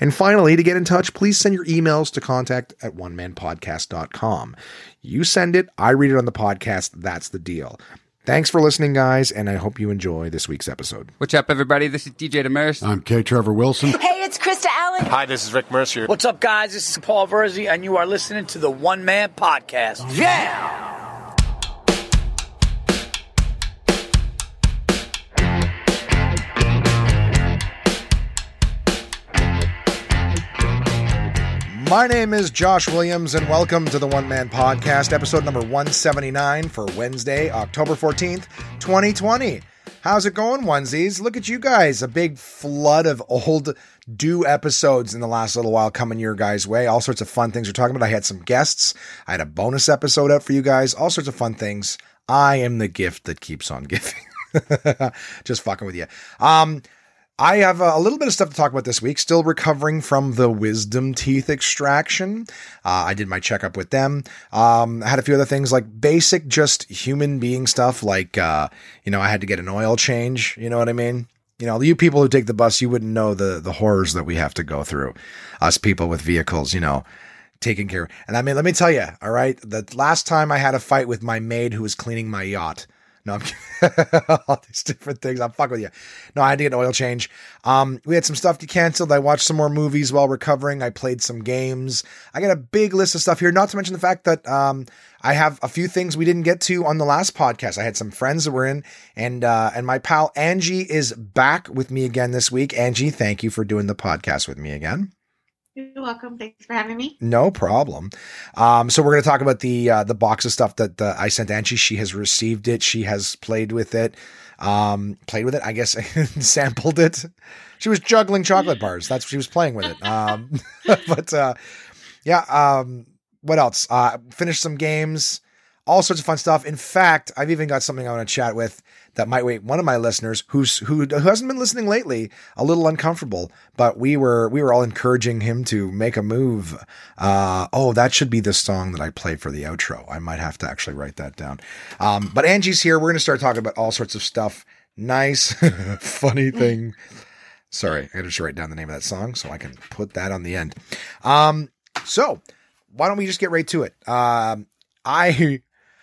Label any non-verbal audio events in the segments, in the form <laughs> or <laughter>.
And finally, to get in touch, please send your emails to contact at onemanpodcast.com. You send it, I read it on the podcast. That's the deal. Thanks for listening, guys, and I hope you enjoy this week's episode. What's up, everybody? This is DJ Demers. I'm K. Trevor Wilson. Hey, it's Krista Allen. Hi, this is Rick Mercer. What's up, guys? This is Paul Verzi, and you are listening to the One Man Podcast. Yeah! My name is Josh Williams, and welcome to the One Man Podcast, episode number 179 for Wednesday, October 14th, 2020. How's it going, onesies? Look at you guys. A big flood of old do episodes in the last little while coming your guys' way. All sorts of fun things we're talking about. I had some guests. I had a bonus episode out for you guys. All sorts of fun things. I am the gift that keeps on giving. <laughs> Just fucking with you. Um, I have a, little bit of stuff to talk about this week. Still recovering from the wisdom teeth extraction. Uh, I did my checkup with them. Um, I had a few other things like basic, just human being stuff. Like, uh, you know, I had to get an oil change. You know what I mean? You know, you people who take the bus, you wouldn't know the the horrors that we have to go through. Us people with vehicles, you know, taking care. And I mean, let me tell you, all right, the last time I had a fight with my maid who was cleaning my yacht. No, I'm <laughs> all these different things. I'm fucking with you. No, I had to get an oil change. Um, we had some stuff to canceled. I watched some more movies while recovering. I played some games. I got a big list of stuff here. Not to mention the fact that um, I have a few things we didn't get to on the last podcast. I had some friends that were in, and uh, and my pal Angie is back with me again this week. Angie, thank you for doing the podcast with me again. You're welcome. Thanks for having me. No problem. Um, so we're going to talk about the uh, the box of stuff that uh, I sent Angie. She has received it. She has played with it. Um, played with it. I guess <laughs> sampled it. She was juggling chocolate bars. That's she was playing with it. Um, <laughs> but uh, yeah. Um, what else? Uh, finished some games. All sorts of fun stuff. In fact, I've even got something I want to chat with that might make one of my listeners who's who, who hasn't been listening lately a little uncomfortable. But we were we were all encouraging him to make a move. Uh, oh, that should be the song that I play for the outro. I might have to actually write that down. Um, but Angie's here. We're going to start talking about all sorts of stuff. Nice, <laughs> funny thing. Sorry, I got to just write down the name of that song so I can put that on the end. Um, so why don't we just get right to it? Um, I,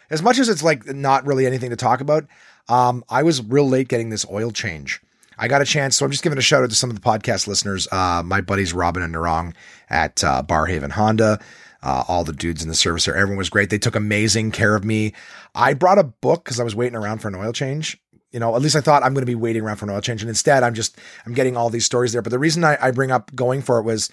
as much as it's like not really anything to talk about, um, I was real late getting this oil change. I got a chance, so I'm just giving a shout out to some of the podcast listeners. Uh, my buddies Robin and Narong at uh, Barrhaven Honda. Uh, all the dudes in the service there, everyone was great. They took amazing care of me. I brought a book because I was waiting around for an oil change. You know, at least I thought I'm going to be waiting around for an oil change, and instead I'm just I'm getting all these stories there. But the reason I, I bring up going for it was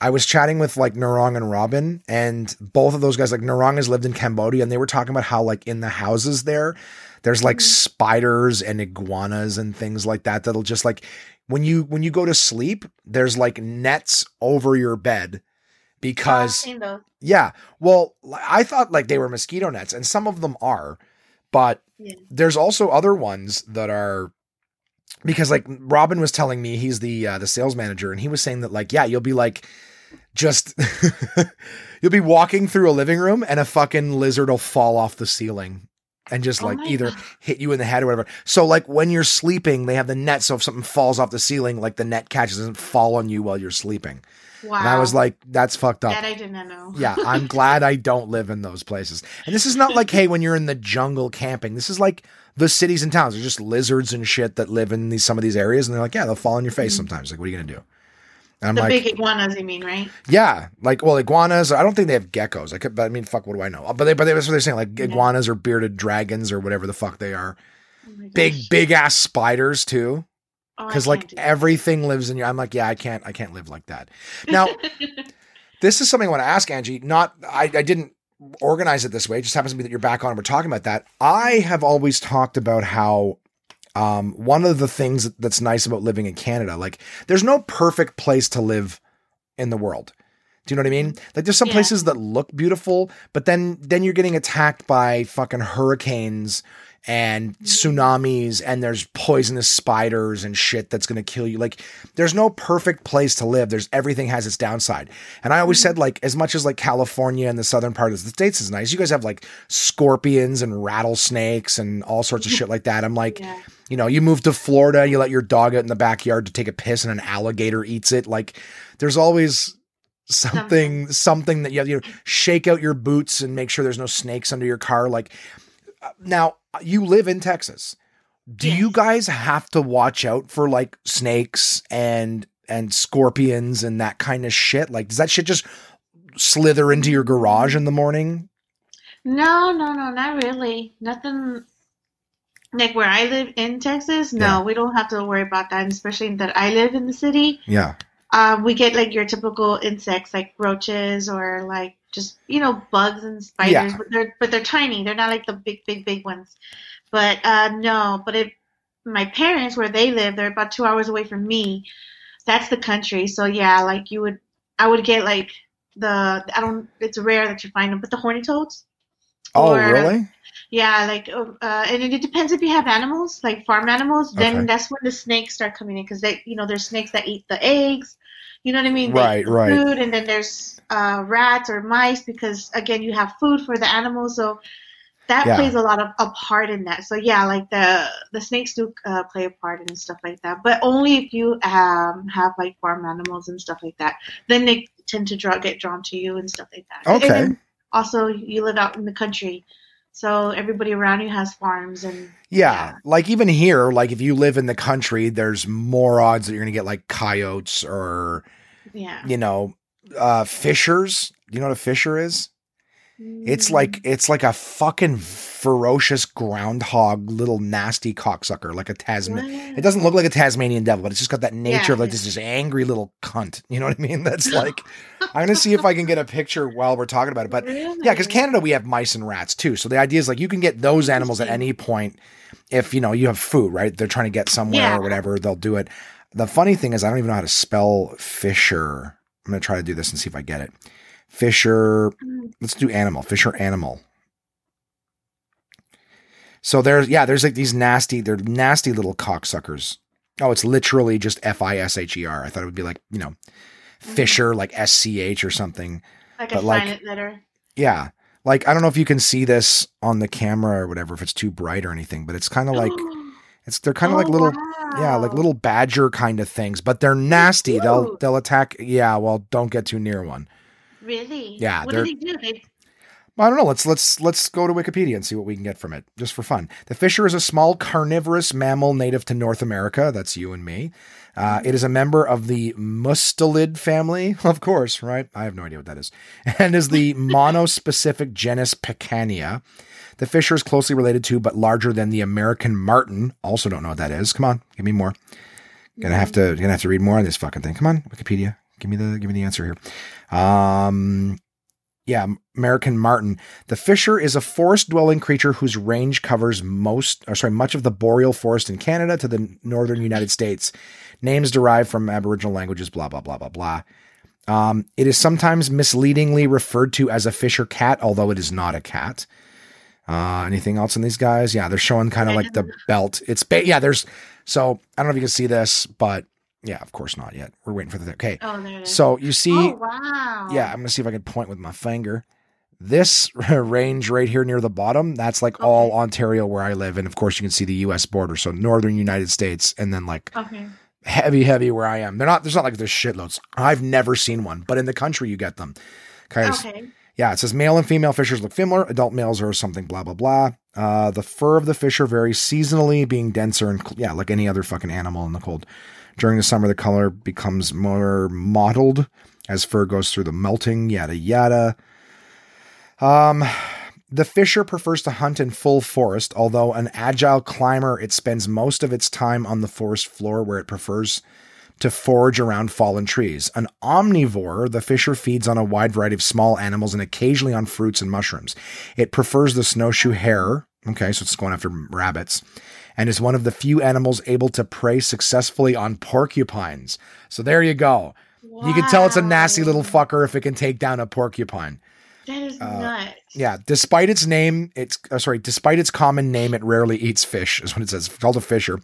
I was chatting with like Narong and Robin, and both of those guys, like Narong has lived in Cambodia, and they were talking about how like in the houses there, there's like spiders and iguanas and things like that that'll just like when you when you go to sleep, there's like nets over your bed because yeah. Well, I thought like they were mosquito nets, and some of them are, but yeah. there's also other ones that are because like Robin was telling me he's the uh, the sales manager, and he was saying that like yeah, you'll be like just <laughs> you'll be walking through a living room and a fucking lizard will fall off the ceiling and just like oh either God. hit you in the head or whatever. So like when you're sleeping, they have the net. So if something falls off the ceiling, like the net catches doesn't fall on you while you're sleeping. Wow. And I was like, that's fucked up. That I did not know. yeah. I'm <laughs> glad I don't live in those places. And this is not like, hey, when you're in the jungle camping, this is like the cities and towns. There's just lizards and shit that live in these, some of these areas. And they're like, yeah, they'll fall on your face mm-hmm. sometimes. Like, what are you going to do? And I'm the like, big iguanas, you mean, right? Yeah, like well, iguanas. I don't think they have geckos. I could, but I mean, fuck, what do I know? But they, but they, that's what they're saying, like iguanas yeah. or bearded dragons or whatever the fuck they are. Oh big, big ass spiders too. Because oh, like everything lives in your. I'm like, yeah, I can't, I can't live like that. Now, <laughs> this is something I want to ask Angie. Not, I, I didn't organize it this way. It just happens to be that you're back on and we're talking about that. I have always talked about how Um, one of the things that's nice about living in Canada, like there's no perfect place to live in the world. Do you know what I mean? Like there's some Yeah. places that look beautiful, but then then you're getting attacked by fucking hurricanes and mm-hmm. tsunamis and there's poisonous spiders and shit that's going to kill you. Like there's no perfect place to live. There's everything has its downside. And I always mm-hmm. said like as much as like California and the southern part of the states is nice, you guys have like scorpions and rattlesnakes and all sorts of <laughs> shit like that. I'm like Yeah. you know, you move to Florida, you let your dog out in the backyard to take a piss and an alligator eats it. Like there's always uh-huh. something something that you have you know, shake out your boots and make sure there's no snakes under your car like now you live in Texas. Do you guys have to watch out for like snakes and and scorpions and that kind of shit? Like does that shit just slither into your garage in the morning? No, no, no, not really. Nothing like where I live in Texas. No, Yeah. we don't have to worry about that. Especially that I live in the city. Yeah. Um, we get like your typical insects like roaches or like just you know bugs and spiders, Yeah. but they're but they're tiny. They're not like the big, big, big ones. But uh, no, but if my parents where they live, they're about two hours away from me. That's the country. So yeah, like you would, I would get like the I don't. It's rare that you find them, but the horny toads. Oh, Or- really? Yeah, like, uh, and it depends if you have animals, like farm animals. Then Okay. that's when the snakes start coming in because they, you know, there's snakes that eat the eggs. You know what I mean? They Right, right. Food, and then there's uh, rats or mice because again, you have food for the animals, so that Yeah. plays a lot of a part in that. So yeah, like the the snakes do uh, play a part and stuff like that, but only if you um, have like farm animals and stuff like that. Then they tend to draw get drawn to you and stuff like that. And Okay. then also, you live out in the country. So everybody around you has farms and Yeah, Yeah. like even here, like if you live in the country, there's more odds that you're gonna get like coyotes or yeah. you know, uh fishers. Do you know what a fisher is? It's like it's like a fucking ferocious groundhog, little nasty cocksucker, like a Tasman. It doesn't look like a Tasmanian devil, but it's just got that nature Yeah. of like this, angry little cunt. You know what I mean? That's <laughs> like I'm gonna see if I can get a picture while we're talking about it. But yeah, because Canada we have mice and rats too. So the idea is like you can get those animals at any point if you know you have food, right? They're trying to get somewhere Yeah. or whatever, they'll do it. The funny thing is I don't even know how to spell fisher. I'm gonna try to do this and see if I get it. Fisher. Mm. Let's do animal. Fisher animal. So there's yeah, there's like these nasty, they're nasty little cocksuckers. Oh, it's literally just F I S H E R. I thought it would be like, you know, mm. Fisher, like S C H or something. like a but like- silent letter. Yeah. Like I don't know if you can see this on the camera or whatever, if it's too bright or anything, but it's kind of like <gasps> it's they're kind of Oh, like little yeah, like little badger kind of things, but they're nasty. They'll they'll attack yeah, well, don't get too near one. Really? Yeah, What do they do? They I don't know. Let's let's let's go to Wikipedia and see what we can get from it, just for fun. The fisher is a small carnivorous mammal native to North America. That's you and me. Uh, it is a member of the mustelid family, <laughs> of course, right? I have no idea what that is, and is the <laughs> monospecific genus Pekania. The fisher is closely related to, but larger than the American marten. Also, don't know what that is. Come on, give me more. Gonna have to gonna have to read more on this fucking thing. Come on, Wikipedia, give me the give me the answer here. Um, yeah, American marten. The fisher is a forest-dwelling creature whose range covers most, or sorry, much of the boreal forest in Canada to the northern United States. Names derived from Aboriginal languages. Blah blah blah blah blah. Um, it is sometimes misleadingly referred to as a fisher cat, although it is not a cat. Uh, anything else in these guys? Yeah, they're showing kind of like the belt. It's ba- yeah. There's so I don't know if you can see this, but yeah, of course not yet. We're waiting for the okay. oh there it is. So you see, oh wow. yeah, I'm gonna see if I can point with my finger. This <laughs> range right here near the bottom, that's like all Ontario where I live, and of course you can see the U.S. border, so northern United States, and then like Okay. heavy, heavy where I am. They're not. There's not like there's shitloads. I've never seen one, but in the country you get them. Okay. Okay. Yeah, it says male and female fishers look similar. Adult males are something blah blah blah. Uh, the fur of the fisher varies seasonally, being denser and yeah, like any other fucking animal in the cold. During the summer, the color becomes more mottled as fur goes through the melting. Yada yada. Um, the fisher prefers to hunt in full forest. Although an agile climber, it spends most of its time on the forest floor, where it prefers to forage around fallen trees. An omnivore, the fisher feeds on a wide variety of small animals and occasionally on fruits and mushrooms. It prefers the snowshoe hare. Okay, so it's going after rabbits. And is one of the few animals able to prey successfully on porcupines. So there you go. You can tell it's a nasty little fucker if it can take down a porcupine. That is uh, nuts. Yeah, despite its name, it's uh, sorry, despite its common name, it rarely eats fish. Is what it says. It's called a fisher.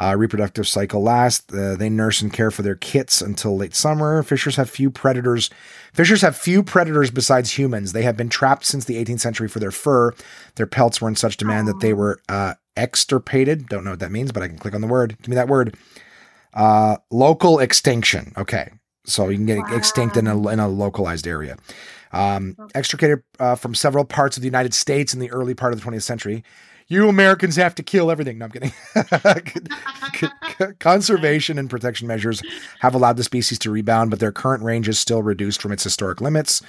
Uh, reproductive cycle lasts. Uh, they nurse and care for their kits until late summer. Fishers have few predators. Fishers have few predators besides humans. They have been trapped since the 18th century for their fur. Their pelts were in such demand that they were uh, extirpated. Don't know what that means, but I can click on the word. Give me that word. Uh, local extinction. Okay, so you can get extinct in a in a localized area. Um, extricated uh, from several parts of the United States in the early part of the 20th century. You Americans have to kill everything. No, I'm kidding. <laughs> <laughs> Conservation and protection measures have allowed the species to rebound, but their current range is still reduced from its historic limits.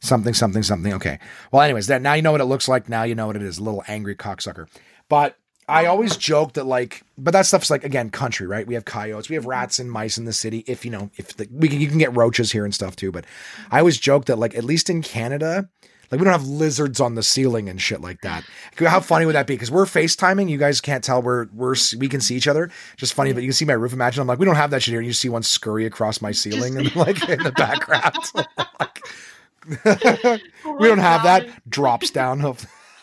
Something, something, something. Okay. Well, anyways, that now you know what it looks like. Now you know what it is. A little angry cocksucker. But I always joke that like, but that stuff's like again country, right? We have coyotes, we have rats and mice in the city. If you know, if the, we can, you can get roaches here and stuff too. But I always joke that like at least in Canada, like we don't have lizards on the ceiling and shit like that. How funny would that be? Because we're FaceTiming, you guys can't tell we're we're we can see each other. Just funny, but you can see my roof. Imagine I'm like, we don't have that shit here. And you see one scurry across my ceiling and like in the background. <laughs> Like, <laughs> <laughs> we don't have that. Drops down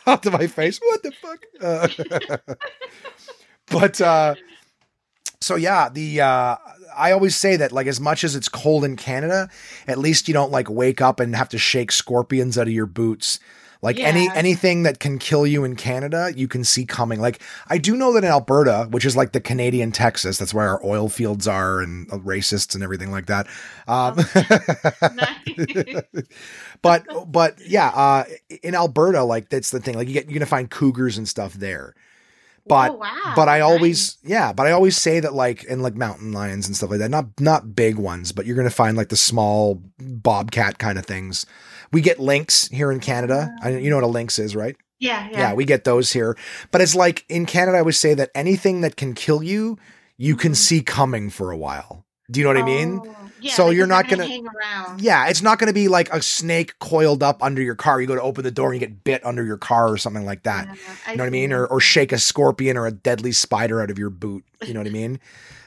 off, <laughs> onto my face. What the fuck? Uh, <laughs> but uh, so yeah, the uh, I always say that like as much as it's cold in Canada, at least you don't like wake up and have to shake scorpions out of your boots. Like any anything that can kill you in Canada, you can see coming. Like I do know that in Alberta, which is like the Canadian Texas, that's where our oil fields are and uh, racists and everything like that. Um, <laughs> but but yeah, uh, in Alberta, like that's the thing. Like you get you're gonna find cougars and stuff there. But Oh, wow. but I Nice. always yeah, but I always say that like in like mountain lions and stuff like that, not not big ones, but you're gonna find like the small bobcat kind of things. We get lynx here in Canada. I, you know what a lynx is, right? yeah, Yeah. yeah. we get those here. But it's like in Canada, I would say that anything that can kill you, you can Mhm. see coming for a while. Do you know what I mean? Oh, yeah, So you're not gonna- hang around. Yeah, it's not going to be like a snake coiled up under your car. You go to open the door and you get bit under your car or something like that. Yeah, You know what I mean? Or, or shake a scorpion or a deadly spider out of your boot. You know what I mean?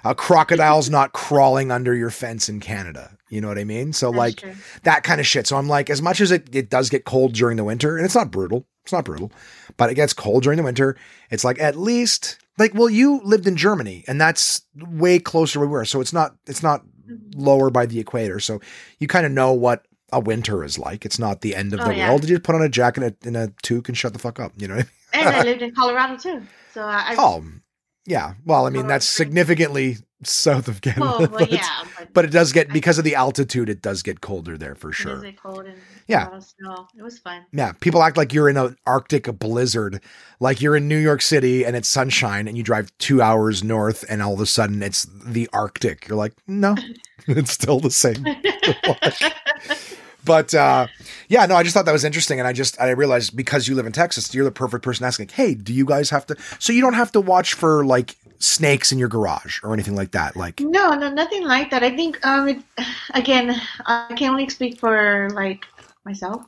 A crocodile's <laughs> not crawling under your fence in Canada. You know what I mean? So That's like true. that kind of shit. So I'm like, as much as it, it does get cold during the winter, and it's not brutal, it's not brutal, but it gets cold during the winter. It's like at least like, well, you lived in Germany, and that's way closer where we were. So it's not it's not Mhm. lower by the equator. So you kind of know what a winter is like. It's not the end of Oh, the yeah. world. You just put on a jacket and a, and a toque and shut the fuck up. You know what I mean? And I <laughs> lived in Colorado too. So I, Oh, yeah. Well, I mean, that's significantly <laughs> south of Canada. well, well, but, yeah, but, it does get, because of the altitude, it does get colder there for sure. cold and Yeah. a lot of snow. It was fun. Yeah, people act like you're in an Arctic blizzard, like you're in New York City and it's sunshine, and you drive two hours north, and all of a sudden it's the Arctic. You're like, no, <laughs> it's still the same. <laughs> But uh, yeah, no, I just thought that was interesting, and I just I realized because you live in Texas, you're the perfect person asking. Hey, do you guys have to? So you don't have to watch for like snakes in your garage or anything like that. Like, No, no, nothing like that. I think, um, it, again, I can only speak for like myself.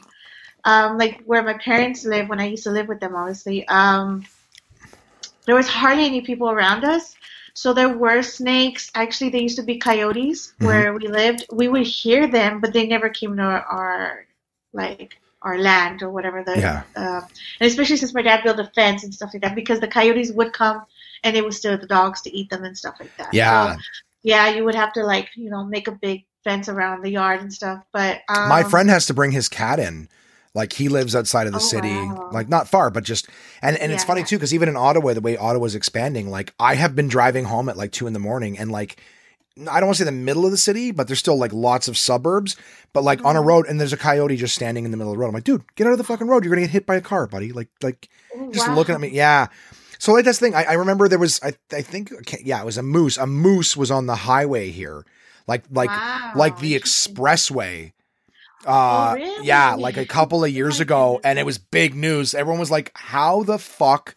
Um, like where my parents live when I used to live with them, obviously. Um, there was hardly any people around us, so there were snakes. Actually, there used to be coyotes Mhm. where we lived. We would hear them, but they never came to our, our like our land or whatever the. Yeah. Uh, and especially since my dad built a fence and stuff like that, because the coyotes would come and they would steal the dogs to eat them and stuff like that. yeah, So, yeah, you would have to like you know make a big fence around the yard and stuff. But um, my friend has to bring his cat in. Like he lives outside of the Oh, city, wow. like not far, but just and and it's funny yeah. too because even in Ottawa, the way Ottawa's expanding, like I have been driving home at like two in the morning and like I don't want to say the middle of the city, but there's still like lots of suburbs, but like on a Mhm. road and there's a coyote just standing in the middle of the road. I'm like, dude, get out of the fucking road. You're gonna get hit by a car, buddy. Like like just wow. looking at me. Yeah. So like that's the thing. I, I remember there was I I think okay, yeah, it was a moose. A moose was on the highway here. Like like Wow, like the expressway. Uh Oh, really? yeah, like a couple of years ago and it was big news. Everyone was like, "How the fuck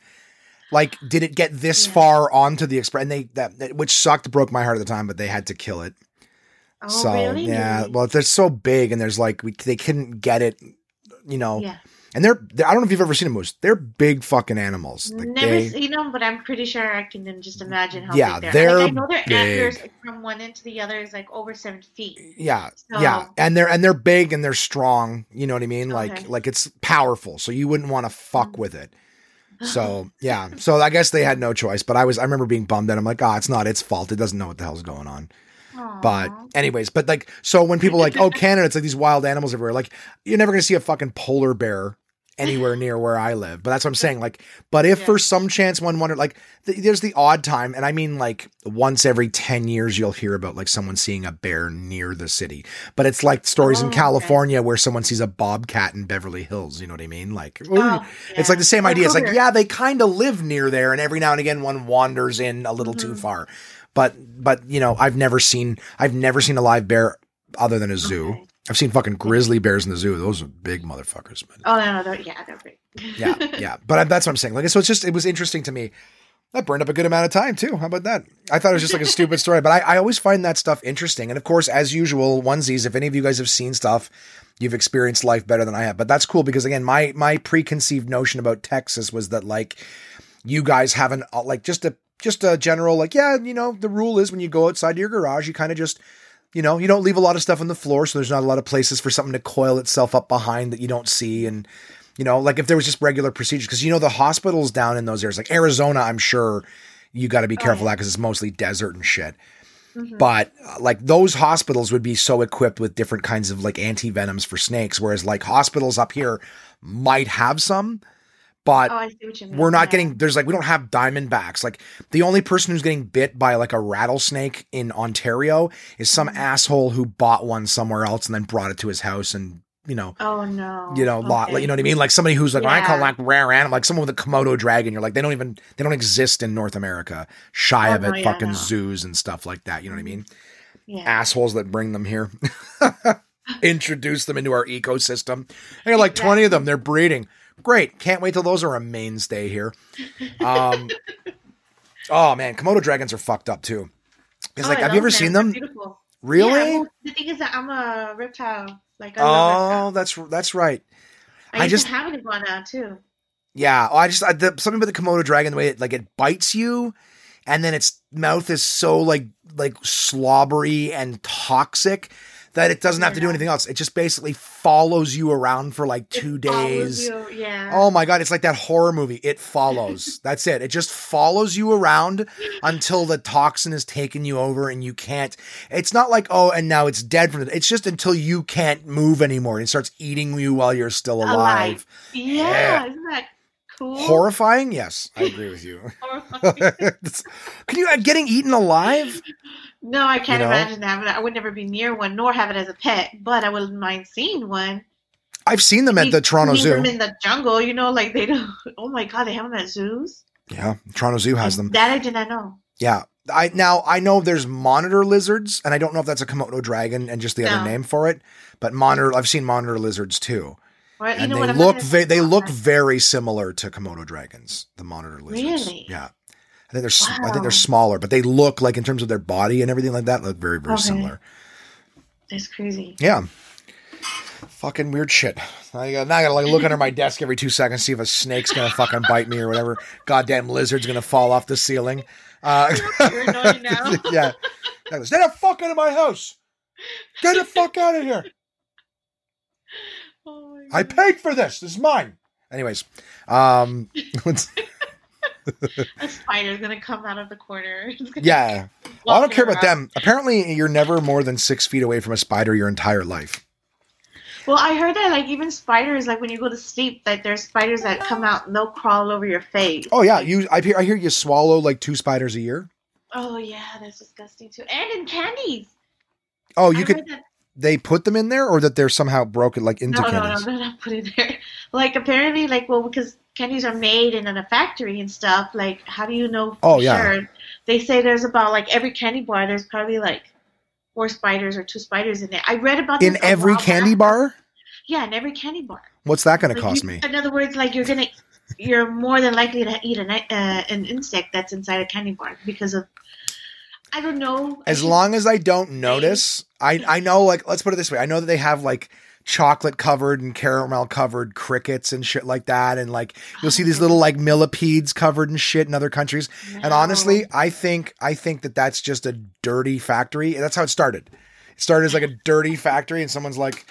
like did it get this Yeah. far onto the express?" And they that, that- which sucked, broke my heart at the time, but they had to kill it. Oh, so, really? yeah, well, they're so big and there's like we they couldn't get it, you know, yeah. And they're, they're I don't know if you've ever seen a moose. They're big fucking animals. Like Never they- seen them, but I'm pretty sure I can just imagine how Yeah, big they're. they're like, I know their antlers from one end to the other is like over seven feet. Yeah, So- yeah, and they're and they're big and they're strong. You know what I mean? Like Okay. like it's powerful, so you wouldn't want to fuck Mhm. with it. So <laughs> yeah, so I guess they had no choice. But I was I remember being bummed, and I'm like, oh, it's not its fault. It doesn't know what the hell's going on. But anyways, but like so when people are like, oh, Canada, it's like these wild animals everywhere. Like you're never gonna see a fucking polar bear anywhere near where I live. But that's what I'm saying. Like, but if Yeah. for some chance one wondered, like, th- there's the odd time, and I mean like once every ten years you'll hear about like someone seeing a bear near the city. But it's like stories Oh, in okay. California where someone sees a bobcat in Beverly Hills. You know what I mean? Like, Oh, it's like the same idea. It's like, yeah, they kind of live near there, and every now and again one wanders in a little too Mhm. far. But but you know, I've never seen I've never seen a live bear other than a zoo. Okay. I've seen fucking grizzly bears in the zoo. Those are big motherfuckers. But Oh no, no, they're, yeah, they're big. yeah, <laughs> yeah. But I, that's what I'm saying. Like, so it's just it was interesting to me. That burned up a good amount of time too. How about that? I thought it was just like a <laughs> stupid story, but I, I always find that stuff interesting. And of course, as usual, onesies. If any of you guys have seen stuff, you've experienced life better than I have. But that's cool because again, my my preconceived notion about Texas was that like you guys haven't uh, like just a just a general like yeah, you know, the rule is when you go outside your garage, you kind of just you know, you don't leave a lot of stuff on the floor, so there's not a lot of places for something to coil itself up behind that you don't see and you know, like if there was just regular procedures, because you know the hospitals down in those areas, like Arizona, I'm sure you got to be Oh, careful yeah. that because it's mostly desert and shit. Mhm. But uh, like those hospitals would be so equipped with different kinds of like anti venoms for snakes, whereas like hospitals up here might have some, but oh, I see what you mean. we're not yeah. getting there's like we don't have diamondbacks like the only person who's getting bit by like a rattlesnake in ontario is some Mhm. asshole who bought one somewhere else and then brought it to his house and you know Oh no. you know lot like you know what i mean like somebody who's like i call like rare animal like someone with a komodo dragon you're like they don't even they don't exist in north america shy Oh, of no, it yeah, fucking no. zoos and stuff like that you know what i mean Yeah. assholes that bring them here <laughs> <laughs> introduce them into our ecosystem are like 20 of them they're breeding great. Can't wait till those are a mainstay here. Um <laughs> oh man. Komodo dragons are fucked up too. It's Oh, like I have you ever seen them? Really? Yeah, the thing is that I'm a reptile. Like I oh that's that's right. I, I just- have an iguana too. yeah. Oh, i just I, the, something about the komodo dragon the way it like it bites you and then its mouth is so like like slobbery and toxic that it doesn't have to do anything else it just basically follows you around for like two follows days you, Yeah. Oh my god, it's like that horror movie. It follows. <laughs> That's it. It just follows you around until the toxin has taken you over and you can't. It's not like oh, and now it's dead from it. It's just until you can't move anymore. And it starts eating you while you're still alive. Alive. Yeah, Yeah. isn't that cool? Horrifying? Yes, I agree with you. <laughs> <laughs> Can you uh, getting eaten alive? No, I can't You know? imagine that. I would never be near one, nor have it as a pet. But I wouldn't mind seeing one. I've seen them at You- the Toronto Zoo. in the jungle. You know, like they don't. <laughs> Oh my god, they have them at zoos. Yeah, Toronto Zoo has them. That I did not know. Yeah. I now I know there's monitor lizards, and I don't know if that's a Komodo dragon and just the other name for it. But monitor, I've seen monitor lizards too. You and they? Look ve- they look very similar to Komodo dragons, the monitor lizards. Really? Yeah. I think they're s I think they're smaller, but they look like in terms of their body and everything like that look very very Okay. similar. That's crazy. Yeah. Fucking weird shit. I got, now I gotta like look under my desk every two seconds, see if a snake's gonna fucking bite me or whatever. Goddamn lizard's gonna fall off the ceiling. Uh, <laughs> You're annoying now. <laughs> yeah. Get the fuck out of my house. Get the fuck out of here. <laughs> Oh my I paid for this. This is mine. Anyways, um, A spider's gonna come out of the corner. <laughs> Yeah. Well, I don't care about them. Apparently, you're never more than six feet away from a spider your entire life. Well, I heard that like even spiders, like when you go to sleep, that there's spiders that come out and they'll crawl over your face. Oh yeah, you. I hear. I hear you swallow like two spiders a year. Oh yeah, that's disgusting too. And in candies. Oh, you I could. that- They put them in there, or that they're somehow broken like into No, no, no, candies. they're not put in there. Like apparently, like well, because candies are made in a factory and stuff. Like, how do you know? For Oh, yeah. Sure? They say there's about like every candy bar. There's probably like four spiders or two spiders in it. I read about In every candy back. bar. Yeah, in every candy bar. What's that going to cost you- me? In other words, like you're gonna, you're more than likely to eat an uh, an insect that's inside a candy bar because of, I don't know. As long as I don't notice, I I know like let's put it this way. I know that they have like chocolate covered and caramel covered crickets and shit like that. And like you'll see these little like millipedes covered in shit in other countries. And honestly, I think I think that that's just a dirty factory. That's how it started. It started as like a dirty factory, and someone's like,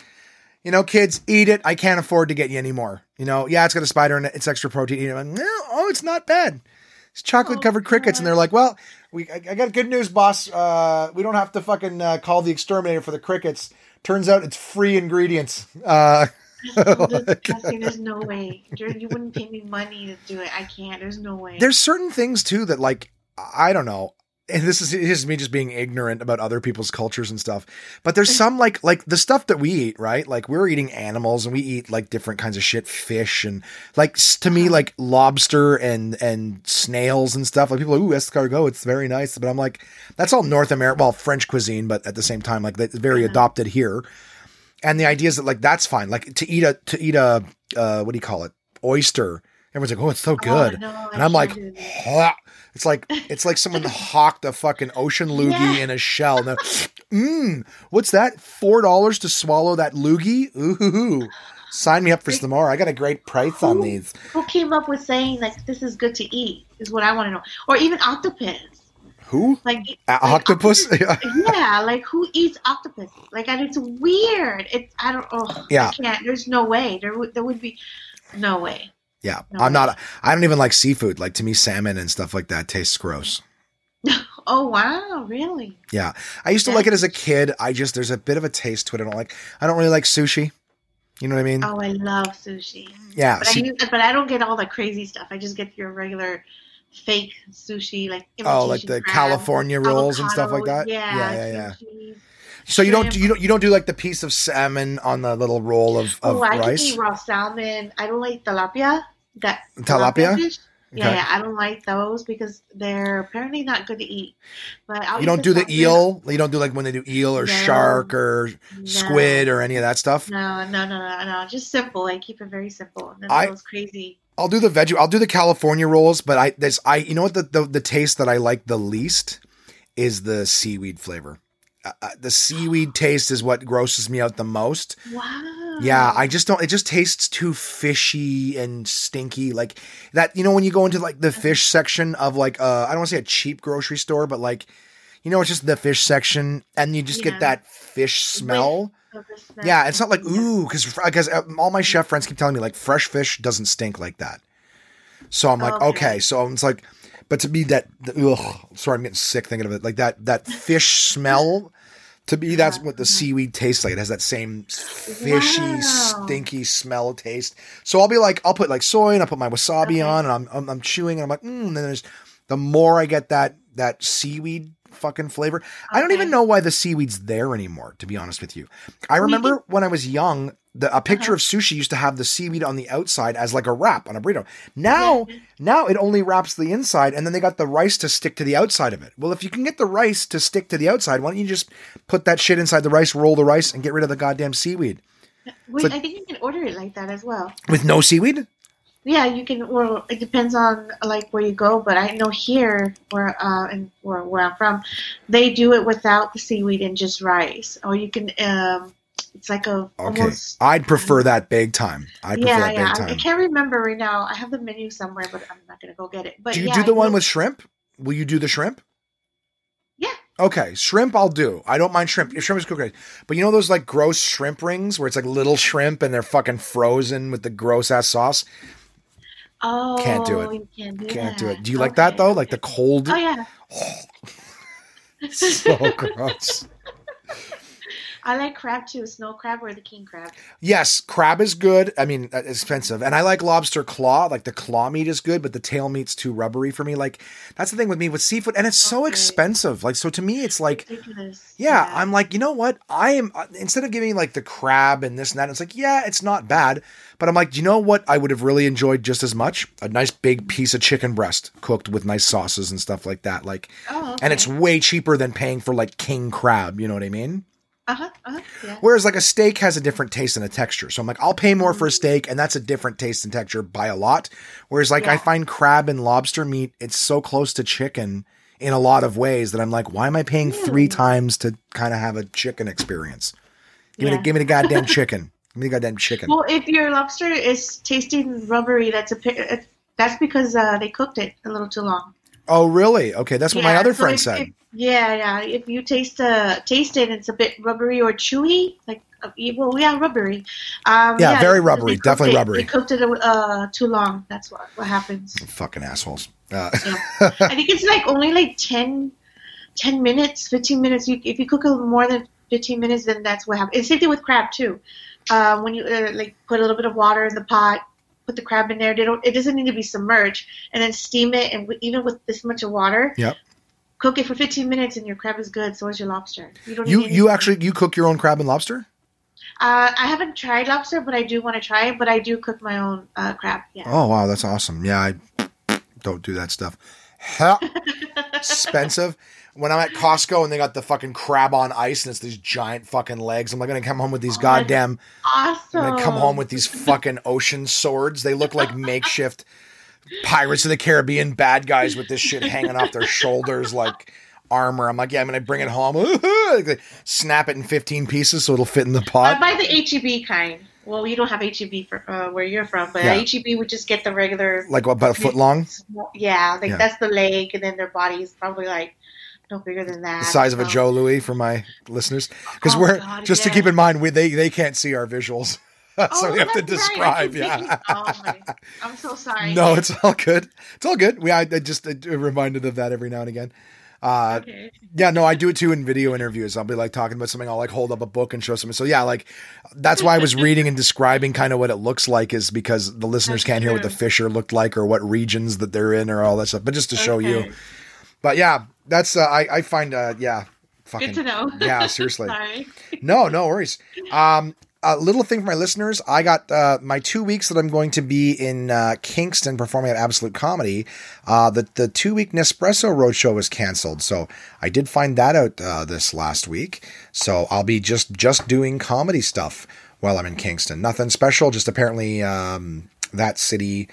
you know, kids, eat it. I can't afford to get you anymore. You know, yeah, it's got a spider in it. It's extra protein. I'm like, no, oh, it's not bad. It's chocolate covered crickets, and they're like, well, we I, I got good news, boss. Uh, we don't have to fucking uh, call the exterminator for the crickets. Turns out it's free ingredients. Uh, <laughs> disgusting. There's no way. You wouldn't pay me money to do it. I can't. There's no way. there's certain things too that like I don't know. And this is, this is me just being ignorant about other people's cultures and stuff. But there's some like like the stuff that we eat, right? Like we're eating animals and we eat like different kinds of shit, fish and like to me like lobster and and snails and stuff. Like people are, ooh escargot, it's very nice. But I'm like, that's all North America, well French cuisine, but at the same time like it's very adopted here. And the idea is that like that's fine. Like to eat a to eat a uh, what do you call it? Oyster. Everyone's like, oh, it's so oh, good. no, and I'm like, can't do that. "Huh." it's like it's like someone <laughs> hawked a fucking ocean loogie Yeah. in a shell. Now, mmm, what's that? Four dollars to swallow that loogie? Ooh, sign me up for some more. I got a great price on these. Who came up with saying like this is good to eat? Is what I want to know. Or even octopus. Who? Like, like octopus? <laughs> yeah, like who eats octopus? Like, and it's weird. It's I don't. Oh, Yeah. I can't. There's no way. There would there would be no way. Yeah, No I'm not. I don't even like seafood. Like to me, salmon and stuff like that tastes gross. <laughs> Oh wow, really? Yeah, I used to like it as a kid. I just there's a bit of a taste to it. I don't like. I don't really like sushi. You know what I mean? Oh, I love sushi. yeah. But I, use, but I don't get all the crazy stuff. I just get your regular fake sushi, like oh, like the crab, California rolls and stuff like that. Yeah, yeah, yeah. yeah. So you don't do you don't you don't do like the piece of salmon on the little roll of, of Oh, I can rice? eat raw salmon. I don't like tilapia. That Tilapia? Yeah, Okay. yeah, I don't like those because they're apparently not good to eat. But I'll You don't do the salmon. eel. You don't do like when they do eel or No. shark or No. squid or any of that stuff. No, no, no, no, no. Just simple. I keep it very simple. None I- of those crazy. I'll do the veggie. I'll do the California rolls, but I this I you know what the the, the taste that I like the least is the seaweed flavor. Uh, uh, the seaweed taste is what grosses me out the most. Wow. Yeah, I just don't. It just tastes too fishy and stinky. Like that, you know, when you go into like the fish section of like uh, I don't want to say a cheap grocery store, but like, you know, it's just the fish section, and you just Yeah. get that fish smell. Yeah, it's not like ooh, because because all my chef friends keep telling me like fresh fish doesn't stink like that. So I'm like, okay, Okay. so it's like, but to me that ugh, sorry, I'm getting sick thinking of it. Like that that fish smell. To me, that's what the seaweed tastes like. It has that same fishy, Wow. stinky smell taste. So I'll be like, I'll put like soy and I'll put my wasabi Okay. on, and I'm, I'm I'm chewing, and I'm like, mm, and then there's the more I get that that seaweed fucking flavor. I don't even know why the seaweed's there anymore. To be honest with you, I remember when I was young, the, a picture Uh-huh. of sushi used to have the seaweed on the outside as like a wrap on a burrito. Now, now it only wraps the inside, and then they got the rice to stick to the outside of it. Well, if you can get the rice to stick to the outside, why don't you just put that shit inside the rice, roll the rice, and get rid of the goddamn seaweed Wait, so- I think you can order it like that as well. with no seaweed? Yeah, you can. Well, it depends on like where you go, but I know here where uh and where where I'm from, they do it without the seaweed and just rice. Or you can um, it's like a Okay, almost. I'd prefer that big time. I'd prefer Yeah, that yeah. big I, I can't remember right now. I have the menu somewhere, but I'm not gonna go get it. But Do you yeah, do the I one with shrimp? Will you do the shrimp? Yeah. Okay, shrimp I'll do. I don't mind shrimp. If shrimp is cooked great. But you know those like gross shrimp rings where it's like little shrimp and they're fucking frozen with the gross ass sauce? Oh, Can't do it. Oh, you can't do Can't do it. Do you like that though? Like the cold? Oh yeah. <laughs> so gross. I like crab too, snow crab or the king crab. Yes, crab is good. I mean, expensive. And I like lobster claw. Like the claw meat is good, but the tail meat's too rubbery for me. Like that's the thing with me with seafood and it's so Okay. expensive. Like so to me it's like Ridiculous. Yeah, I'm like, you know what? I am uh, instead of giving like the crab and this and that, it's like, yeah, it's not bad. But I'm like, you know what I would have really enjoyed just as much? A nice big piece of chicken breast cooked with nice sauces and stuff like that. Like, Oh, and it's way cheaper than paying for like king crab. You know what I mean? Uh huh. Uh-huh, yeah. Whereas like a steak has a different taste and a texture. So I'm like, I'll pay more for a steak, and that's a different taste and texture by a lot. Whereas like I find crab and lobster meat, it's so close to chicken in a lot of ways that I'm like, why am I paying three times to kind of have a chicken experience? Give me the give me the goddamn <laughs> chicken. Give me the goddamn chicken. Well, if your lobster is tasting rubbery, that's a that's because uh, they cooked it a little too long. Oh, really? Okay, that's what my other so friend if- said. if- yeah, yeah. If you taste uh taste it, it's a bit rubbery or chewy, like uh, well, yeah, rubbery. Um, Yeah, very rubbery, definitely it- rubbery. They cooked it uh too long. That's what what happens. Fucking assholes. Uh, Yeah. <laughs> I think it's like only like 10, 10 minutes, fifteen minutes. You if you cook it more than fifteen minutes, then that's what happens. It's same thing with crab too. Uh, when you uh, like put a little bit of water in the pot, put the crab in there. They don't. It doesn't need to be submerged, and then steam it. And w- even with this much of water, Yep. cook it for fifteen minutes, and your crab is good. So is your lobster. You don't. you you actually you cook your own crab and lobster? Uh, I haven't tried lobster, but I do want to try it. But I do cook my own uh, crab. Yeah. Oh wow, that's awesome. Yeah, I don't do that stuff. Hell, <laughs> expensive. When I'm at Costco and they got the fucking crab on ice and it's these giant fucking legs, I'm like gonna come home with these Oh, goddamn. Awesome. I'm gonna come home with these fucking ocean swords. They look like makeshift Pirates of the Caribbean bad guys with this shit hanging off their shoulders like armor. I'm like, yeah, I'm gonna bring it home. <laughs> Like, Snap it in 15 pieces so it'll fit in the I pot. buy the HEB kind. Well, you don't have HEB for uh, where you're from, but Yeah. HEB would just get the regular. Like what, about a foot long? Yeah, like Yeah. that's the leg, and then their body is probably like no bigger than that. the size of a Joe Louis for my listeners, because Oh, we're God, just to keep in mind we they they can't see our visuals, <laughs> so Oh, we have to that's right, describe. Yeah. Oh my, I'm so sorry. No, it's all good. It's all good. We I, I just I, reminded of that every now and again. Uh, Okay. yeah, no, I do it too in video interviews. I'll be like talking about something. I'll like hold up a book and show something. So yeah, like that's why I was reading and describing kind of what it looks like is because the <laughs> listeners That's can't hear what the true. fisher looked like or what regions that they're in or all that stuff. But just to show you. But yeah, that's uh, I I find uh yeah fucking Good to know. yeah seriously. <laughs> sorry. No, no worries. Um, a little thing for my listeners. I got uh, my two weeks that I'm going to be in uh, Kingston performing at Absolute Comedy. Uh, the the two week Nespresso Roadshow was canceled, so I did find that out uh, this last week. So I'll be just just doing comedy stuff while I'm in Kingston. Nothing special. Just apparently um, that city.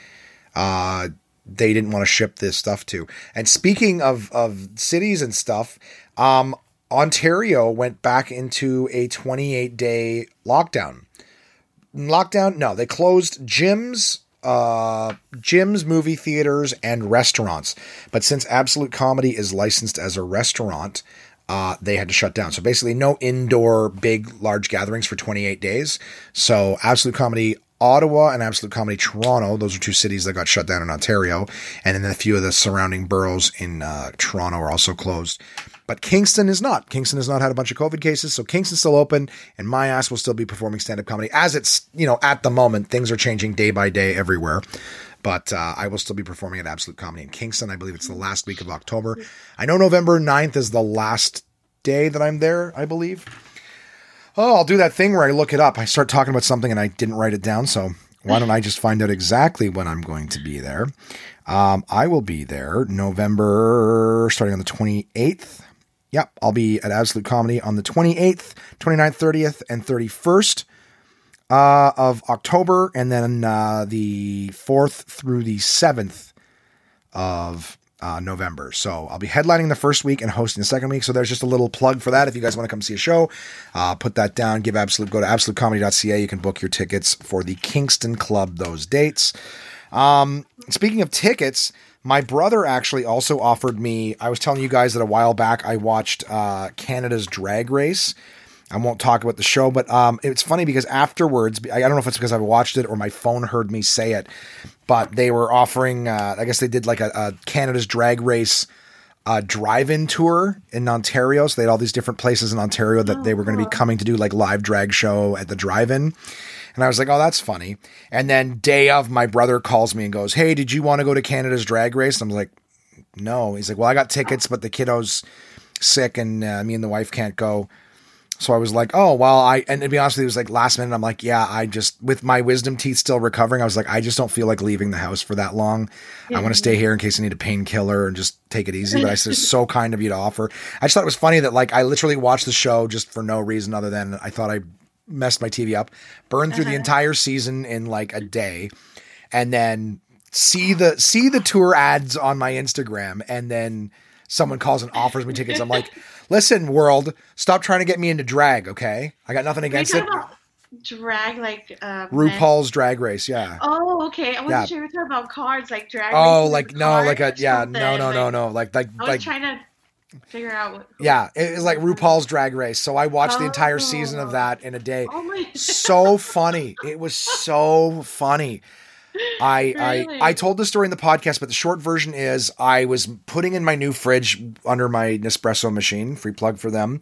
They didn't want to ship this stuff to. And speaking of of cities and stuff, um, Ontario went back into a 28 day lockdown. Lockdown? No, they closed gyms, uh, gyms, movie theaters, and restaurants. But since Absolute Comedy is licensed as a restaurant, uh, they had to shut down. So basically, no indoor big, large gatherings for 28 days. So Absolute Comedy Ottawa and Absolute Comedy Toronto, those are two cities that got shut down in Ontario. And then a few of the surrounding boroughs in uh, Toronto are also closed. But Kingston is not. Kingston has not had a bunch of COVID cases, so Kingston's still open, and my ass will still be performing stand up comedy as it's, you know, at the moment. Things are changing day by day everywhere. But uh, I will still be performing at Absolute Comedy in Kingston. I believe it's the last week of October. I know November 9th is the last day that I'm there, I believe. Oh, I'll do that thing where I look it up. I start talking about something and I didn't write it down, so why don't I just find out exactly when I'm going to be there? Um, I will be there November, starting on the 28th. Yep, I'll be at Absolute Comedy on the 28th, 29th, 30th, and 31st uh, of October, and then uh, the 4th through the 7th of uh, November. So I'll be headlining the first week and hosting the second week. So there's just a little plug for that. If you guys want to come see a show, uh, put that down. Give Absolute, go to absolutecomedy.ca. You can book your tickets for the Kingston Club those dates. Um, speaking of tickets, my brother actually also offered me. I was telling you guys that a while back I watched uh, Canada's Drag Race. I won't talk about the show, but um, it's funny because afterwards, I don't know if it's because I watched it or my phone heard me say it, but they were offering. Uh, I guess they did like a, a Canada's Drag Race uh, drive-in tour in Ontario. So they had all these different places in Ontario that they were going to be coming to do like live drag show at the drive-in. And I was like, oh, that's funny. And then day of, my brother calls me and goes, hey, did you want to go to Canada's Drag Race? And I'm like, no. He's like, well, I got tickets, but the kiddo's sick and uh, me and the wife can't go. So I was like, oh, well, I, and to be honest with you, it was like last minute. I'm like, yeah, I just, with my wisdom teeth still recovering, I was like, I just don't feel like leaving the house for that long. I want to stay here in case I need a painkiller and just take it easy. But I said, it's so <laughs> kind of you to offer. I just thought it was funny that like I literally watched the show just for no reason other than I thought I messed my TV up, burned through the uh-huh. entire season in like a day, and then see the see the tour ads on my Instagram, and then someone calls and offers me tickets. I'm like, listen, world, stop trying to get me into drag, okay? I got nothing against it. drag like uh, men? RuPaul's Drag Race. Yeah. Oh, okay. I wasn't Yeah. sure you were talking about cards, like drag. Oh, like no, like a yeah, something, no, no, no, like- no, like like I was like trying to figure out what. yeah, it was like RuPaul's Drag Race. So I watched the entire Oh. season of that in a day. Oh my. so <laughs> funny. It was so funny. <laughs> I Really? I I told the story in the podcast, but the short version is I was putting in my new fridge under my Nespresso machine, free plug for them.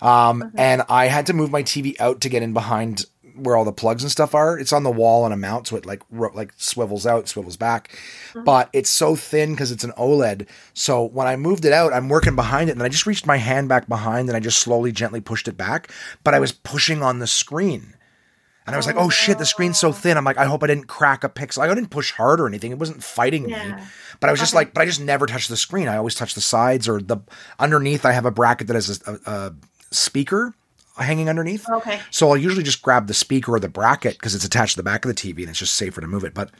Um, and I had to move my TV out to get in behind where all the plugs and stuff are. It's on the wall on a mount, so it like ro- like swivels out, swivels back. But it's so thin because it's an OLED. So when I moved it out, I'm working behind it, and I just reached my hand back behind, and I just slowly, gently pushed it back. But I was pushing on the screen. And I was like, oh shit, the screen's so thin. I'm like, I hope I didn't crack a pixel. I didn't push hard or anything. It wasn't fighting me. But I was just Okay. like, but I just never touched the screen. I always touch the sides or the underneath. I have a bracket that has a, a, a speaker hanging underneath. Okay. So I'll usually just grab the speaker or the bracket because it's attached to the back of the TV and it's just safer to move it. But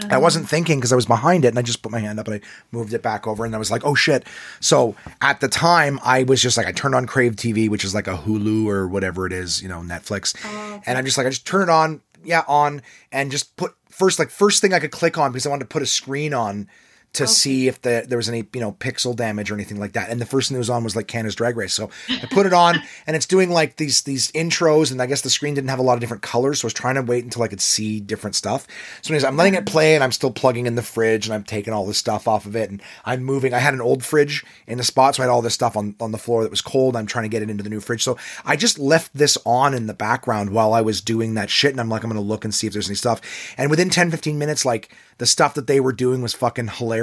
I uh-huh. wasn't thinking because I was behind it and I just put my hand up and I moved it back over and I was like, oh shit. So at the time, I was just like, I turned on Crave TV, which is like a Hulu or whatever it is, you know, Netflix. Oh, and I'm just like, I just turn it on, yeah, on, and just put first, like, first thing I could click on because I wanted to put a screen on to see if the, there was any you know pixel damage or anything like that. And the first thing that was on was like Canada's Drag Race. So I put it on, <laughs> and it's doing like these these intros, and I guess the screen didn't have a lot of different colors, so I was trying to wait until I could see different stuff. So anyways, I'm letting it play, and I'm still plugging in the fridge, and I'm taking all this stuff off of it, and I'm moving. I had an old fridge in the spot, so I had all this stuff on on the floor that was cold. I'm trying to get it into the new fridge, so I just left this on in the background while I was doing that shit, and I'm like, I'm gonna look and see if there's any stuff. And within 10, 15 minutes, like the stuff that they were doing was fucking hilarious,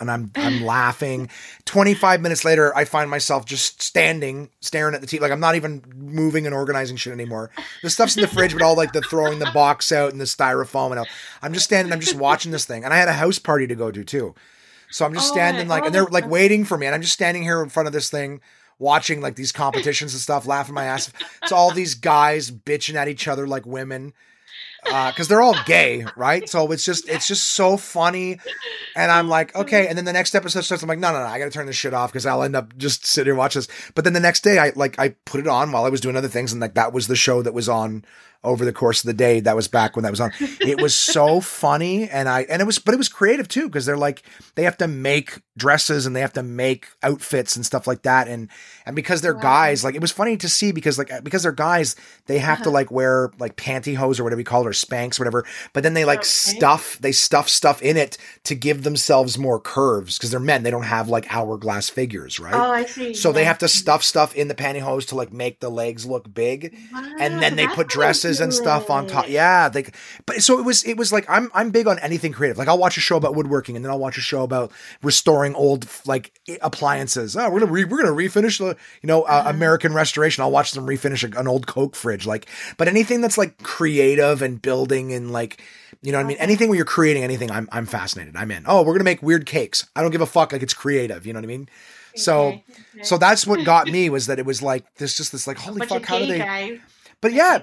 and I'm I'm <laughs> laughing. 25 minutes later, I find myself just standing, staring at the TV, like I'm not even moving and organizing shit anymore. The stuff's in the fridge, but all like the throwing the box out and the styrofoam, and all. I'm just standing, I'm just watching this thing, and I had a house party to go to too, so I'm just Oh, standing like, and they're like waiting for me, and I'm just standing here in front of this thing. Watching like these competitions and stuff, laughing my ass. It's all these guys bitching at each other like women Uh, because they're all gay, right? So it's just it's just so funny, and I'm like, <laughs> okay. And then the next episode starts. I'm like, no, no, no, I got to turn this shit off because I'll end up just sitting here and watch this. But then the next day, I like I put it on while I was doing other things, and like that was the show that was on over the course of the day. That was back when that was on. It was <laughs> so funny, and I and it was, but it was creative too because they're like they have to make dresses and they have to make outfits and stuff like that, and and because they're guys, like it was funny to see because like because they're guys, they have to uh-huh. like wear like pantyhose or whatever you call it or Spanx whatever. But then they like Okay. stuff they stuff stuff in it to give themselves more curves because they're men. They don't have like hourglass figures, right? Oh, I see. So they have to stuff stuff in the pantyhose to like make the legs look big, and then they put dresses and stuff on top. Yeah, like But so it was. It was like I'm. I'm big on anything creative. Like I'll watch a show about woodworking, and then I'll watch a show about restoring old like appliances. Oh, we're gonna re, we're gonna refinish the you know uh, American Restoration. I'll watch them refinish a, an old Coke fridge. Like, but anything that's like creative and building and like. You know what I mean? Anything where you're creating anything, I'm I'm fascinated. I'm in. Oh, we're gonna make weird cakes. I don't give a fuck. Like it's creative. You know what I mean? So Okay, okay. so that's what got me was that it was like this just this like holy fuck how do they guys but yeah.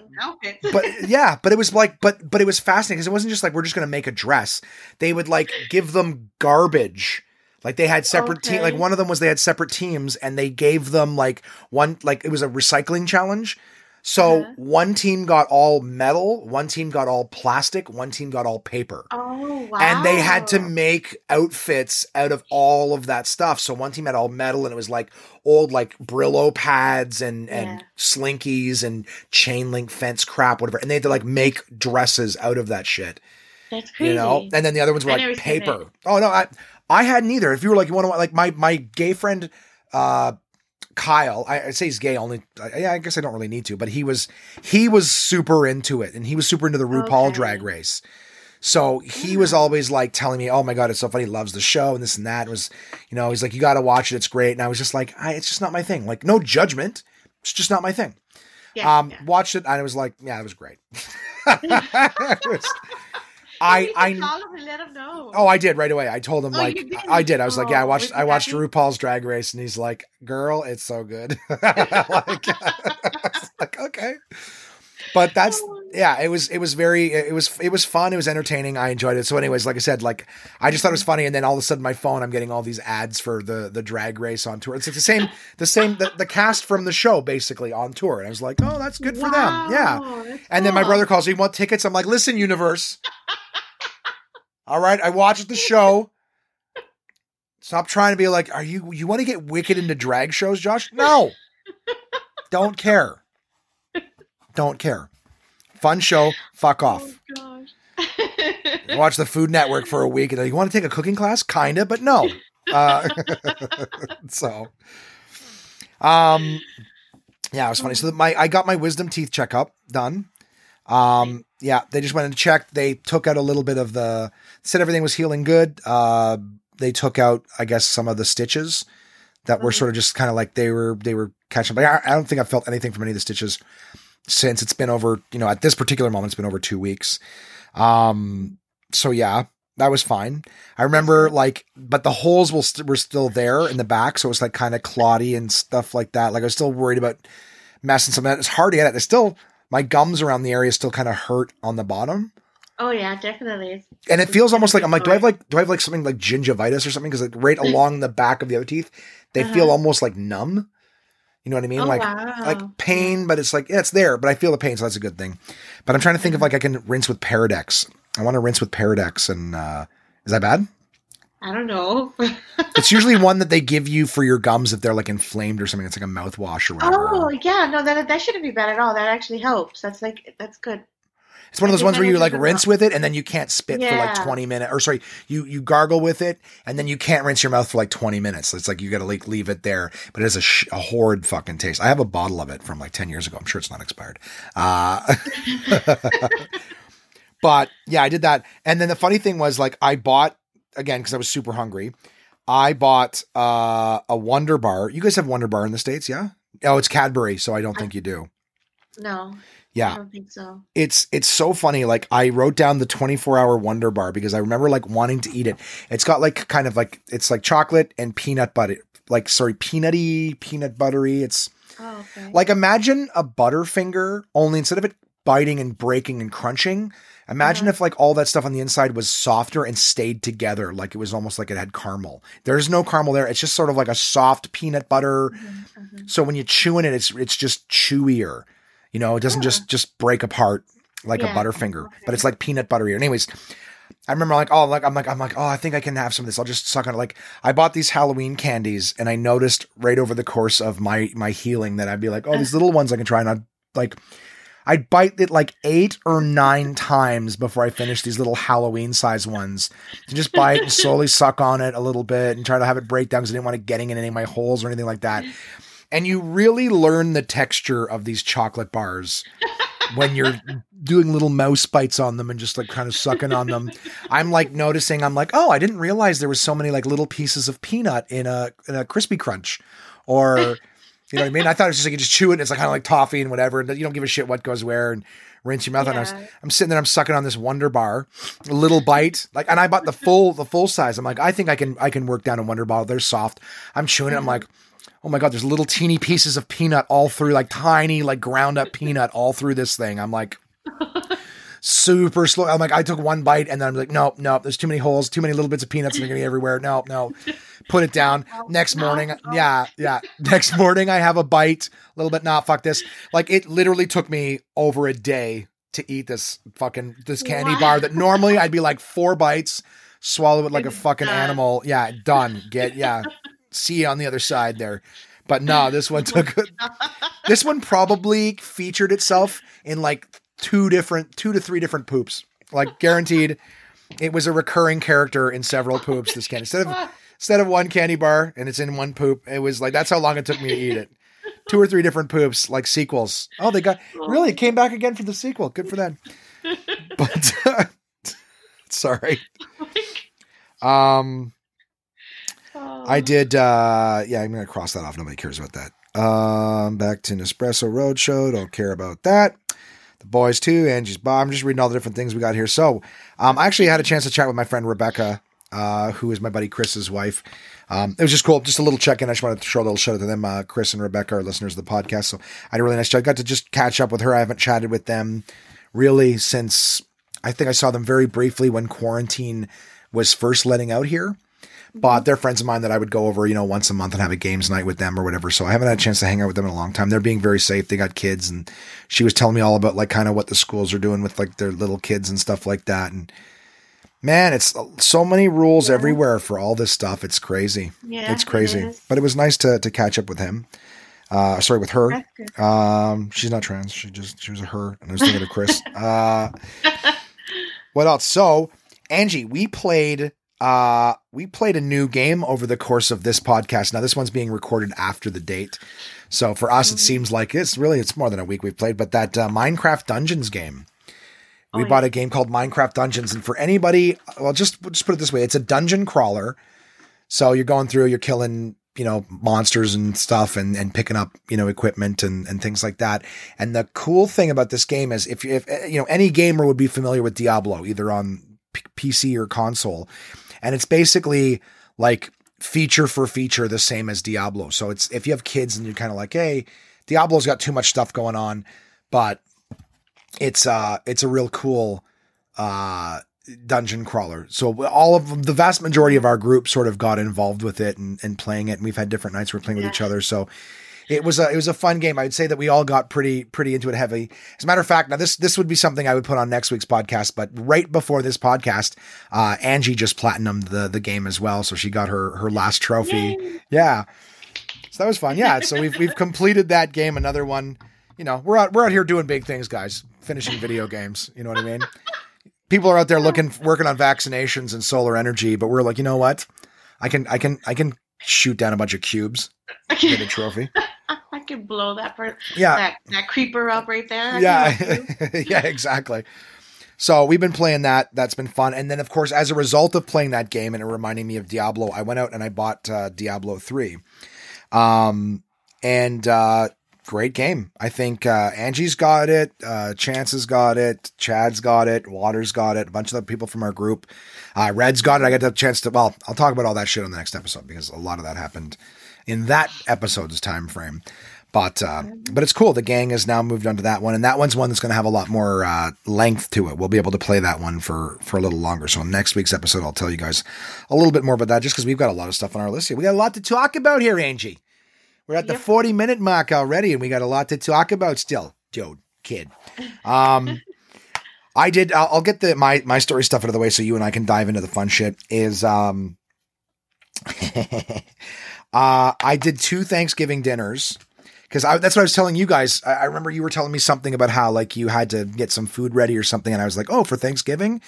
<laughs> But yeah but it was like but but it was fascinating because it wasn't just like we're just gonna make a dress. They would like give them garbage. Like they had separate team like one of them was they had separate teams and they gave them like one like it was a recycling challenge so Uh-huh. one team got all metal one team got all plastic one team got all paper oh wow! and they had to make outfits out of all of that stuff. So one team had all metal, and it was like old like Brillo pads and and Yeah. slinkies and chain link fence crap, whatever. And they had to like make dresses out of that shit, That's crazy. you know. And then the other ones were I like paper. Oh no, I I had neither. If you were like you want to like my my gay friend. uh Kyle, I, I say he's gay only. I, yeah, I guess I don't really need to, but he was he was super into it, and he was super into the RuPaul Okay. Drag Race. So he was always like telling me, "Oh my god, it's so funny. He loves the show and this and that." It was, you know, he's like, "You got to watch it. It's great." And I was just like, I, "It's just not my thing." Like, no judgment. It's just not my thing. yeah, um, yeah. watched it, and I was like, "Yeah, it was great." <laughs> It was- I I call him and let him know. Oh, I did right away. I told him Oh, like did? I did. I was like, yeah, I Oh, watched I watched happy? RuPaul's Drag Race, and he's like, girl, it's so good. <laughs> like, <laughs> like, okay. But that's Oh, yeah, it was it was very it was it was fun. It was entertaining. I enjoyed it. So, anyways, like I said, like I just thought it was funny, and then all of a sudden, my phone, I'm getting all these ads for the the drag race on tour. It's like the same the same the, the cast from the show basically on tour, and I was like, oh, that's good for them. Yeah. Wow, And then my brother calls, "You want tickets?" I'm like, "Listen, universe. All right, I watched the show. Stop trying to be like, are you you want to get wicked into drag shows, Josh? No. Don't care. Don't care. Fun show. Fuck off. Oh. <laughs> Watch the Food Network for a week, and you want to take a cooking class, kinda, but no. Uh, <laughs> so, um, yeah, it was funny. So my I got my wisdom teeth checkup done. Um, yeah, they just went and checked. They took out a little bit of the said everything was healing good. Uh, they took out, I guess, some of the stitches that were Mhm. sort of just kind of like they were they were catching. But I, I don't think I felt anything from any of the stitches since it's been over. You know, at this particular moment, it's been over two weeks. Um, so yeah, that was fine. I remember like, but the holes will st- were still there in the back, so it was like kind of cloddy and stuff like that. Like I was still worried about messing some of that. It's hard to get at. It's still my gums around the area still kind of hurt on the bottom. oh yeah, definitely. And it feels almost like I'm like, do I have like do I have like something like gingivitis or something? Because like right <laughs> along the back of the other teeth, they feel Uh-huh. almost like numb. You know what I mean? Oh, like wow. like pain, but it's like yeah, it's there, but I feel the pain, so that's a good thing. But I'm trying to think of like I can rinse with Peridex. I want to rinse with Peridex, and uh, is that bad? I don't know. <laughs> It's usually one that they give you for your gums if they're like inflamed or something. It's like a mouthwash or whatever. oh yeah, no, that that shouldn't be bad at all. That actually helps. That's like that's good. It's one of those ones where you like rinse with it and then you can't spit for like 20 minutes or sorry, you you gargle with it and then you can't rinse your mouth for like 20 minutes. It's like you got to like leave it there, but it has a, sh- a horrid fucking taste. I have a bottle of it from like 10 years ago. I'm sure it's not expired. Uh <laughs> But yeah, I did that. And then the funny thing was like I bought again cuz I was super hungry. I bought uh a Wonder Bar. You guys have Wonder Bar in the states, yeah? Oh, it's Cadbury, so I don't think you do. No, Yeah I don't think so. it's it's so funny like i wrote down the 24 hour wonder bar because i remember like wanting to eat it it's got like kind of like it's like chocolate and peanut butter like sorry peanutty peanut buttery it's Oh, okay. like imagine a butterfinger only instead of it biting and breaking and crunching imagine Uh-huh. if like all that stuff on the inside was softer and stayed together like it was almost like it had caramel there's no caramel there it's just sort of like a soft peanut butter Mhm, mhm. so when you chew in it, it's it's just chewier. You know, it doesn't Yeah. just just break apart like Yeah, a Butterfinger, but it's like peanut butterier. Anyways, I remember like oh like I'm like I'm like oh I think I can have some of this. I'll just suck on it. Like I bought these Halloween candies, and I noticed right over the course of my my healing that I'd be like oh these little ones I can try, and I'd like. I'd bite it like eight or nine times before I finished these little Halloween size ones. To just bite and <laughs> slowly suck on it a little bit and try to have it break down because I didn't want it getting in any of my holes or anything like that and you really learn the texture of these chocolate bars when you're doing little mouse bites on them and just like kind of sucking on them. I'm like noticing, I'm like, oh, I didn't realize there was so many like little pieces of peanut in a in a crispy crunch, or you know what I mean? I thought it was just like you just chew it. And it's like kind of like toffee and whatever, and you don't give a shit what goes where and rinse your mouth. And I was, I'm sitting there, I'm sucking on this Wonder Bar, a little bite, like, and I bought the full the full size. I'm like, I think I can I can work down a Wonder Bar. They're soft. I'm chewing it. I'm like. Oh my god, there's little teeny pieces of peanut all through, like tiny, like ground up peanut all through this thing. I'm like super slow. I'm like, I took one bite and then I'm like, nope, nope, there's too many holes, too many little bits of peanuts they're gonna be everywhere. No, no. Put it down. Next morning, yeah, yeah. Next morning I have a bite, a little bit, not fuck this. Like it literally took me over a day to eat this fucking this candy Wow. bar that normally I'd be like four bites, swallow it like a fucking animal. Yeah, done. Get yeah. See you on the other side there. But no, this one <laughs> took this one probably featured itself in like two different two to three different poops. Like guaranteed it was a recurring character in several poops this candy. Instead of instead of one candy bar and it's in one poop, it was like that's how long it took me to eat it. Two or three different poops, like sequels. Oh, they got really it came back again for the sequel. Good for them. <laughs> But <laughs> sorry. Um Oh. I did. uh Yeah, I'm gonna cross that off. Nobody cares about that. Um, back to Nespresso Roadshow. Don't care about that. The boys too. Angie's Bob. I'm just reading all the different things we got here. So, um, I actually had a chance to chat with my friend Rebecca, uh, who is my buddy Chris's wife. Um, it was just cool. Just a little check in. I just wanted to show a little shout out to them. Uh, Chris and Rebecca are listeners of the podcast. So I had a really nice chat. Got to just catch up with her. I haven't chatted with them really since I think I saw them very briefly when quarantine was first letting out here. But they're friends of mine that I would go over, you know, once a month and have a games night with them or whatever. So I haven't had a chance to hang out with them in a long time. They're being very safe. They got kids and she was telling me all about like kind of what the schools are doing with like their little kids and stuff like that. And man, it's so many rules everywhere for all this stuff. It's crazy. Yeah, it's crazy. is. but it was nice to to catch up with him. Uh, sorry, with her. Um, she's not trans. She just she was a her, and I was thinking of Chris. <laughs> Uh, what else? So, Angie, we played uh we played a new game over the course of this podcast. Now, this one's being recorded after the date, so for us, it seems like it's really it's more than a week we've played. But that uh, Minecraft Dungeons game. We Oh, bought a game called Minecraft Dungeons, and for anybody, well, just just put it this way: it's a dungeon crawler. So you're going through, you're killing, you know, monsters and stuff, and and picking up, you know, equipment and and things like that. And the cool thing about this game is, if if you know any gamer would be familiar with Diablo, either on P- PC or console, and it's basically like feature for feature the same as Diablo. So it's if you have kids and you're kind of like, hey, Diablo's got too much stuff going on, but it's uh it's a real cool uh dungeon crawler. So all of the vast majority of our group sort of got involved with it and, and playing it. And we've had different nights we're playing with each other. So it was a it was a fun game. I'd say that we all got pretty pretty into it heavy. As a matter of fact, now this this would be something I would put on next week's podcast. But right before this podcast, uh, Angie just platinumed the the game as well, so she got her her last trophy. Yeah, so that was fun. Yeah, so we've we've completed that game. Another one. You know, we're out we're out here doing big things, guys. Finishing video games. You know what I mean? People are out there looking working on vaccinations and solar energy, but we're like, you know what? I can I can I can shoot down a bunch of cubes, get a trophy. <laughs> Could blow that per- Yeah. that that creeper up right there. I yeah. can help you. <laughs> yeah exactly. So we've been playing that. That's been fun. And then of course as a result of playing that game and it reminding me of diablo i went out and i bought uh, diablo 3 um and uh great game. I think uh angie's got it uh chance has got it chad's got it water's got it a bunch of other people from our group. Uh red's got it. I got the chance to well i'll talk about all that shit on the next episode because a lot of that happened in that episode's time frame but uh, but it's cool. The gang has now moved on to that one, and that one's one that's going to have a lot more uh, length to it. We'll be able to play that one for for a little longer. So next week's episode, I'll tell you guys a little bit more about that, just because we've got a lot of stuff on our list here. We got a lot to talk about here, Angie. We're at the forty minute mark already, and we got a lot to talk about still. Joe, kid. Um, I did. I'll, I'll get the my my story stuff out of the way, so you and I can dive into the fun shit. Is um. <laughs> Uh, I did two Thanksgiving dinners because that's what I was telling you guys. I, I remember you were telling me something about how like you had to get some food ready or something, and I was like, "Oh, for Thanksgiving,"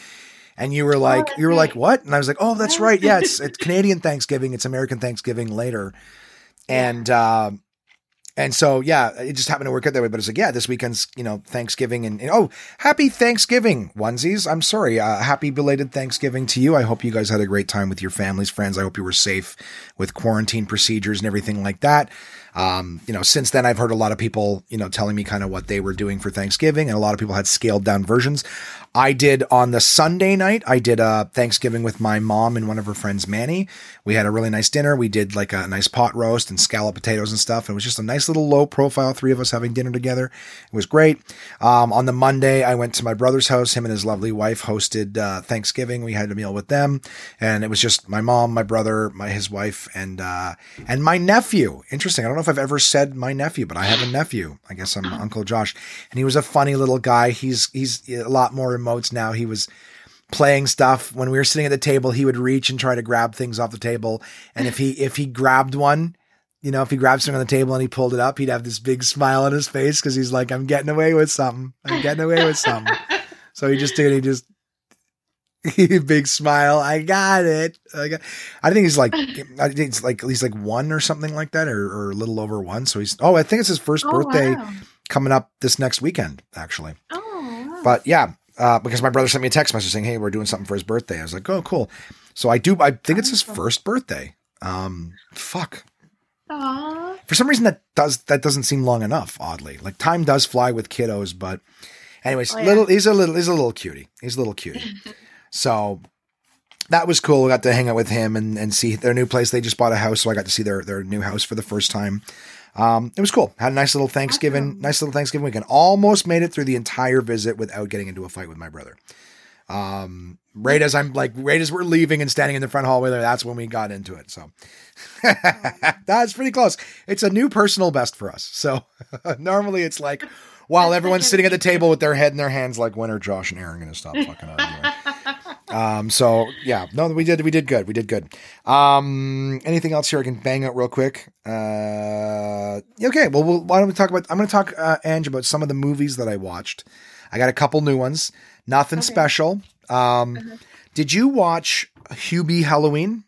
and you were like, that's "You were like what?" And I was like, "Oh, that's right. Yeah, it's <laughs> it's Canadian Thanksgiving. It's American Thanksgiving later," and uh, and so yeah, it just happened to work out that way. But it's like, yeah, this weekend's you know Thanksgiving, and, and oh, happy Thanksgiving, onesies. I'm sorry, uh, happy belated Thanksgiving to you. I hope you guys had a great time with your families, friends. I hope you were safe with quarantine procedures and everything like that. Um, you know, since then I've heard a lot of people, you know, telling me kind of what they were doing for Thanksgiving, and a lot of people had scaled down versions. I did on the Sunday night, I did a Thanksgiving with my mom and one of her friends, Manny. We had a really nice dinner. We did like a nice pot roast and scallop potatoes and stuff. It was just a nice little low profile, three of us having dinner together. It was great. Um, on the Monday, I went to my brother's house. Him and his lovely wife hosted uh, Thanksgiving. We had a meal with them, and it was just my mom, my brother, my his wife, and uh, and my nephew. Interesting. I don't know if I've ever said my nephew, but I have a nephew. I guess I'm Uncle Josh, and he was a funny little guy. He's he's a lot more emotes now. He was playing stuff. When we were sitting at the table he would reach and try to grab things off the table. And if he if he grabbed one you know if he grabbed something on the table and he pulled it up he'd have this big smile on his face because he's like i'm getting away with something. I'm getting away with something. <laughs> So he just did he just <laughs> big smile. I got it. I, got, I think he's like i think it's like he's like one or something like that or, or a little over one. So he's oh i think it's his first Oh, birthday wow. coming up this next weekend actually. Oh, wow. but yeah, uh, because my brother sent me a text message saying, "Hey, we're doing something for his birthday." I was like, "Oh, cool." So I do. I think it's his first birthday. Um, fuck. Aw. For some reason, that does that doesn't seem long enough. Oddly, like time does fly with kiddos. But, anyways, Oh, yeah. little he's a little he's a little cutie. He's a little cutie. <laughs> so that was cool. I got to hang out with him and, and see their new place. They just bought a house, so I got to see their their new house for the first time. Um, it was cool. Had a nice little Thanksgiving, Awesome. nice little Thanksgiving weekend. Almost made it through the entire visit without getting into a fight with my brother. Um, right as I'm like, right as we're leaving and standing in the front hallway there, that's when we got into it. So <laughs> that's pretty close. It's a new personal best for us. So <laughs> normally it's like, while everyone's sitting at the table with their head in their hands, like, when are Josh and Aaron going to stop fucking arguing? <laughs> Um, so yeah, no, we did, we did good. We did good. Um, anything else here I can bang out real quick? Uh, okay. Well, we'll why don't we talk about, I'm going to talk, uh, Ange about some of the movies that I watched. I got a couple new ones, nothing Okay. special. Um, Uh-huh. did you watch Hubie Halloween?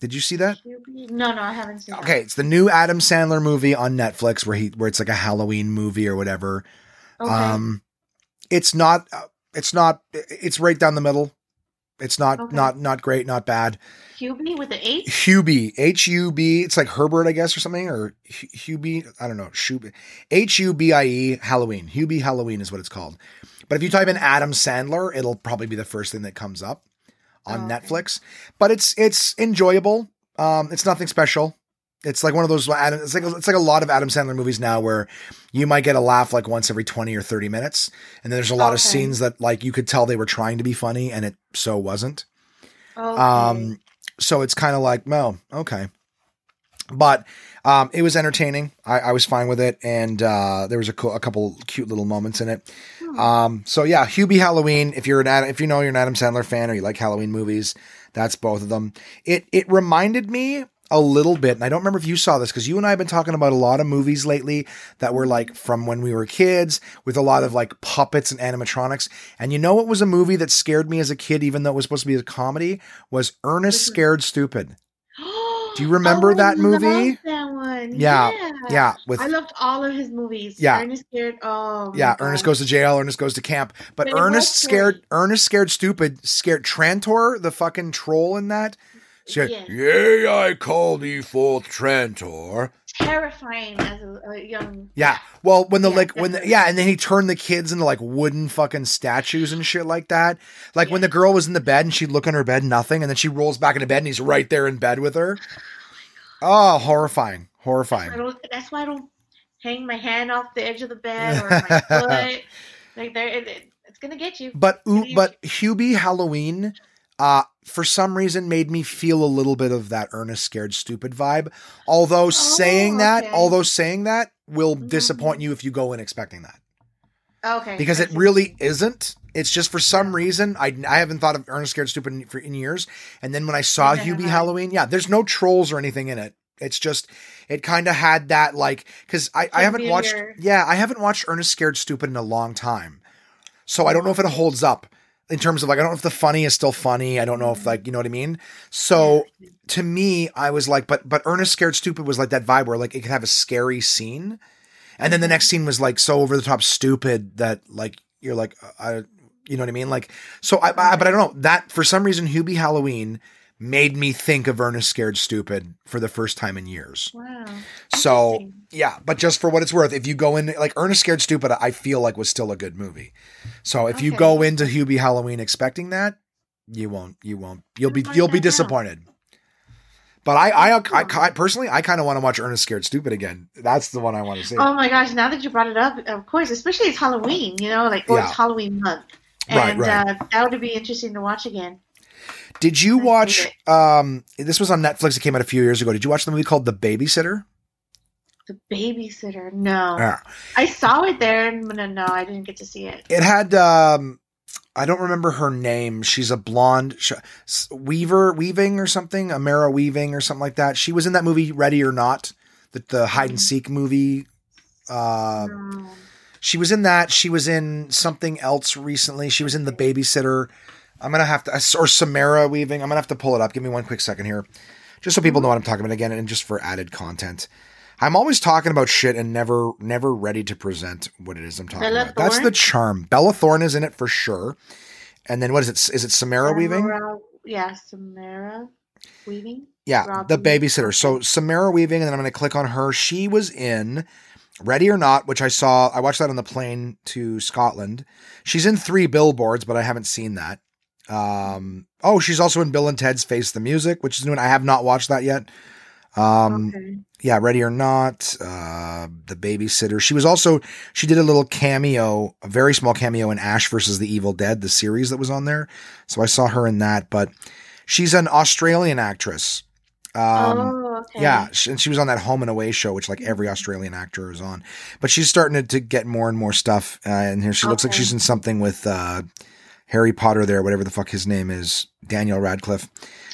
Did you see that? No, no, I haven't seen. Okay. It's the new Adam Sandler movie on Netflix where he, where it's like a Halloween movie or whatever. Okay. Um, it's not. uh, It's not. It's right down the middle. It's not Okay. not not great, not bad. Hubie with the H. Hubie, H U B. It's like Herbert, I guess, or something, or Hu- Hubie. I don't know. H U B I E. Halloween. Hubie Halloween is what it's called. But if you type in Adam Sandler, it'll probably be the first thing that comes up on Oh, okay. Netflix. But it's it's enjoyable. Um, it's nothing special. It's like one of those. Adam- It's like it's like a lot of Adam Sandler movies now, where you might get a laugh like once every twenty or thirty minutes, and then there's a lot of scenes that like you could tell they were trying to be funny, and it so wasn't. Okay. Um, so it's kind of like, no, okay. But um, it was entertaining. I, I was fine with it, and uh, there was a, co- a couple cute little moments in it. Hmm. Um, so yeah, Hubie Halloween. If you're an Adam, if you know you're an Adam Sandler fan or you like Halloween movies, that's both of them. It it reminded me a little bit, and I don't remember if you saw this because you and I have been talking about a lot of movies lately that were like from when we were kids with a lot of like puppets and animatronics. And you know what was a movie that scared me as a kid, even though it was supposed to be a comedy, was Ernest Scared Stupid. <gasps> Do you remember oh, that I movie? that one. Yeah, Yeah. Yeah, with I loved all of his movies. Yeah. Ernest Scared. Oh. yeah, Ernest goes to jail, Ernest goes to camp. But But Ernest scared. Ernest scared stupid, scared Trantor, the fucking troll in that. Said, Yes. Yea, I call thee forth, Trantor. Terrifying as a, a young. Yeah. Well, when the Yeah, like when the, yeah, and then he turned the kids into like wooden fucking statues and shit like that. Like when the girl was in the bed and she'd look in her bed, nothing, and then she rolls back into bed and he's right there in bed with her. Oh, oh horrifying. I Horrifying. don't, that's why I don't hang my hand off the edge of the bed or my <laughs> foot. Like there, it, it, it's gonna get you. But ooh, but Hubie Halloween, uh, for some reason made me feel a little bit of that Ernest Scared Stupid vibe. Although saying that, Oh, okay. although saying that will Mhm. disappoint you if you go in expecting that. Okay. because it really isn't. It's just for some reason I I haven't thought of Ernest Scared Stupid in, for in years, and then when I saw have Hubie. Halloween, yeah, there's no trolls or anything in it. It's just it kind of had that like because I I haven't watched yeah I haven't watched Ernest Scared Stupid in a long time, so I don't know if it holds up in terms of like I don't know if the funny is still funny. I don't know if like you know what I mean. So to me, I was like, but but Ernest Scared Stupid was like that vibe where like it could have a scary scene, and then the next scene was like so over the top stupid that like you're like uh, I you know what I mean like so I, I but I don't know that for some reason Hubie Halloween made me think of Ernest Scared Stupid for the first time in years. Wow. So yeah, but just for what it's worth, if you go in like Ernest Scared Stupid, I feel like was still a good movie. So if you go into Hubie Halloween expecting that, you won't. You won't. You'll be you'll be disappointed. But I I, I, I personally I kind of want to watch Ernest Scared Stupid again. That's the one I want to see. Oh my gosh! Now that you brought it up, of course, especially it's Halloween. You know, like or Yeah. it's Halloween month, Right, and right. Uh, that would be interesting to watch again. Did you watch? Um, this was on Netflix. It came out a few years ago. Did you watch the movie called The Babysitter? The babysitter. No. I saw it there, and no, no, I didn't get to see it. It had um I don't remember her name. She's a blonde sh- Weaver Weaving or something, Amara Weaving or something like that. She was in that movie Ready or Not, the, the hide and seek movie. Uh, No. she was in that. She was in something else recently. She was in The Babysitter. I'm gonna have to or Samara Weaving. I'm gonna have to pull it up. Give me one quick second here, just so people know what I'm talking about again, and just for added content. I'm always talking about shit and never never ready to present what it is I'm talking Bella about. That's the charm. Bella Thorne is in it for sure. And then what is it? Is it Samara Weaving? Yeah, Samara Weaving. Yeah, the babysitter. So Samara Weaving, and then I'm going to click on her. She was in Ready or Not, which I saw. I watched that on the plane to Scotland. She's in three billboards, but I haven't seen that. Um, oh, she's also in Bill and Ted's Face the Music, which is new. and I have not watched that yet. Um, okay. yeah, Ready or Not, uh, The Babysitter. She was also she did a little cameo, a very small cameo in Ash versus the Evil Dead, the series that was on there. So I saw her in that, but she's an Australian actress. Um, oh, okay. yeah, sh- and she was on that Home and Away show, which like every Australian actor is on. But she's starting to, to get more and more stuff. Uh, and here she looks like she's in something with uh, Harry Potter there, whatever the fuck his name is, Daniel Radcliffe.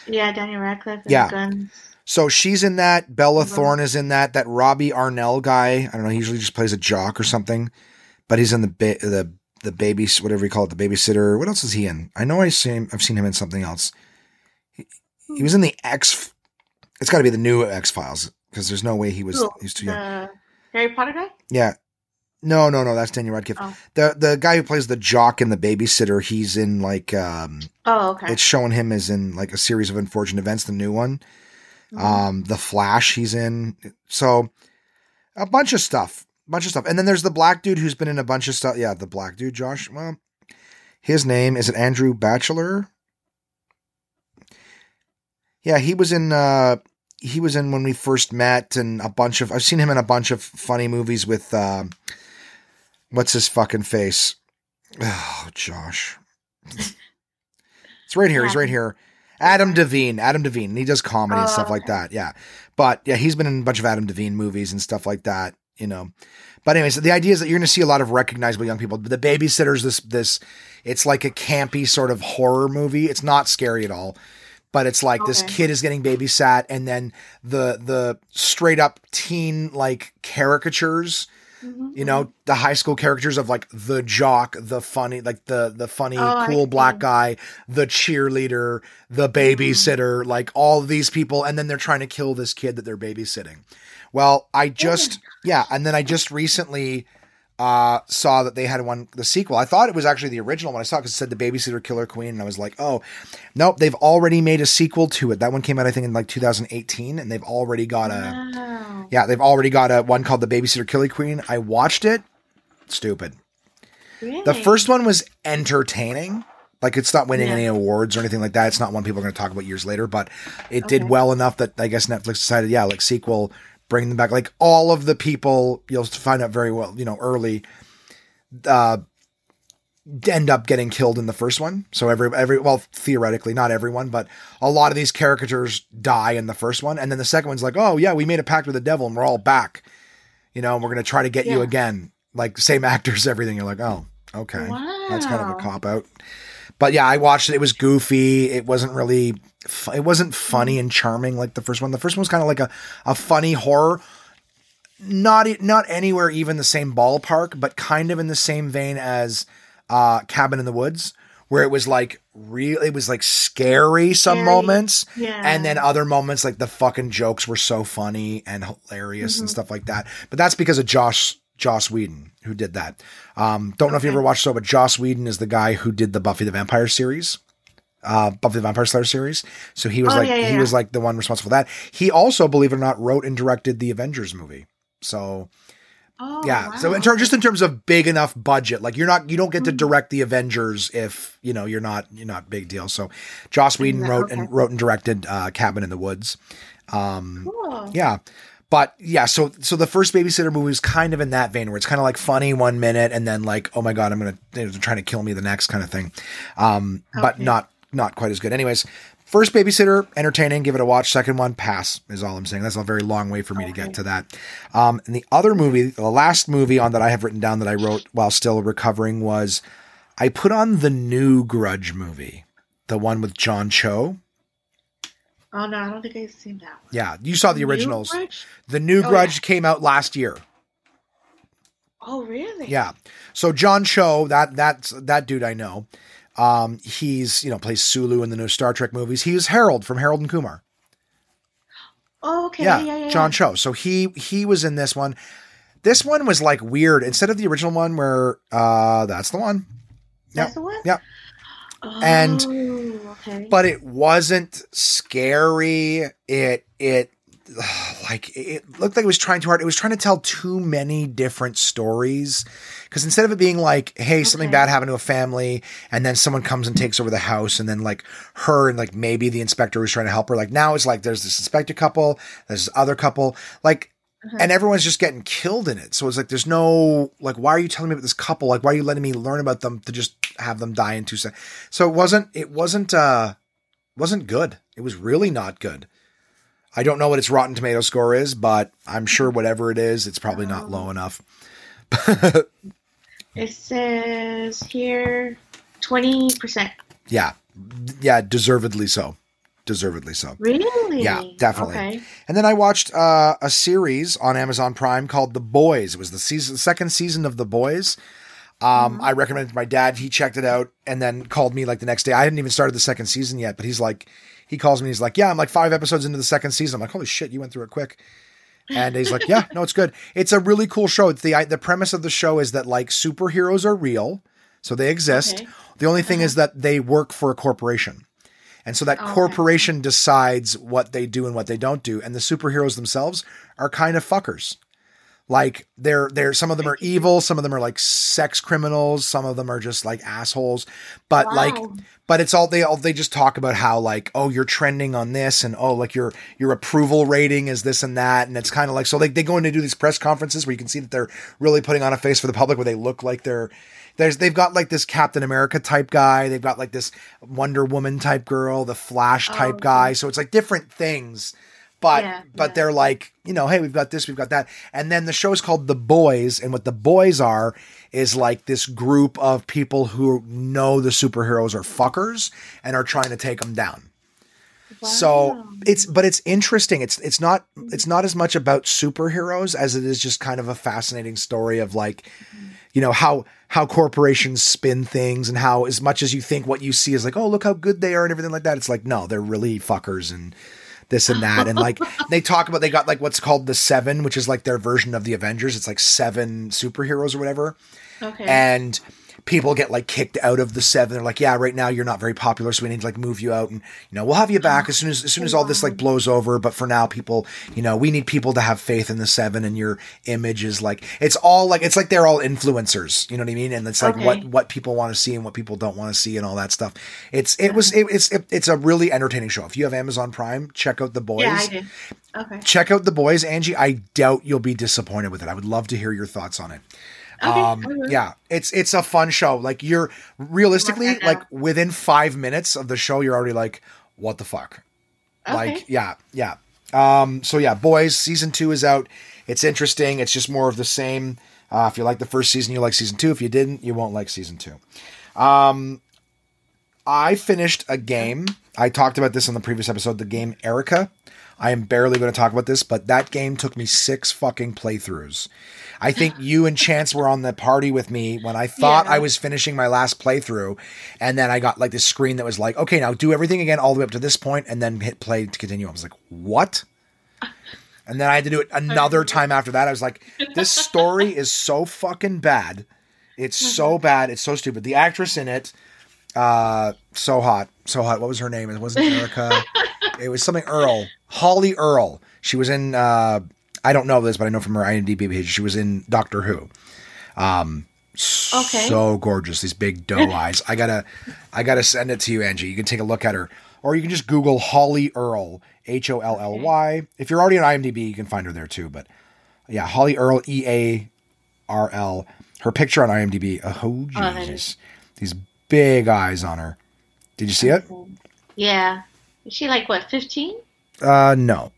Yeah, Daniel Radcliffe. Yeah. Guns. So she's in that. Bella. Thorne is in that. That Robbie Amell guy. I don't know. He usually just plays a jock or something, but he's in the ba- the the baby whatever you call it, the babysitter. What else is he in? I know I seen I've seen him in something else. He, he was in the X. It's got to be the new X Files because there's no way he was Who? he's too young. Harry Potter guy? Yeah. No, no, no. That's Daniel Radcliffe. Oh. The the guy who plays the jock in the babysitter. He's in like um. Oh, okay. It's showing him as in like a series of unfortunate events. The new one. Mhm. Um, The Flash, he's in. So a bunch of stuff, bunch of stuff. And then there's the black dude who's been in a bunch of stuff. Yeah, the black dude, Josh. Well, his name is it Andrew Bachelor? Yeah, he was in. uh He was in when we first met, and a bunch of. I've seen him in a bunch of funny movies with. uh What's his fucking face? Oh, Josh. it's right here. He's right here. Adam Devine. Adam Devine. And he does comedy and Oh, stuff like that. Yeah. But yeah, he's been in a bunch of Adam Devine movies and stuff like that, you know. But anyways, the idea is that you're going to see a lot of recognizable young people. The Babysitter's this this it's like a campy sort of horror movie. It's not scary at all. But it's like this kid is getting babysat and then the the straight up teen like caricatures Mhm, you know the high school characters of like the jock the funny like the the funny Oh, cool black guy the cheerleader the Mm-hmm. babysitter like all of these people and then they're trying to kill this kid that they're babysitting. Well i just yeah and then i just recently uh saw that they had one the sequel i thought it was actually the original when i saw it because it said the babysitter killer queen and i was like oh nope they've already made a sequel to it that one came out i think in like 2018 and they've already got a Wow. yeah, they've already got a one called The Babysitter Killer Queen. I watched it. Stupid. Really? The first one was entertaining. Like it's not winning Yeah. any awards or anything like that. It's not one people are going to talk about years later, but it did well enough that I guess Netflix decided, yeah, like sequel, bring them back. Like all of the people you'll find out very well, you know, early, uh, end up getting killed in the first one. So every every well theoretically not everyone, but a lot of these caricatures die in the first one, and then the second one's like, oh yeah, we made a pact with the devil and we're all back. You know, and we're gonna try to get you again. Like same <laughs> actors, everything. You're like, oh okay, that's kind of a cop out. But yeah, I watched it. It was goofy. It wasn't really. It wasn't funny and charming like the first one. The first one was kind of like a a funny horror not not anywhere even the same ballpark, but kind of in the same vein as uh, Cabin in the Woods, where it was like real. It was like scary some Scary. moments, Yeah. and then other moments like the fucking jokes were so funny and hilarious Mm-hmm. and stuff like that. But that's because of Josh Joss Whedon who did that. Um, don't know if you ever watched so, but Joss Whedon is the guy who did the Buffy the Vampire series. Uh, Buffy the Vampire Slayer series. So he was Oh, like yeah, yeah, he yeah. was like the one responsible for that. He also, believe it or not, wrote and directed the Avengers movie. So Oh, yeah. So in terms, just in terms of big enough budget, like you're not, you don't get to Mhm. direct the Avengers if you know you're not, you're not big deal. So Joss Whedon wrote okay. and wrote and directed uh, Cabin in the Woods. Um, Cool. yeah. But yeah, so so the first babysitter movie was kind of in that vein where it's kind of like funny one minute and then like, oh my god, I'm gonna they're trying to kill me the next kind of thing. Um, but not not quite as good. Anyways, first babysitter, entertaining, give it a watch. Second one, pass is all I'm saying. That's a very long way for me to get to that. Um, and the other movie, the last movie on that I have written down that I wrote while still recovering was I put on the new Grudge movie, the one with John Cho. Oh no, I don't think I've seen that one. Yeah, you saw the New originals. Grudge? The new Oh, Grudge yeah. came out last year. Oh really? Yeah. So John Cho, that that's that dude I know. Um, he's you know plays Sulu in the new Star Trek movies. He He's Harold from Harold and Kumar. Oh okay. Yeah, Yeah, yeah, yeah. John Cho. So he he was in this one. This one was like weird. Instead of the original one where uh that's the one. That's the one. Yep. Oh, And- okay. But it wasn't scary. It it <sighs> like it looked like it was trying too hard. It was trying to tell too many different stories. Because instead of it being like, hey, something bad happened to a family, and then someone comes and takes over the house, and then like her and like maybe the inspector was trying to help her. Like now it's like there's this inspector couple, there's this other couple, like, Uh-huh. and everyone's just getting killed in it. So it's like there's no like, why are you telling me about this couple? Like, why are you letting me learn about them to just have them die in two seconds? So it wasn't. It wasn't. uh wasn't good. It was really not good. I don't know what its Rotten Tomato score is, but I'm sure whatever it is, it's probably not low enough. <laughs> It says here twenty percent. Yeah, yeah, deservedly so. Deservedly so. Really? Yeah, definitely. Okay. And then I watched uh, a series on Amazon Prime called The Boys. It was the season, second season of The Boys. Um, I recommended it to my dad. He checked it out and then called me like the next day. I hadn't even started the second season yet, but he's like, he calls me. He's like, yeah, I'm like five episodes into the second season. I'm like, holy shit, you went through it quick. And he's like, yeah, no, it's good. It's a really cool show. It's the the premise of the show is that like superheroes are real, so they exist. Okay. The only thing is that they work for a corporation. And so that Okay. corporation decides what they do and what they don't do. And the superheroes themselves are kind of fuckers. Like they're they're some of them are evil, some of them are like sex criminals, some of them are just like assholes. But like but it's all they all they just talk about how like oh you're trending on this and oh like your your approval rating is this and that and it's kind of like so they they go in to do these press conferences where you can see that they're really putting on a face for the public where they look like they're there's they've got like this Captain America type guy, they've got like this Wonder Woman type girl, the Flash oh, type Oh, guy. So it's like different things. But Yeah, but yeah. they're like, you know, hey, we've got this, we've got that. And then the show is called The Boys, and what the boys are is like this group of people who know the superheroes are fuckers and are trying to take them down. So it's but it's interesting. It's it's not mm-hmm. it's not as much about superheroes as it is just kind of a fascinating story of like mm-hmm. you know how how corporations spin things and how as much as you think what you see is like oh look how good they are and everything like that it's like no they're really fuckers and this and that. And like <laughs> they talk about they got like what's called the 7 which is like their version of the Avengers. It's like 7 superheroes or whatever. Okay. and people get like kicked out of the seven. They're like, yeah, right now you're not very popular, so we need to like move you out, and you know we'll have you back as soon as as soon as all this like blows over. But for now, people, you know, we need people to have faith in the seven, and your image is like it's all like it's like they're all influencers. You know what I mean? And it's like Okay. what what people want to see and what people don't want to see and all that stuff. It's it was it, it's it, it's a really entertaining show. If you have Amazon Prime, check out the boys yeah, I did. Okay. check out the boys angie i doubt you'll be disappointed with it i would love to hear your thoughts on it Okay, um yeah it's it's a fun show. Like you're realistically like within five minutes of the show you're already like what the fuck? Like yeah yeah. Um so yeah boys season two is out. It's interesting. It's just more of the same. Uh, if you like the first season you like season two. If you didn't you won't like season two. Um i finished a game. I talked about this on the previous episode the game erica. I am barely going to talk about this but that game took me six fucking playthroughs i think you and chance were on the party with me when i thought Yeah. i was finishing my last playthrough and then i got like this screen that was like okay now do everything again all the way up to this point and then hit play to continue i was like what <laughs> and then I had to do it another time after that. I was like, this story is so fucking bad. It's so bad. It's so stupid. The actress in it, uh, so hot. So hot. What was her name? It wasn't Erica. <laughs> it was something Earl. Holly Earl. She was in, uh, I don't know this, but I know from her IMDb page, she was in Doctor Who. Um, Okay. so gorgeous. These big doe <laughs> eyes. I gotta, I gotta send it to you, Angie. You can take a look at her, or you can just Google Holly Earl, H O L L Y. If you're already on IMDb, you can find her there too. But yeah, Holly Earl, E A R L. Her picture on IMDb. Oh Jesus, these big eyes on her. Did you see it? Yeah. Is she like what, fifteen? Uh, no.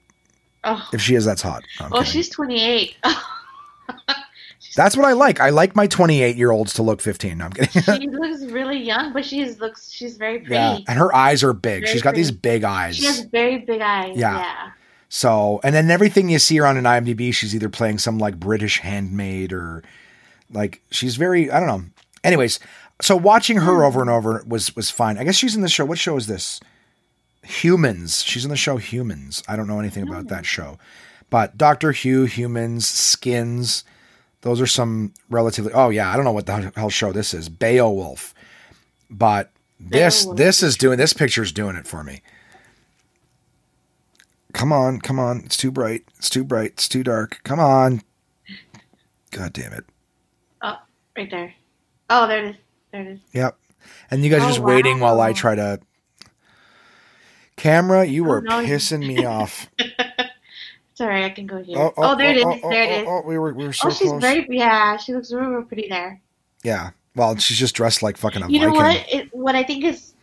Oh, If she is, that's hot. No, oh, kidding. she's twenty eight. <laughs> That's what I like. I like my 28 year olds to look 15. No, I'm kidding. she <laughs> looks really young, but she's looks she's very pretty. yeah, and her eyes are big. Very She's got these big eyes. She has very big eyes. Yeah. Yeah. So, and then everything you see her on an IMDb, she's either playing some like British handmaid or like she's very, I don't know. Anyways, so watching her hmm. over and over was was fine. I guess she's in the show. What show is this? Humans. She's in the show Humans. I don't know anything about that oh. show. But Doctor Who, Humans, Skins, those are some relatively Oh yeah, I don't know what the hell show this is. Beowulf. But this Beowulf. this is doing this picture's doing it for me. Come on, come on. It's too bright. It's too bright. It's too dark. Come on. God damn it. Oh, right there. Oh, there it is. There it is. Yep. And you guys are Oh, just waiting while I try to. Camera, you were no, pissing me off. <laughs> Right. I can go here. Oh, there it is. oh, there it oh, is. oh, we were we were so oh, she's close. very yeah. She looks real, real pretty there. yeah. Well, she's just dressed like fucking a You know Viking. what? It, what I think is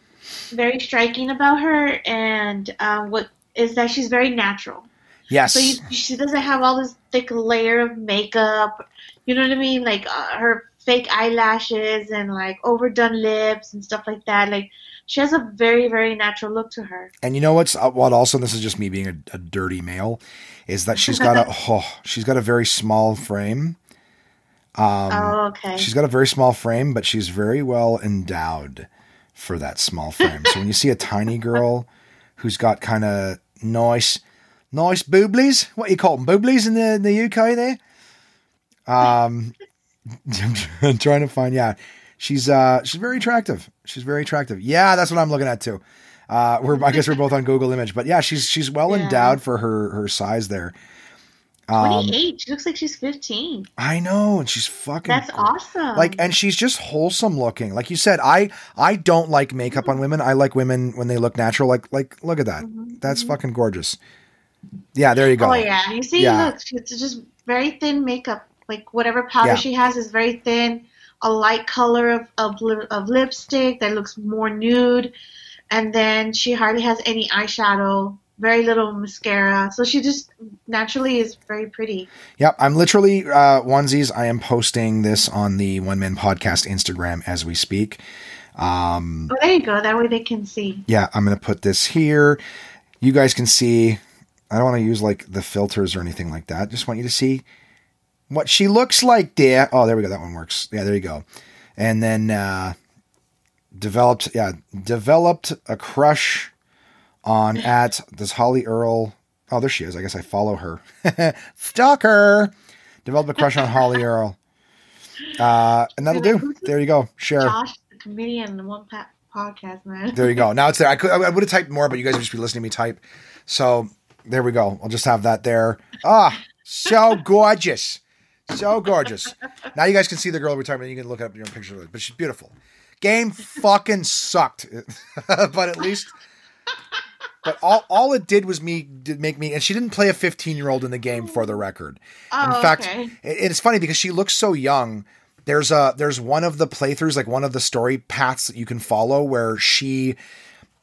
very striking about her, and um, what is that she's very natural. Yes. So you, she doesn't have all this thick layer of makeup. You know what I mean? Like uh, her fake eyelashes and like overdone lips and stuff like that. Like she has a very very natural look to her. And you know what's uh, what? Also, this is just me being a, a dirty male, is that she's got a <laughs> oh, she's got a very small frame. Um, oh, okay. she's got a very small frame, but she's very well endowed for that small frame. so when you see a tiny girl who's got kind of nice, nice booblies, what you call them, booblies in the in the UK there. Um, <laughs> I'm trying to find. Yeah, she's uh she's very attractive. She's very attractive. Yeah, that's what I'm looking at too. Uh, we're I guess we're both on Google Image, but yeah, she's she's well Yeah. endowed for her her size there. Um, 28. She looks like she's 15. I know, and she's fucking. That's gr- awesome. Like, and she's just wholesome looking. Like you said, I I don't like makeup on women. I like women when they look natural. Like like look at that. That's fucking gorgeous. Yeah, there you go. Oh yeah, you see, Yeah. look, it's just very thin makeup. Like whatever powder Yeah. she has is very thin. A light color of of, of lipstick that looks more nude, and then she hardly has any eyeshadow. Very little mascara, so she just naturally is very pretty. Yep, I'm literally uh, onesies. I am posting this on the One Man Podcast Instagram as we speak. Um, Oh, there you go. That way they can see. yeah, I'm gonna put this here. You guys can see. I don't want to use like the filters or anything like that. Just want you to see what she looks like, dear. Oh, there we go. That one works. Yeah, there you go. And then uh, developed, yeah, developed a crush on <laughs> at this Holly Earl. Oh, there she is. I guess I follow her. <laughs> Stalker. Developed a crush on Holly <laughs> Earl. Uh, and that'll do. There you go. Share. Josh, the comedian, the one pa- podcast man. There you go. Now it's there. I could, I would have typed more, but you guys would just be listening to me type. So there we go. I'll just have that there. Ah, so gorgeous, so gorgeous. Now you guys can see the girl we're talking about. You can look up your own picture of it, but she's beautiful. Game fucking sucked, <laughs> but at least. But all, all it did was me did make me, and she didn't play a 15 year old in the game for the record. Oh, In fact, okay. it- it's funny because she looks so young. There's a there's one of the playthroughs, like one of the story paths that you can follow, where she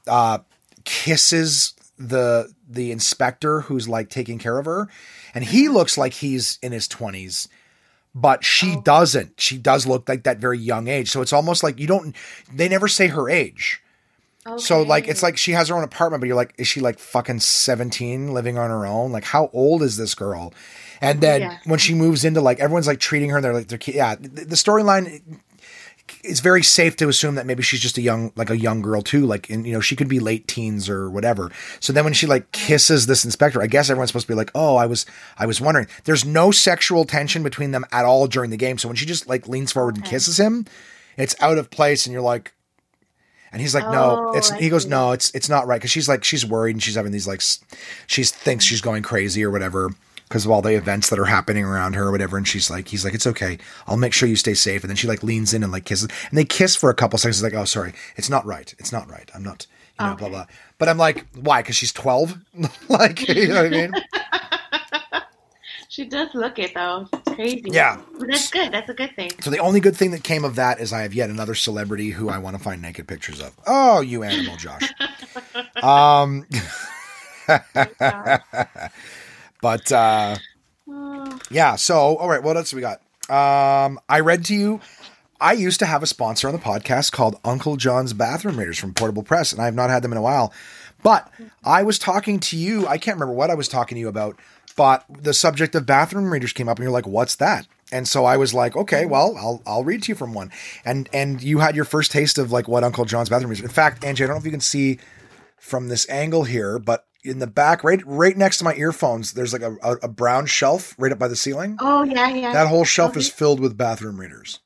uh, kisses the the inspector who's like taking care of her, and he looks like he's in his twenties, but she Oh. doesn't. She does look like that very young age. So it's almost like you don't. They never say her age. So like it's like she has her own apartment, but you're like, is she like fucking 17 living on her own? Like how old is this girl? And then Yeah. when she moves into like everyone's like treating her, they're like they're yeah. The, the storyline is very safe to assume that maybe she's just a young like a young girl too. Like and you know she could be late teens or whatever. So then when she like kisses this inspector, I guess everyone's supposed to be like, oh, I was I was wondering. There's no sexual tension between them at all during the game. So when she just like leans forward and kisses him, it's out of place, and you're like. And he's like, no, Oh, it's. He goes, no, it's it's not right because she's like she's worried and she's having these like, she thinks she's going crazy or whatever because of all the events that are happening around her or whatever. And she's like, he's like, it's okay, I'll make sure you stay safe. And then she like leans in and like kisses, and they kiss for a couple seconds. She's like, oh, sorry, it's not right, it's not right. I'm not, you know, blah Okay. blah. But I'm like, why? Because she's twelve, <laughs> like, you know what I mean? <laughs> She does look it though. It's crazy. Yeah. But that's good. That's a good thing. So the only good thing that came of that is I have yet another celebrity who I want to find naked pictures of. Oh, you animal, Josh. <laughs> um, but uh, <sighs> yeah. So all right, what else we got? Um, I read to you. I used to have a sponsor on the podcast called Uncle John's Bathroom Readers from Portable Press, and I have not had them in a while. But I was talking to you. I can't remember what I was talking to you about, but the subject of bathroom readers came up, and you're like, "What's that?" And so I was like, "Okay, well, I'll I'll read to you from one." And and you had your first taste of like what Uncle John's bathroom readers. In fact, Angie, I don't know if you can see from this angle here, but in the back, right right next to my earphones, there's like a, a, a brown shelf right up by the ceiling. oh yeah, yeah. That whole shelf Okay. is filled with bathroom readers.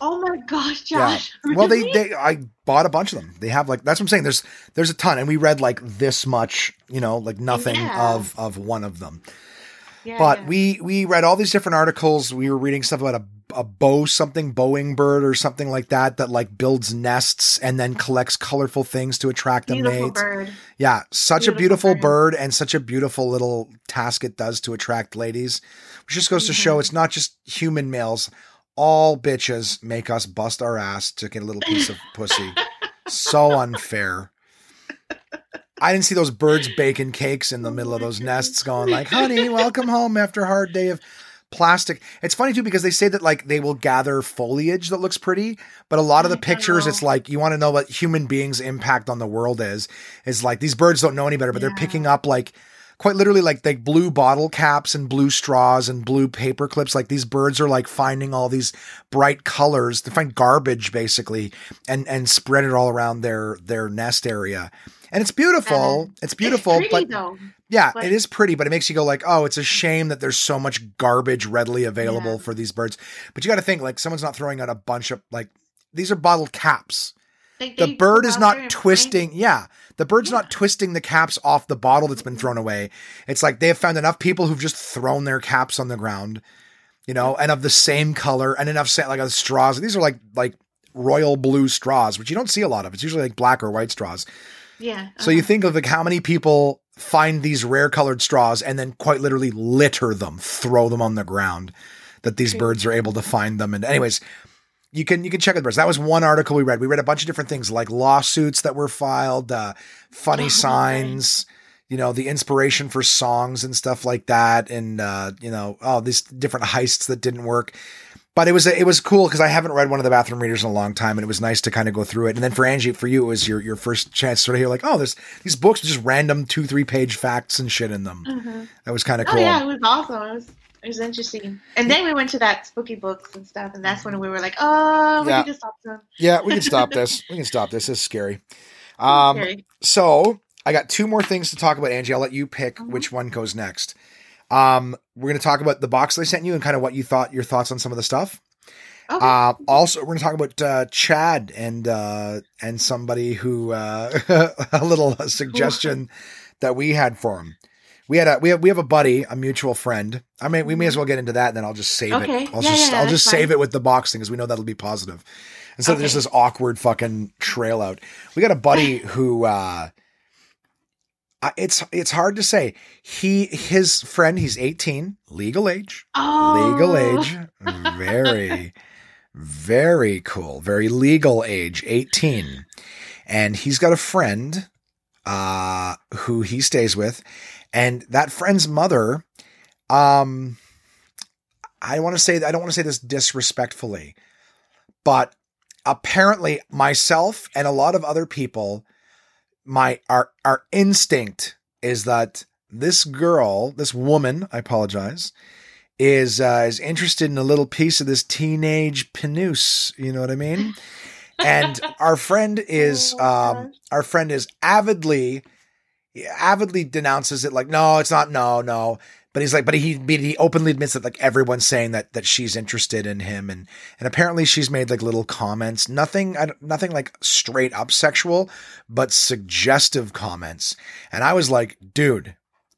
Oh my gosh, Josh. Yeah. Josh. <laughs> Well, they, they I bought a bunch of them. They have like that's what I'm saying. There's there's a ton, and we read like this much, you know, like nothing Yeah. of of one of them. Yeah, but yeah. we we read all these different articles. We were reading stuff about a a bow something Boeing bird or something like that that like builds nests and then collects colorful things to attract a beautiful mate. bird. Yeah, such a Beautiful beautiful bird. bird. and such a beautiful little task it does to attract ladies. Which just goes to show Mhm. it's not just human males. All bitches make us bust our ass to get a little piece of pussy. So <laughs> unfair. I didn't see those birds baking cakes in the middle of those nests going like, honey, welcome home after a hard day of plastic. It's funny too because they say that like they will gather foliage that looks pretty, but a lot of the pictures, it's like you want to know what human beings' impact on the world is. Is like these birds don't know any better, but they're picking up like quite literally like like blue bottle caps and blue straws and blue paper clips. Like these birds are like finding all these bright colors. They find garbage basically and and spread it all around their their nest area. And it's beautiful. It's beautiful, it's pretty, but though. Yeah, it is pretty, but it makes you go like, oh, it's a shame that there's so much garbage readily available Yeah. for these birds. But you got to think like someone's not throwing out a bunch of like these are bottled caps. Like, The bird is not twisting. Yeah, the bird's Yeah. not twisting the caps off the bottle that's been thrown away. It's like they have found enough people who've just thrown their caps on the ground, you know, and of the same color and enough like uh, straws. These are like like royal blue straws, which you don't see a lot of. It's usually like black or white straws. Yeah. So you uh-huh. think of like how many people find these rare colored straws and then quite literally litter them, throw them on the ground, that these birds are able to find them. And anyways, you can you can check out the birds. That was one article we read. We read a bunch of different things like lawsuits that were filed, uh, funny Oh, signs, you know, the inspiration for songs and stuff like that, and uh, you know, oh, these different heists that didn't work. But it was it was cool because I haven't read one of the bathroom readers in a long time, and it was nice to kind of go through it. And then for Angie, for you, it was your your first chance to sort of hear like, oh, there's these books with just random two three page facts and shit in them. Mhm. That was kind of Oh cool. yeah, it was awesome. It was it was interesting. And then we went to that spooky books and stuff, and that's when we were like, oh, we Yeah. need to stop them. Yeah, we can <laughs> stop this. We can stop this. This is scary. Um, Scary. so I got two more things to talk about, Angie. I'll let you pick Mhm. which one goes next. Um, we're going to talk about the box they sent you and kind of what you thought, your thoughts on some of the stuff. Okay. Uh, also, we're going to talk about uh, Chad and uh, and somebody who uh, <laughs> a little <laughs> suggestion <laughs> that we had for him. We had a we have we have a buddy, a mutual friend. I mean, we may as well get into that, and then I'll just save Okay. it. I'll Yeah, just yeah, I'll just save it with the box thing because we know that'll be positive. Instead of just this awkward fucking trail out. We got a buddy <sighs> who uh it's it's hard to say. He his friend, he's 18, legal age. oh, Legal age. Very very cool. Very legal age, 18. And he's got a friend uh who he stays with and that friend's mother um I want to say I don't want to say this disrespectfully but apparently myself and a lot of other people my our our instinct is that this girl this woman I apologize is uh, is interested in a little piece of this teenage pinus you know what I mean? <laughs> And our friend is Oh, um our friend is avidly avidly denounces it like no it's not no no but he's like but he he openly admits that like everyone's saying that that she's interested in him. And and apparently she's made like little comments. Nothing nothing like straight up sexual but suggestive comments. And i was like dude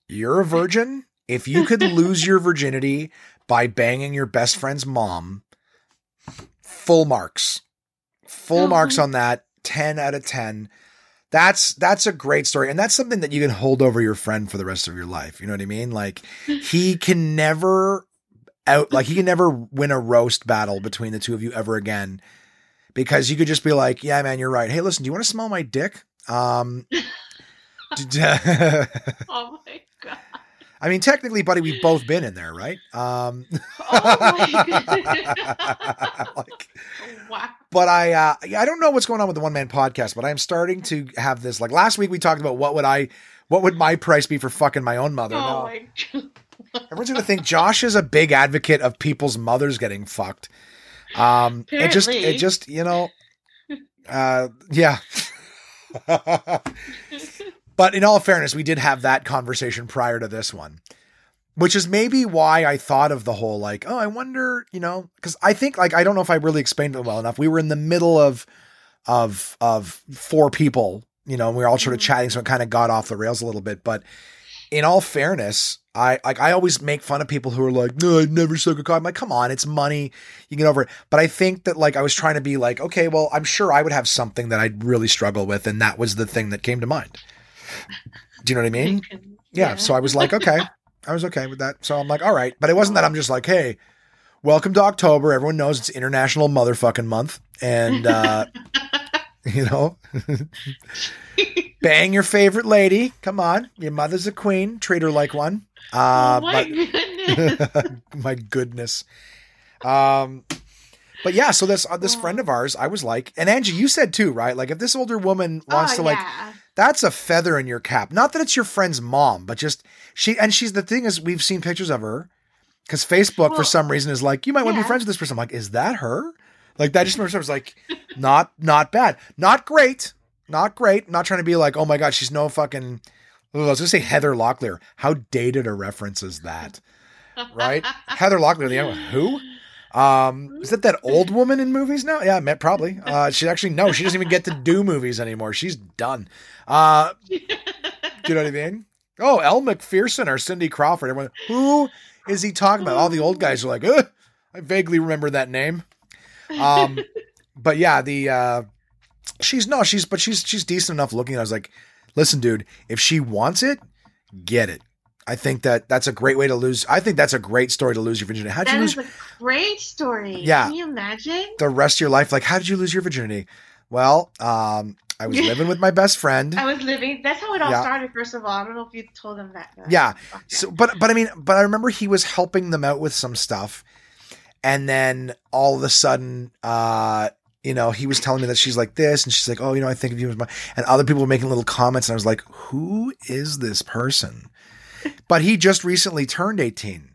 you're a virgin. If you could <laughs> lose your virginity by banging your best friend's mom full marks. Full Oh. marks on that. 10 out of 10 that's that's a great story and that's something that you can hold over your friend for the rest of your life you know what i mean? Like he can never out like he can never win a roast battle between the two of you ever again because you could just be like yeah man you're right. Hey listen do you want to smell my dick? Um <laughs> <laughs> Oh my god. I mean technically buddy we've both been in there right um Oh my <laughs> like <laughs> wow. but I uh I don't know what's going on with the one man podcast, but I'm starting to have this like last week we talked about what would I what would my price be for fucking my own mother. Oh my god. everyone's gonna think Josh is a big advocate of people's mothers getting fucked. Um it just it just, you know uh yeah. <laughs> but in all fairness, we did have that conversation prior to this one. which is maybe why I thought of the whole like, oh, I wonder, you know, because I think like I don't know if I really explained it well enough. We were in the middle of of of four people, you know, and we were all sort of Mhm. chatting, so it kind of got off the rails a little bit. But in all fairness, I like I always make fun of people who are like, no, I'd never suck a cock. I'm like, come on, it's money, you get over it. But I think that like I was trying to be like, okay, well, I'm sure I would have something that I'd really struggle with, and that was the thing that came to mind. Do you know what I mean? yeah, so I was like, okay, I was okay with that. So I'm like, all right, but it wasn't that I'm just like, hey, welcome to October. Everyone knows it's International Motherfucking Month, and uh, <laughs> you know, <laughs> bang your favorite lady. Come on, your mother's a queen. Treat her like one. Uh, oh my but <laughs> goodness. my goodness. Um, but yeah, so this uh, this friend of ours, I was like, and Angie, you said too, right? Like, if this older woman wants oh, to like yeah. That's a feather in your cap. Not that it's your friend's mom, but just she and she's the thing is we've seen pictures of her because Facebook for some reason is like you might want to be friends with this person. I'm like, is that her? Like that just remember was like, not not bad, not great, not great. Not trying to be like, oh my god, she's no fucking. I was gonna say Heather Locklear. How dated a reference is that? Right? <laughs> Heather Locklear, the other one. Who? Um, is that that old woman in movies now? Yeah, probably. <laughs> Uh, she actually no, she doesn't even get to do movies anymore. She's done. Uh, do you know what I mean? Oh, Elle Macpherson or Cindy Crawford. Everyone, who is he talking about? All the old guys are like, Ugh, I vaguely remember that name. Um, <laughs> but yeah, the uh, she's no, she's but she's she's decent enough looking. I was like, listen, dude, if she wants it, get it. I think that that's a great way to lose. I think that's a great story to lose your virginity. How'd you lose is a great story. Yeah. Can you imagine? the rest of your life? Like, how did you lose your virginity? Well, um, I was <laughs> living with my best friend. I was living. That's how it all Yeah. started. First of all, I don't know if you told them that. but- Yeah. Okay. So, but but I mean, but I remember he was helping them out with some stuff, and then all of a sudden, uh, you know, he was telling me that she's like this, and she's like, oh, you know, I think of you as my, and other people were making little comments, and I was like, who is this person? But he just recently turned eighteen,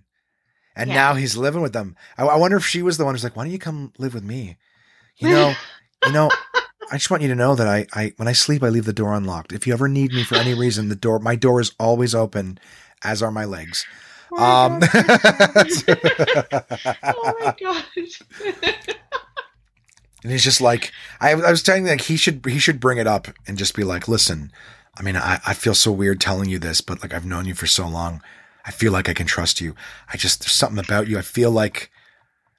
and Yeah. now he's living with them. I, I wonder if she was the one who's like, why don't you come live with me? You know, <laughs> you know. I just want you to know that I, I, when I sleep, I leave the door unlocked. If you ever need me for any <laughs> reason, the door, my door is always open, as are my legs. Oh my Um, God. <laughs> oh my gosh. and he's just like, I, I was telling like he should, he should bring it up and just be like, listen, I mean, I, I feel so weird telling you this, but like I've known you for so long. I feel like I can trust you. I just, there's something about you. I feel like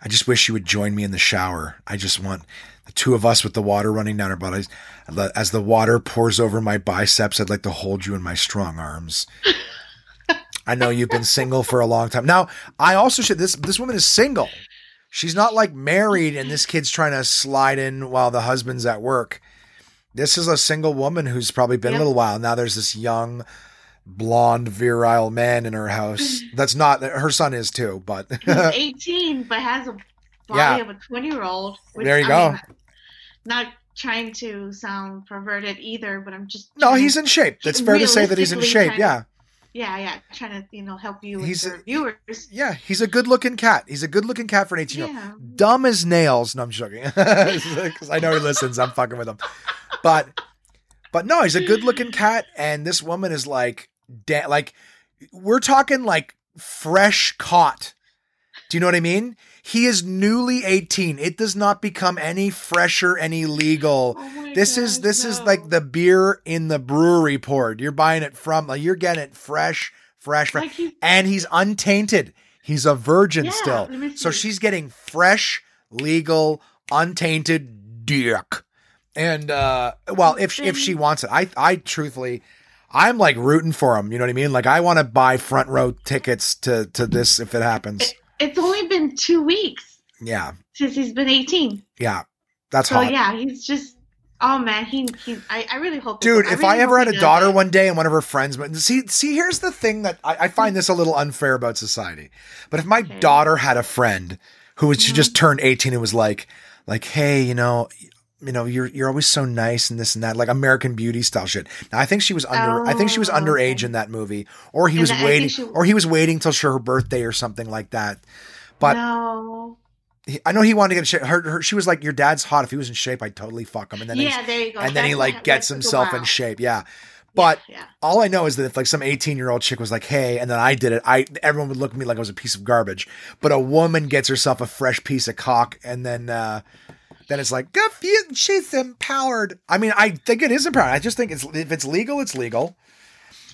I just wish you would join me in the shower. I just want the two of us with the water running down our bodies. As the water pours over my biceps, I'd like to hold you in my strong arms. <laughs> I know you've been single for a long time. Now, I also should this this woman is single. She's not like married and this kid's trying to slide in while the husband's at work. This is a single woman who's probably been a little while. Now there's this young blonde virile man in her house. <sighs> That's not her son is too, but He's <laughs> 18, but has a body Yeah. of a 20 year old. There you go. not trying to sound perverted either, but I'm just. no, he's in shape. It's fair to say that he's in shape. Yeah. Yeah, yeah. Trying to, you know, help you He's with a- viewers. Yeah, he's a good looking cat. He's a good looking cat for an 18 year old. Dumb as nails. No, I'm joking. <laughs> Because I know he listens. I'm fucking with him. But, but no, he's a good looking cat. And this woman is like, da- like, we're talking like fresh caught. Do you know what I mean? He is newly 18. It does not become any fresher, any legal. Oh This is gosh, this is like the beer in the brewery poured. You're buying it from like you're getting it fresh, fresh, fresh. Like he- and he's untainted. He's a virgin Yeah, still. So she's getting fresh, legal, untainted dick. And uh well, if if she wants it. I I truthfully I'm like rooting for him, you know what I mean? Like I want to buy front row tickets to to this if it happens. It's only been two weeks Yeah. since he's been 18. Yeah. That's So hot. yeah, he's just. Oh man, he he. I, I really hope. Dude, if I ever had a daughter it. one day and one of her friends, but see, see, here's the thing that I, I find this a little unfair about society. But if my Okay. daughter had a friend who was she Mhm. just turned 18 and was like, like, hey, you know, you know, you're you're always so nice and this and that, like American Beauty style shit. Now I think she was under, I think she was Oh, underage okay. in that movie, or he And was think waiting, she- or he was waiting till she her birthday or something like that. But no. he, I know he wanted to get shape. Her, her, she was like, your dad's hot. If he was in shape, I'd totally fuck him. And then yeah, there you go. and then he like gets that took a himself in shape. Yeah. But yeah. all I know is that if like some 18 year old chick was like, "Hey," and then I did it, I everyone would look at me like I was a piece of garbage. But a woman gets herself a fresh piece of cock, and then uh, then it's like, "Good for you, she's empowered." I mean, I think it is empowered. I just think it's if it's legal, it's legal.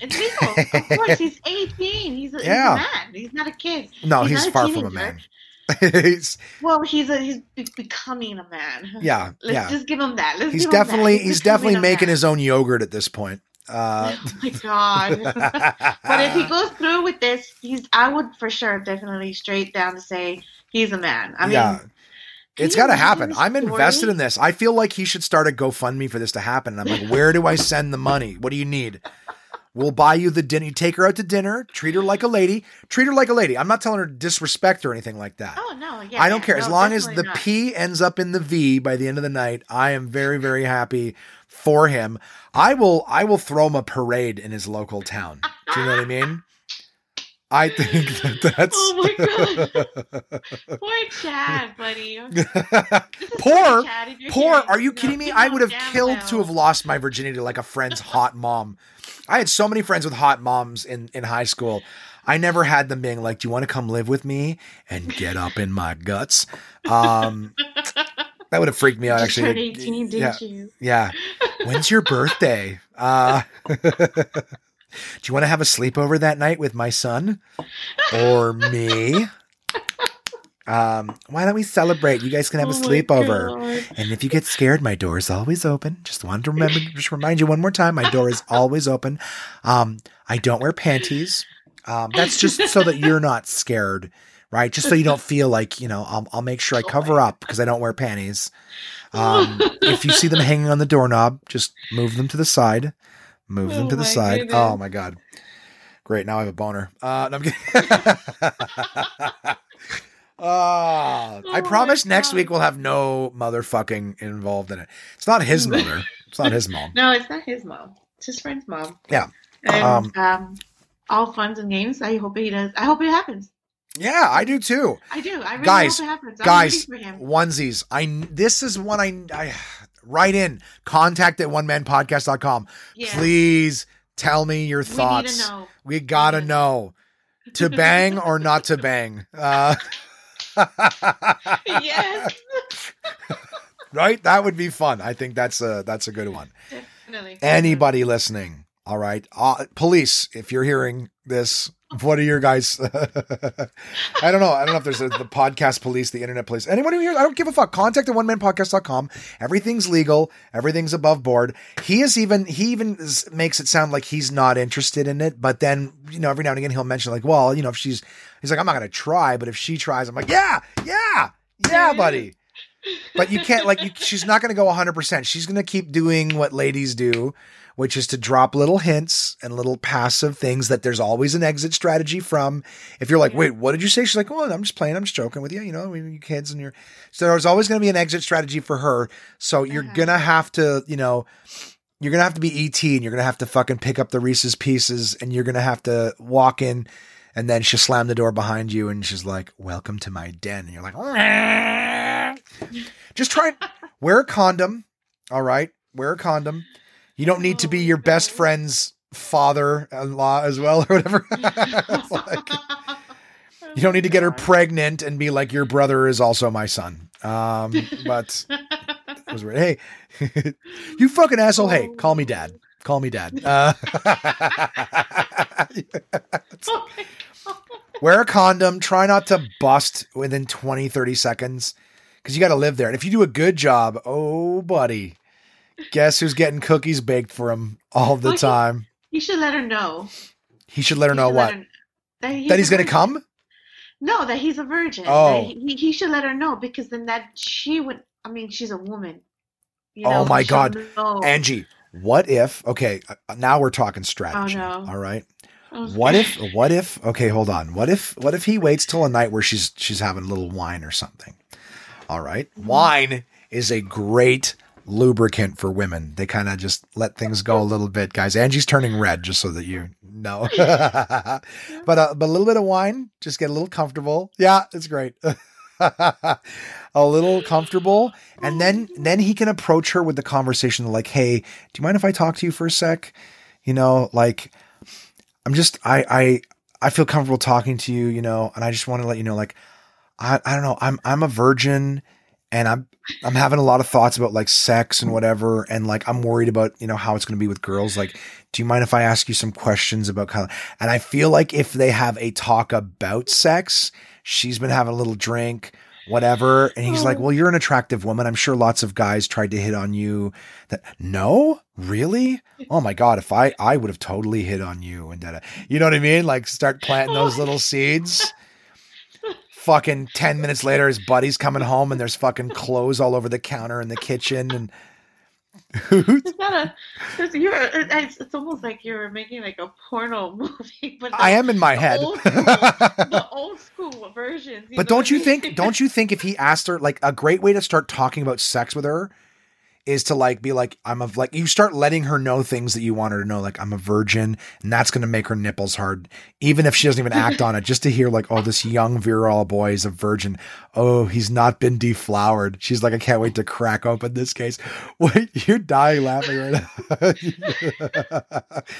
It's legal. Of <laughs> course, he's 18. He's a, Yeah. he's a man. He's not a kid. No, He's he's, far from a man. <laughs> he's, Well, he's a he's becoming a man. yeah, Let's yeah. just give him that. Let's He's him that. definitely he's definitely making his own yogurt at this point. Uh, <laughs> Oh my god. but if he goes through with this, he's I would for sure definitely straight down to say he's a man. I mean, yeah. Can It's got to happen. I'm invested in this. I feel like he should start a GoFundMe for this to happen. And I'm like, where do I send the money? What do you need? We'll buy you the dinner. You take her out to dinner, treat her like a lady, treat her like a lady. I'm not telling her to disrespect or anything like that. Oh no, yeah. I don't yeah, care. As no, long as the not. P ends up in the V by the end of the night, I am very, very happy for him. I will I will throw him a parade in his local town. Do you know what I mean? I think that <laughs> that's Oh <laughs> Poor Chad, buddy. <laughs> Poor Chad, Poor, are you kidding me? I would have killed to have lost my virginity like a friend's hot mom. I had so many friends with hot moms in, in high school. I never had them being like, Do you want to come live with me and get up in my guts? Um, that would have freaked me out actually. turned 18, yeah, yeah. When's your birthday? Uh, do you want to have a sleepover that night with my son or me? Um, why don't we celebrate? You guys can have a Oh my sleepover. And if you get scared, my door is always open. Just wanted to remember, just remind you one more time, my door is always open. Um, I don't wear panties. Um, that's just so that you're not scared, right? Just so you don't feel like, you know, I'll, I'll make sure I cover up because I don't wear panties. Um, if you see them hanging on the doorknob, just move them to the side. Move them Oh to the side. goodness. Oh my God. Great. Now I have a boner. Uh, no, I'm kidding. Ah, <laughs> I Oh my promise next week we'll have no motherfucking involved in it. It's not his <laughs> mother. It's not his mom. No, it's not his mom. It's his friend's mom. Yeah. And Um, um, all funs and games. I hope he does. I hope it happens. Yeah, I do too. I do. I really Guys, hope it happens. I'm guys, for him. onesies. I this is one I I write in contact at one man podcast.com. Yeah. Please tell me your We thoughts. know. We gotta know to <laughs> bang or not to bang. Uh, <laughs> yes, <laughs> right? That would be fun. I think that's a that's a good one. definitely. Anybody listening? All right, uh, police. If you're hearing this, what are your guys? <laughs> I don't know. I don't know if there's a, the podcast police, the internet police. Anyone who hears, I don't give a fuck. Contact at one man podcast.com. Everything's legal. Everything's above board. He is even, he even makes it sound like he's not interested in it. But then, you know, every now and again he'll mention like, well, you know, if she's, he's like, I'm not going to try, but if she tries, I'm like, yeah, yeah, yeah, buddy. But you can't like you, she's not going to go 100%. She's going to keep doing what ladies do, which is to drop little hints and little passive things that there's always an exit strategy from. If you're like, "Wait, what did you say?" She's like, "Oh, I'm just playing. I'm just joking with you, you know, you kids and you're. So there's always going to be an exit strategy for her. So you're Uh-huh. going to have to, you know, you're going to have to be ET and you're going to have to fucking pick up the Reese's pieces and you're going to have to walk in and then she'll slam the door behind you and she's like, "Welcome to my den." And you're like, just try wear a condom. All right. Wear a condom. You don't need to be Oh, your best friend's father in law as well or whatever. <laughs> Like, you don't need to get her <laughs> pregnant and be like, your brother is also my son. Um, but was weird. Hey, <laughs> you fucking asshole. Hey, call me dad. Call me dad. Uh, wear a condom. Try not to bust within 20, 30 seconds because you got to live there. And if you do a good job, oh, buddy, guess who's getting cookies baked for him all the Oh, he- time? You should let her know. He should let her You know what? her- that he's, That he's going to come? No, that he's a virgin. Oh. He, he should let her know because then that she would. I mean, she's a woman. You Oh my God. know. Angie, what if, okay, uh, now we're talking strategy. Oh, no. All right. <laughs> What if, what if, okay, hold on. What if, what if he waits till a night where she's, she's having a little wine or something? All right. Mm-hmm. Wine is a great lubricant for women. They kind of just let things go a little bit, guys. Angie's turning red just so that you know. <laughs> <laughs> but, uh, but a little bit of wine, just get a little comfortable. Yeah, it's great. <laughs> a little comfortable and then then he can approach her with the conversation like hey do you mind if i talk to you for a sec you know, like I'm just I I I feel comfortable talking to you, you know, and I just want to let you know, like I I don't know, I'm I'm a virgin, and I'm I'm having a lot of thoughts about like sex and whatever, and like I'm worried about you know how it's going to be with girls. Like, do you mind if I ask you some questions about kind of? And I feel like if they have a talk about sex, she's been having a little drink whatever. And he's like, well, you're an attractive woman. I'm sure lots of guys tried to hit on you that no, really? Oh my God. If I, I would have totally hit on you and da you know what I mean? Like start planting those <laughs> little seeds. Fucking 10 minutes later, his buddy's coming home and there's fucking clothes all over the counter in the kitchen. And it's not a. It's, you're, it's, it's almost like you're making like a porno <laughs> movie. But I am in my head. Old school, the <laughs> old school versions. But don't you think? Don't you think if he asked her, like a great way to start talking about sex with her is to like be like I'm a like you start letting her know things that you want her to know like I'm a virgin and that's going to make her nipples hard even if she doesn't even act on it. Just to hear like oh this young virile boy is a virgin. Oh he's not been deflowered. She's like I can't wait to crack open this case. <laughs> Wait you're dying laughing right now? <laughs>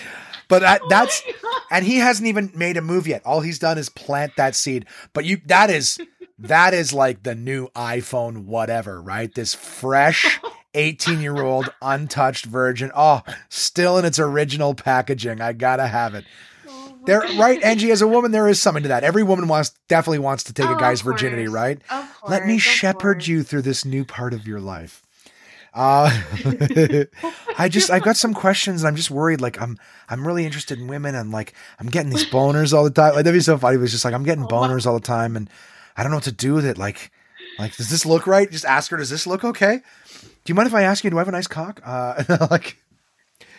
But that's Oh and he hasn't even made a move yet. All he's done is plant that seed. But you that is that is like the new iPhone whatever right? This fresh 18 year old untouched virgin. Oh, still in its original packaging. I gotta have it. Oh There, right, Angie, as a woman, there is something to that. Every woman wants, definitely wants to take Oh, a guy's virginity, right? Of course, Let me shepherd course. you through this new part of your life. Uh, <laughs> I <laughs> just, I've got some questions. And I'm just worried. Like, I'm, I'm really interested in women, and like, I'm getting these boners all the time. Like, that'd be so funny. It was just like, I'm getting <laughs> Oh, boners all the time, and I don't know what to do with it. Like, like, does this look right? Just ask her, does this look okay? Do you mind if I ask you, do I have a nice cock? Uh, <laughs> like,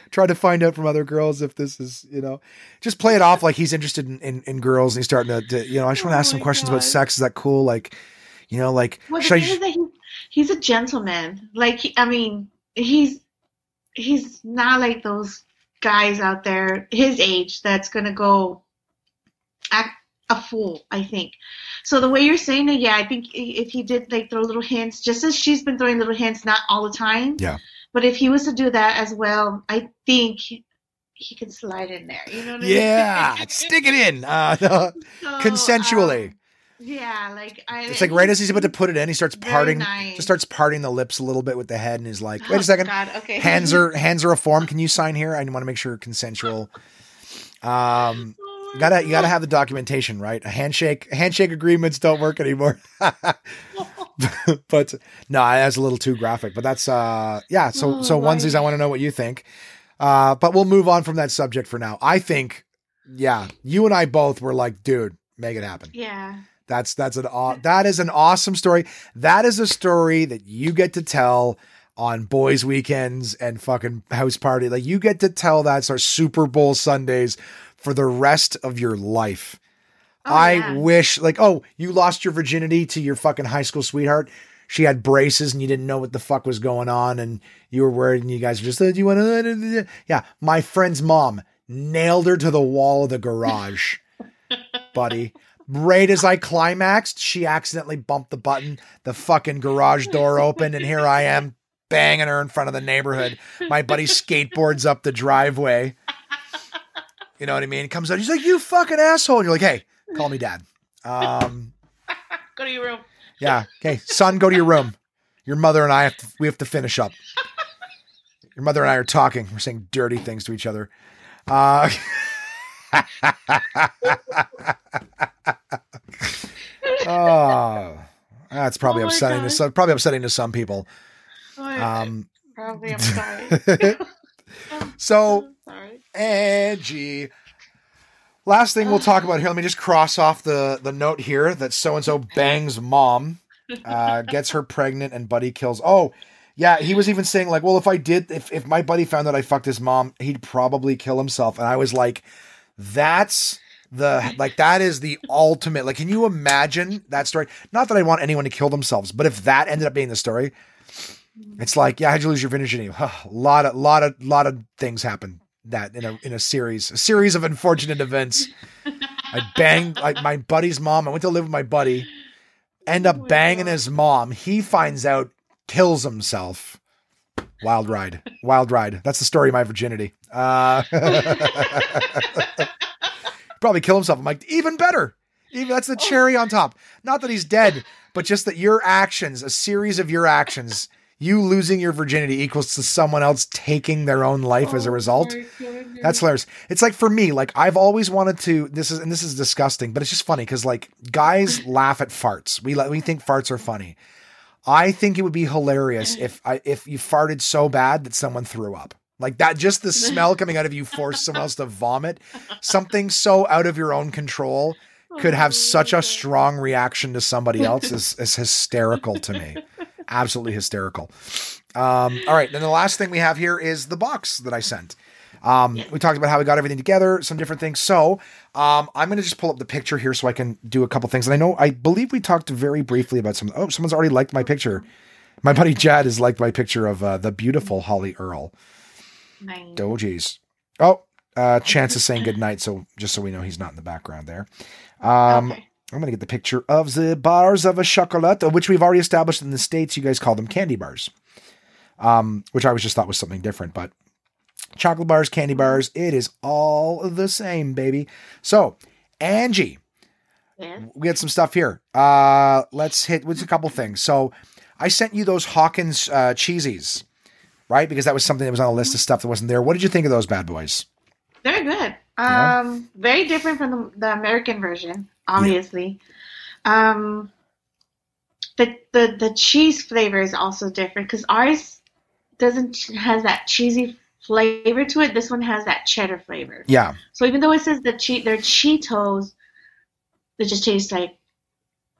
try to find out from other girls if this is, you know, just play it off like he's interested in, in, in girls and he's starting to, to, you know, I just want to Oh ask some questions about sex. Is that cool? Like, you know, like, Well, should I just- is that he, he's a gentleman. Like, he, I mean, he's he's not like those guys out there his age that's gonna go act a fool. I think. So the way you're saying it, yeah, I think if he did like throw little hints, just as she's been throwing little hints, not all the time. Yeah. But if he was to do that as well, I think he can slide in there. You know what I mean? yeah, <laughs> stick it in, uh, no, <laughs> So, consensually. um, yeah, like I. it's like right as he's about to put it in, he starts parting, nice. just starts parting the lips a little bit with the head and is like, wait Oh, a second. God, okay. Hands are, <laughs> hands are a form. Can you sign here? I want to make sure consensual. Um, Oh gotta you gotta have the documentation right? A handshake handshake agreements don't work anymore. <laughs> But no that's a little too graphic but that's uh yeah so Oh, so onesies i want to know what you think. Uh but we'll move on from that subject for now. I think yeah you and i both were like dude make it happen. Yeah. that's that's an aw- that is an awesome story. That is a story that you get to tell on boys weekends and fucking house party. Like you get to tell that sort of super bowl sundays for the rest of your life Oh, I yeah. wish, like, oh, you lost your virginity to your fucking high school sweetheart. She had braces and you didn't know what the fuck was going on, and you were worried, and you guys were just, "Uh, do you want to? Yeah, my friend's mom nailed her to the wall of the garage, <laughs> buddy. Right as I climaxed, she accidentally bumped the button. The fucking garage door opened, and here I am banging her in front of the neighborhood. My buddy <laughs> skateboards up the driveway. You know what I mean? He comes out, he's like, "You fucking asshole!" And you're like, "Hey, call me dad." Um, <laughs> Go to your room. yeah. Okay, son, go to your room. Your mother and I have to, we have to finish up. Your mother and I are talking. We're saying dirty things to each other. Uh, <laughs> oh, that's probably Oh upsetting to some. Probably upsetting to some people. Oh, Um, probably. <laughs> I'm so sorry. Angie. Last thing we'll talk about here. Let me just cross off the the note here that so and so bangs mom, uh, <laughs> gets her pregnant, and buddy kills. Oh, yeah. He was even saying like, well, if I did, if if my buddy found out I fucked his mom, he'd probably kill himself. And I was like, that's the like that is the ultimate. Like, can you imagine that story? Not that I want anyone to kill themselves, but if that ended up being the story, it's like, yeah, how'd you lose your virginity? a lot of, lot of, lot of things happen that in a in a series, a series of unfortunate events. I banged like my buddy's mom. I went to live with my buddy. End Oh up banging his mom. He finds out, kills himself. Wild ride. Wild ride. That's the story of my virginity. Uh, <laughs> probably kill himself. I'm like, even better. Even that's the cherry on top. Not that he's dead, but just that your actions, a series of your actions, you losing your virginity equals to someone else taking their own life as a result. That's hilarious. It's like for me, like I've always wanted to. This is and this is disgusting, but it's just funny because like guys <laughs> laugh at farts. We we think farts are funny. I think it would be hilarious if I if you farted so bad that someone threw up. Like that, just the smell coming out of you forced someone else to vomit. Something so out of your own control could have such a strong reaction to somebody else is, is hysterical to me. <laughs> Absolutely hysterical. Um, all right. Then the last thing we have here is the box that I sent. Um, we talked about how we got everything together, some different things. So um, I'm going to just pull up the picture here so I can do a couple things. And I know, I believe we talked very briefly about some. Oh, someone's already liked my picture. My buddy Jad has liked my picture of uh, the beautiful Holly Earl. Nice. Dojies. Oh, uh, Chance is saying good night. So just so we know, he's not in the background there. Um, okay. I'm going to get the picture of the bars of a chocolate, which we've already established in the States. You guys call them candy bars, um, which I was just thought was something different. But chocolate bars, candy bars, it is all the same, baby. So, Angie, Yes. we had some stuff here. Uh, let's hit with a couple things. So, I sent you those Hawkins uh, cheesies, right? Because that was something that was on a list of stuff that wasn't there. What did you think of those bad boys? Very good. Yeah. Um, very different from the, the American version, obviously. Um, the, the the cheese flavor is also different because ours doesn't has that cheesy flavor to it. This one has that cheddar flavor. Yeah, So even though it says the che- they're Cheetos, it just tastes like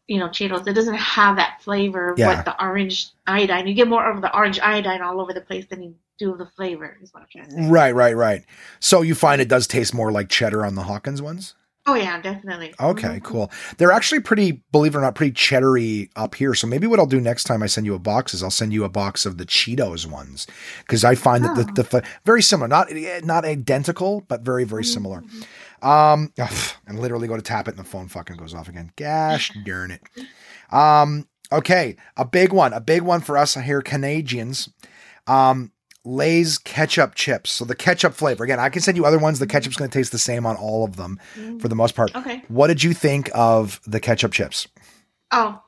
you know Cheetos. It doesn't have that flavor of Yeah. what the orange iodine. You get more of the orange iodine all over the place than you do of the flavor. Is what I'm trying to say. right, right, right. So you find it does taste more like cheddar on the Hawkins ones? Oh yeah, definitely. Okay, Mhm. cool. They're actually pretty, believe it or not, pretty cheddary up here. So maybe what I'll do next time I send you a box is I'll send you a box of the Cheetos ones because I find that the, Oh. the very similar, not not identical, but very very similar. Um, <sighs> and literally go to tap it and the phone fucking goes off again. Gosh <laughs> darn it. Um, okay, a big one, a big one for us here, Canadians. Um, Lay's ketchup chips. So the ketchup flavor. Again, I can send you other ones. The ketchup's going to taste the same on all of them for the most part. Okay. What did you think of the ketchup chips? Oh,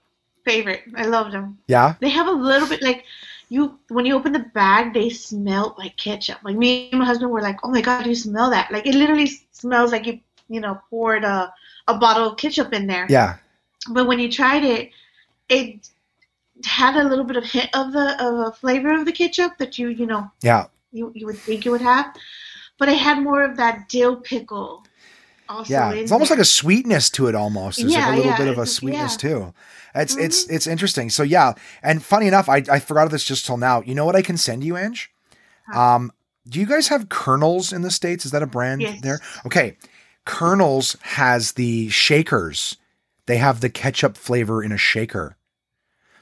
favorite. I love them. Yeah? They have a little bit like you when you open the bag, they smell like ketchup. Like me and my husband were like, "Oh my god, you smell that?" Like it literally smells like you you know poured a a bottle of ketchup in there. Yeah. But when you tried it, it had a little bit of hint of the of a flavor of the ketchup that you you know Yeah. you you would think you would have, but it had more of that dill pickle. Also Yeah. It's almost there. like a sweetness to it almost. There's like a little yeah, bit of a sweetness yeah. too. It's it's it's interesting. So yeah. And funny enough, I, I forgot of this just till now. You know what I can send you, Ange? Um do you guys have Kernels in the States? Is that a brand Yes. there? Okay. Kernels has the shakers. They have the ketchup flavor in a shaker.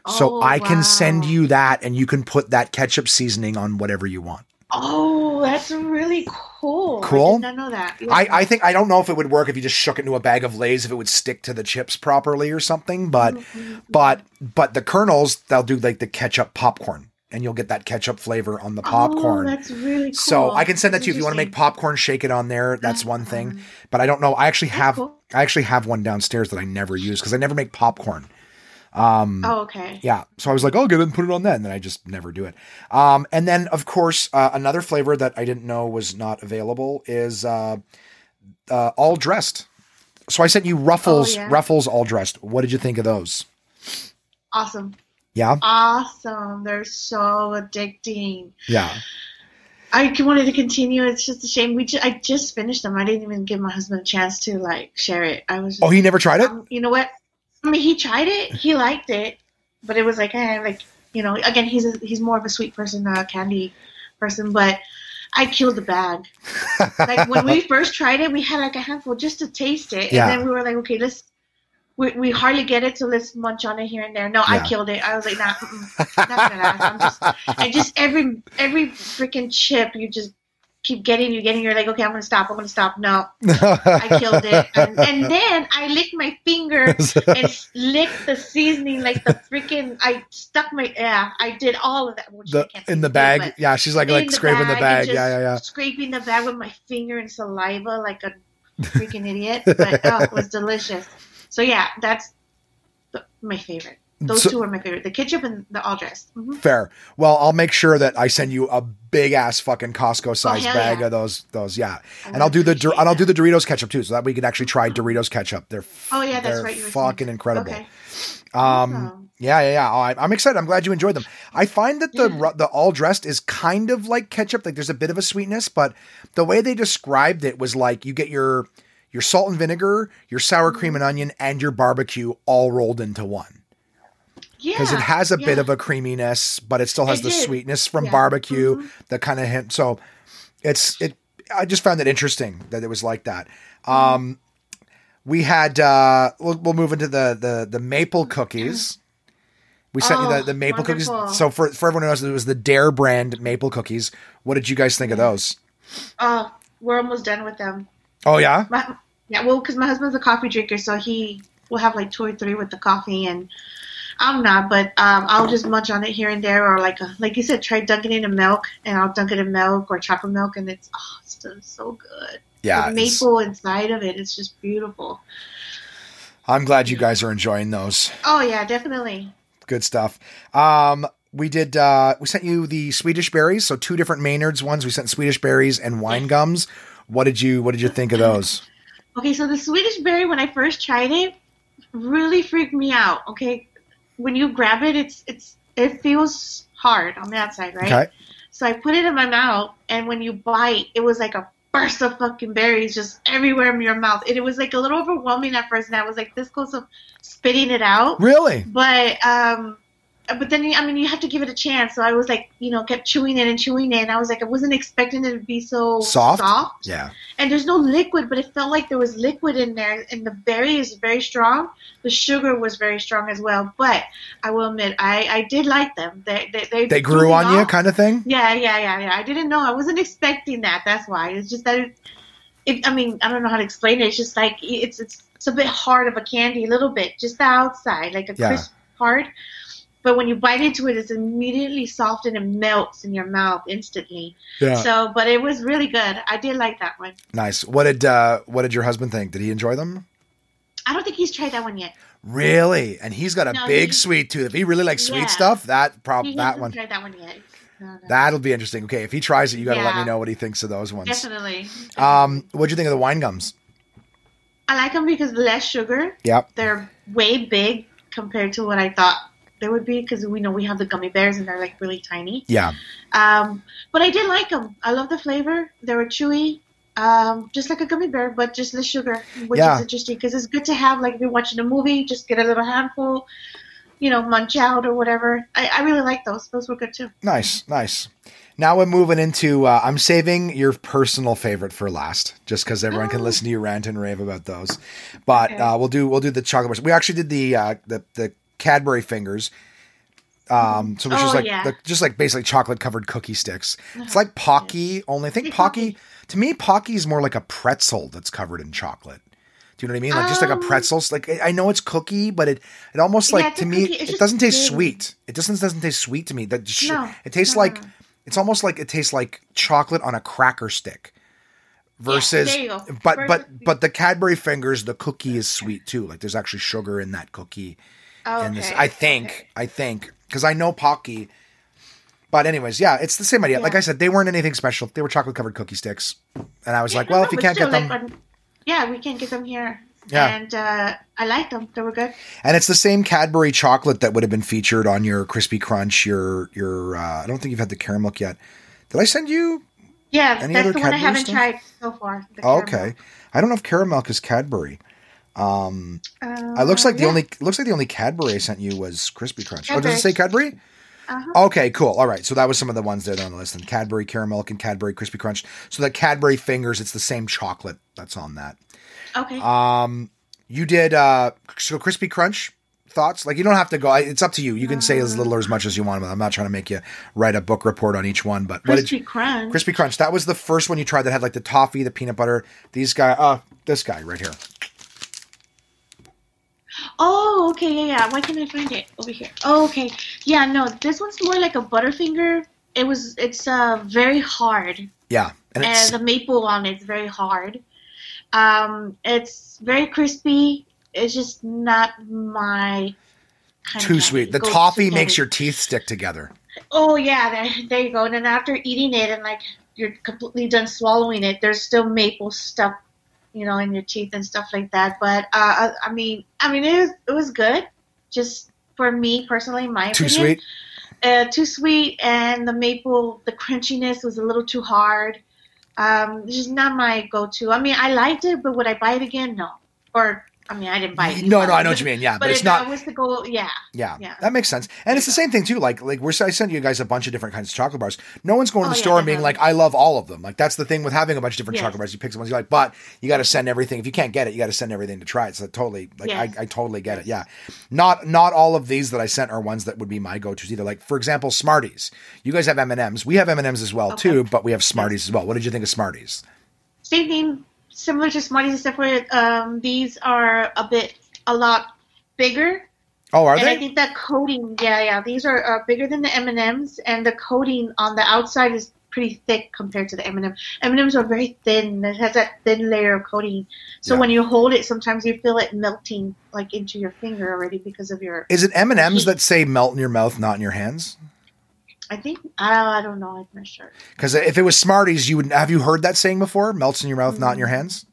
So Oh, I can send you that and you can put that ketchup seasoning on whatever you want. Oh, that's really cool. Cool? I did not know that. Yeah. I, I think I don't know if it would work if you just shook it into a bag of Lay's if it would stick to the chips properly or something, but mm-hmm. but but the kernels they'll do like the ketchup popcorn and you'll get that ketchup flavor on the popcorn. Oh, that's really cool. so I can send that to you if you want to make popcorn, shake it on there. That's one thing. Uh-huh. But I don't know. I actually have cool. I actually have one downstairs that I never use because I never make popcorn. Um, Oh, okay. yeah. So I was like, oh, get it and put it on that. And then I just never do it. Um, and then, of course, uh, another flavor that I didn't know was not available is uh, uh, all dressed. So I sent you Ruffles, Oh, yeah. Ruffles all dressed. What did you think of those? Awesome. Yeah. Awesome. They're so addicting. Yeah. I wanted to continue. It's just a shame. We ju- I just finished them. I didn't even give my husband a chance to like share it. I was. Just, Oh, he never tried it? Um, you know what? I mean, he tried it. He liked it, but it was like, eh, like you know, again, he's a, he's more of a sweet person, a candy person. But I killed the bag. like when we <laughs> first tried it, we had like a handful just to taste it, Yeah. and then we were like, okay, let's. We, we hardly get it, so let's munch on it here and there. No, Yeah. I killed it. I was like, nah, not gonna last. I'm just, and just every every freaking chip, you just keep getting you, getting. You're like, okay, I'm gonna stop. I'm gonna stop. No, I killed it, <laughs> and, and then I licked my finger and <laughs> licked the seasoning like the freaking. I stuck my yeah. I did all of that. Which the in the bag. Yeah, she's like like scraping the bag. Yeah, yeah, yeah. Scraping the bag with my finger and saliva like a <laughs> freaking idiot, but oh, it was delicious. So yeah, that's the, my favorite. Those So- two are my favorite. The ketchup and the all dressed. hmm Fair. Well, I'll make sure that I send you a big ass fucking Costco sized hell bag yeah. of those. Those, yeah. I And I'll do the and I'll do the Doritos ketchup too, so that we can actually try Doritos ketchup. They're Oh yeah, that's right. Fucking saying. incredible. Okay. Um, Awesome. yeah, yeah, yeah. Oh, I, I'm excited. I'm glad you enjoyed them. I find that the Yeah. the all dressed is kind of like ketchup. Like there's a bit of a sweetness, but the way they described it was like you get your your salt and vinegar, your sour cream and onion, and your barbecue all rolled into one. Yeah. Because it has a bit of a creaminess, but it still has It the did. sweetness from Yeah. barbecue, Mhm. the kind of hint. So it's it. I just found it interesting that it was like that. Mm-hmm. Um, we had uh, we'll, we'll move into the the the maple cookies. We sent you Oh, the, the maple wonderful. cookies. So for for everyone who knows, it was the Dare brand maple cookies. What did you guys think of those? Oh, we're almost done with them. Oh yeah, My, yeah, well, because my husband's a coffee drinker, so he will have like two or three with the coffee, and I'm not, but um, I'll just munch on it here and there, or like a, like you said, try dunking it in milk, and I'll dunk it in milk or chocolate milk, and it's oh, it's so good. yeah. the maple inside of it, it is just beautiful. I'm glad you guys are enjoying those. Oh yeah, definitely. Good stuff. Um, we did. Uh, we sent you the Swedish berries. So two different Maynards ones. We sent Swedish berries and wine gums. What did you What did you think of those? Okay, so the Swedish berry, when I first tried it, really freaked me out. Okay, when you grab it, it's it's it feels hard on the outside, right? Okay. So I put it in my mouth, and when you bite, it was like a burst of fucking berries just everywhere in your mouth. And it was like a little overwhelming at first, and I was like this close to spitting it out. Really? But um, but then I mean you have to give it a chance. So I was like, you know, kept chewing it and chewing it, and I was like, I wasn't expecting it to be so Soft? soft Yeah. and there's no liquid, but it felt like there was liquid in there, and the berry is very strong. The sugar was very strong as well, but I will admit, I, I did like them. They they they, They grew on you, kind of thing. Yeah, yeah, yeah, yeah. I didn't know. I wasn't expecting that. That's why. It's just that. It, it, I mean, I don't know how to explain it. It's just like it's it's it's a bit hard of a candy, a little bit, just the outside, like a Yeah. crisp part. But when you bite into it, it's immediately soft and it melts in your mouth instantly. Yeah. So, but it was really good. I did like that one. Nice. What did uh, What did your husband think? Did he enjoy them? I don't think he's tried that one yet. Really? And he's got a No, big he- sweet tooth. If he really likes sweet Yeah. stuff, that prob He that one tried that one yet. No, no. that'll be interesting. Okay, if he tries it, you got to let me know what he thinks of those ones. Definitely. Um, what'd you think of the wine gums? I like them because less sugar. Yep. They're way big compared to what I thought they would be because we know we have the gummy bears and they're like really tiny. Yeah. Um, but I did like them. I love the flavor. They were chewy, um, just like a gummy bear, but just less sugar, which Yeah. is interesting because it's good to have. Like if you're watching a movie, just get a little handful, you know, munch out or whatever. I, I really like those. Those were good too. Nice, nice. Now we're moving into. Uh, I'm saving your personal favorite for last, just because everyone can Oh. listen to you rant and rave about those. But Okay. uh, we'll do we'll do the chocolate bars. We actually did the uh, the the Cadbury fingers. Um, so just Oh, like yeah. the, just like basically chocolate covered cookie sticks. <laughs> It's like Pocky, only I think Pocky. To me, Pocky is more like a pretzel that's covered in chocolate. Do you know what I mean? Like just like a Um, pretzel. Like I- know it's cookie, but it it almost like it's to me cookie. It doesn't taste thin. sweet. It doesn't doesn't taste sweet to me. That No. it tastes No, like no. it's almost like it tastes like chocolate on a cracker stick. Versus, go. but but but the Cadbury fingers, the cookie is sweet too. Like there's actually sugar in that cookie. Oh, this. I think, Okay. I think, because I know Pocky. But anyways, yeah, it's the same idea. Like I said, they weren't anything special. They were chocolate covered cookie sticks, and I was Yeah, like, no, well, no, if you can't still, get them, like, yeah, we can't get them here. Yeah. And uh, I like them. They were good. and it's the same Cadbury chocolate that would have been featured on your crispy crunch. Your your, uh, I don't think you've had the caramel yet. Did I send you? Yeah, Any that's the one I haven't stuff? tried so far. Oh, okay, I don't know if caramel is Cadbury. Um, Uh, it looks like the yeah. only looks like the only Cadbury I sent you was crispy crunch. Oh, does it say Cadbury? Uh-huh. Okay, cool. All right. So that was some of the ones that are on the list. And Cadbury Caramel and Cadbury Crispy Crunch. So the Cadbury fingers, it's the same chocolate that's on that. Okay. Um, you did uh so Crispy Crunch, thoughts? Like you don't have to go. I- It's up to you. You can say as little or as much as you want. I'm not trying to make you write a book report on each one. But what did Crispy you? crunch. Crispy Crunch. That was the first one you tried that had like the toffee, the peanut butter. These guy, uh, this guy right here. Oh, okay, yeah, yeah. Why can't I find it over here? Oh, okay. Yeah, no, this one's more like a Butterfinger. It was, it's uh very hard, Yeah, and and the maple on it's very hard. Um, it's very crispy. It's just not my kind too sweet. The toffee makes your teeth stick together. Oh yeah, there, there you go. And then after eating it and like you're completely done swallowing it, there's still maple stuck, you know, in your teeth and stuff like that. But uh, I, mean, I mean, it was it was good. Just for me personally, my Too opinion. sweet. Uh, too sweet, and the maple, the crunchiness was a little too hard. Um, it's just not my go-to. I mean, I liked it, but would I buy it again? No. Or I mean, I didn't buy it. <laughs> No, no, I know what you mean. Yeah, but, But, it's not. I was to go, yeah. Yeah, Yeah. that makes sense. And it's the same thing too. Like, like we're I sent you guys a bunch of different kinds of chocolate bars. No one's going to Oh, the yeah, store and being like, "I love all of them." Like that's the thing with having a bunch of different Yes. chocolate bars. You pick some ones you like, but you got to send everything. If you can't get it, you got to send everything to try it. So totally, like Yes. I, I totally get it. Yeah, not not all of these that I sent are ones that would be my go tos either. Like for example, Smarties. You guys have M and M's. We have M and M's as well Okay. too, but we have Smarties as well. What did you think of Smarties? same thing, similar to Smarties, except for um, these are a bit, a lot bigger. Oh, are and I think that coating, yeah, yeah, these are uh, bigger than the M and M's, and the coating on the outside is pretty thick compared to the M and M. M and M's are very thin; it has that thin layer of coating. So Yeah. when you hold it, sometimes you feel it melting like into your finger already because of your. Is it M and M's that say "melt in your mouth, not in your hands"? I think I, I don't know. I'm not sure. Because if it was Smarties, you would have you heard that saying before? Melts in your mouth, not in your hands.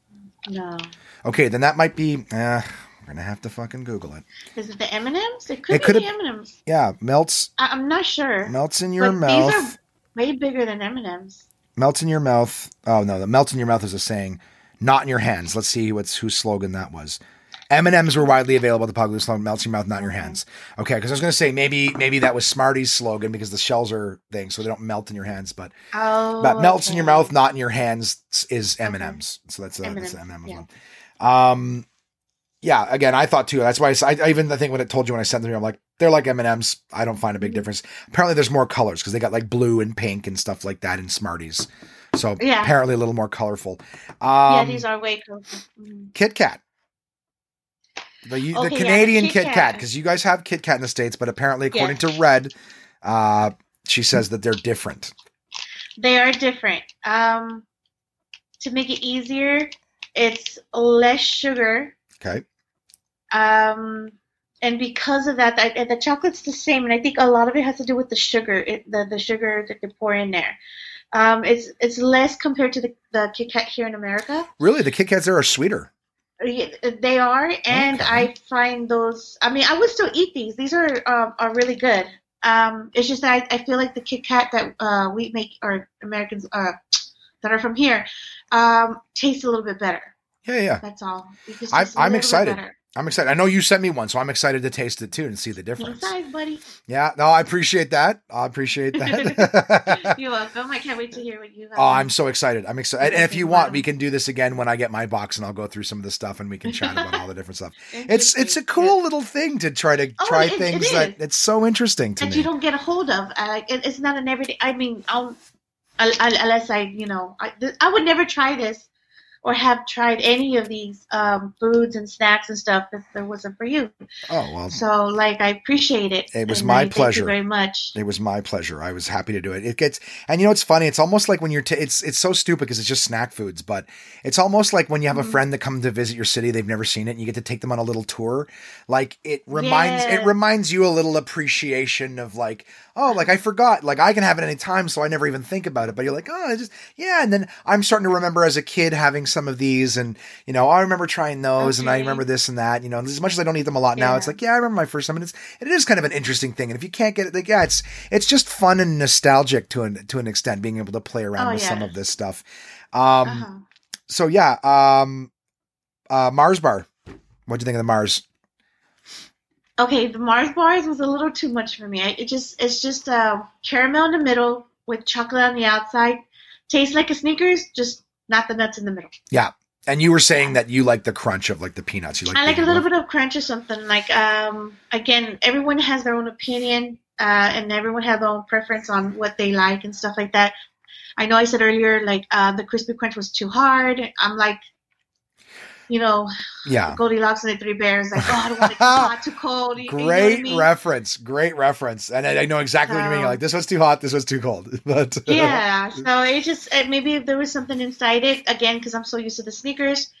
No, Okay, then that might be. Uh, we're gonna have to fucking Google it. is it the M and M's? It could It be the M and M's. Yeah, melts I'm not sure. melts in your But mouth. These are way bigger than M and M's. Melts in your mouth. Oh no, the melts in your mouth is a saying. Not in your hands. Let's see what's whose slogan that was. M and M's were widely available at the public slogan. Melts your mouth, not in your hands. Okay, because I was gonna say maybe maybe that was Smarties' slogan because the shells are things, so they don't melt in your hands. But Oh, but melts in your mouth, not in your hands is M and M's. So that's, the M and M's yeah. one. Um, yeah. Again, I thought too. That's why I even I think when it told you when I sent them, to you, I'm like they're like M and M's. I don't find a Mm-hmm. big difference. Apparently, there's more colors because they got like blue and pink and stuff like that in Smarties. So Yeah. apparently a little more colorful. Yeah, Um, these are way closer. Mhm. Kit Kat. The, you- the Okay, yeah, the Canadian Kit Kit Kat, because you guys have Kit Kat in the States, but apparently, according Yeah. to Red, uh, she says that they're different. They are different. Um, to make it easier, it's less sugar. Okay. Um, and because of that, the, the chocolate's the same, and I think a lot of it has to do with the sugar, it, the the sugar that they pour in there. Um, it's it's less compared to the, the Kit Kat here in America. Really, the Kit Kats there are sweeter. They are, and Okay. I find those. I mean, I would still eat these. These are um, are really good. Um, it's just that I, I feel like the Kit Kat that uh, we make, or Americans uh, that are from here, um, taste a little bit better. Yeah, yeah. That's all. It I'm- tastes a I'm little bit excited. I'm excited. I know you sent me one, so I'm excited to taste it too and see the difference. Inside, buddy. Yeah, no, I appreciate that. I appreciate that. You're welcome. I can't wait to hear what you have. oh, I'm so excited. I'm excited. And if you want, we can do this again when I get my box and I'll go through some of the stuff and we can chat about all the different stuff. It's it's a cool little thing to try to Oh, try it- it things is. that it's so interesting to that me. you don't get a hold of. Like it, it's not an everyday. I mean, I'll, unless I, you know, I, I would never try this or have tried any of these um, foods and snacks and stuff if there wasn't for you. oh well, So, like, I appreciate it. It was my I thank pleasure. you very much. It was my pleasure. I was happy to do it. It gets, and you know, it's funny. It's almost like when you're, t- it's, it's so stupid because it's just snack foods, but it's almost like when you have a Mhm. friend that comes to visit your city, they've never seen it, and you get to take them on a little tour. Like it reminds, it reminds you a little appreciation of like, oh, like I forgot, like I can have it any time, so I never even think about it. But you're like, oh, just yeah. And then I'm starting to remember as a kid having some of these, and you know, I remember trying those, and I remember this and that. You know, as much as I don't eat them a lot now, it's like, yeah, I remember my first time, and it's it is kind of an interesting thing. And if you can't get it, like, yeah, it's it's just fun and nostalgic to an to an extent, being able to play around Oh, with some of this stuff. Um, uh-huh. so yeah, um, uh, Mars bar. What do you think of the Mars? Okay, the Mars bars was a little too much for me. I, it just it's just uh, caramel in the middle with chocolate on the outside. Tastes like a Snickers, just not the nuts in the middle. Yeah, And you were saying that you like the crunch of like the peanuts. You like I like a little bit of crunch or something. Like, um, again, everyone has their own opinion, uh, and everyone has their own preference on what they like and stuff like that. I know I said earlier, like, uh, the crispy crunch was too hard. I'm like, you know, Yeah. Goldilocks and the Three Bears, like, oh, I don't want it too hot, too cold. you- you know I Great mean? reference. Great reference. And I, I know exactly what you mean. You're like this was too hot. This was too cold. <laughs> But yeah so it just it, maybe if there was something inside it again because i'm so used to the Snickers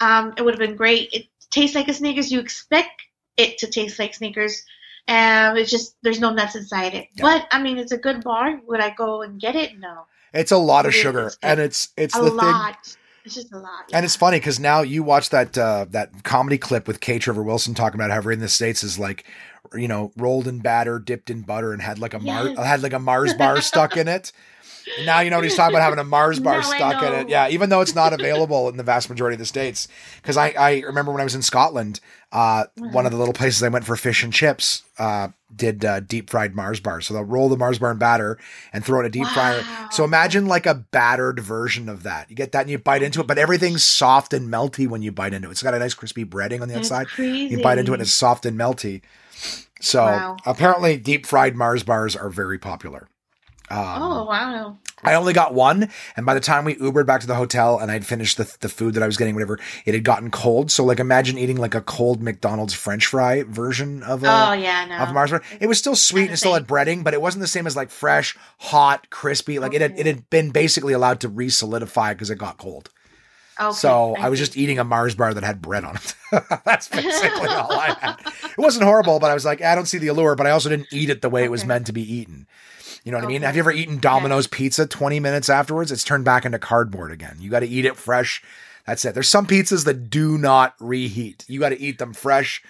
um it would have been great it tastes like a Snickers you expect it to taste like Snickers and it's just there's no nuts inside it Yeah. but i mean it's a good bar would i go and get it no it's a lot of sugar, it's and it's it's a the thing. It's just a lot And it's funny because now you watch that uh, that comedy clip with K. Trevor Wilson talking about how everyone in the states is like, you know, rolled in batter, dipped in butter, and had like a Mars Yes. had like a Mars bar stuck in it. <laughs> And now you know what he's talking about having a Mars bar <laughs> Now stuck in it. Yeah, even though it's not available in the vast majority of the states. Because I, I remember when I was in Scotland, uh, one of the little places I went for fish and chips uh, did uh, deep fried Mars bars. So they'll roll the Mars bar in batter and throw it in a deep fryer. So imagine like a battered version of that. You get that and you bite into it, but everything's soft and melty when you bite into it. It's got a nice crispy breading on the It's outside. crazy. You bite into it and it's soft and melty. So Wow. apparently, deep fried Mars bars are very popular. Um, oh wow I only got one, and by the time we Ubered back to the hotel and I'd finished the, the food that I was getting, whatever, it had gotten cold. So, like, imagine eating like a cold McDonald's French fry version of a oh yeah no of Mars bar. It was still sweet and still had breading, but it wasn't the same as like fresh, hot, crispy. Like it had it had been basically allowed to re-solidify because it got cold. Okay, So I was just eating a Mars bar that had bread on it. <laughs> That's basically all I had. It wasn't horrible, but I was like, I don't see the allure, but I also didn't eat it the way it was meant to be eaten. You know what I mean? Have you ever eaten Domino's pizza 20 minutes afterwards? It's turned back into cardboard again. You got to eat it fresh. That's it. There's some pizzas that do not reheat. You got to eat them fresh,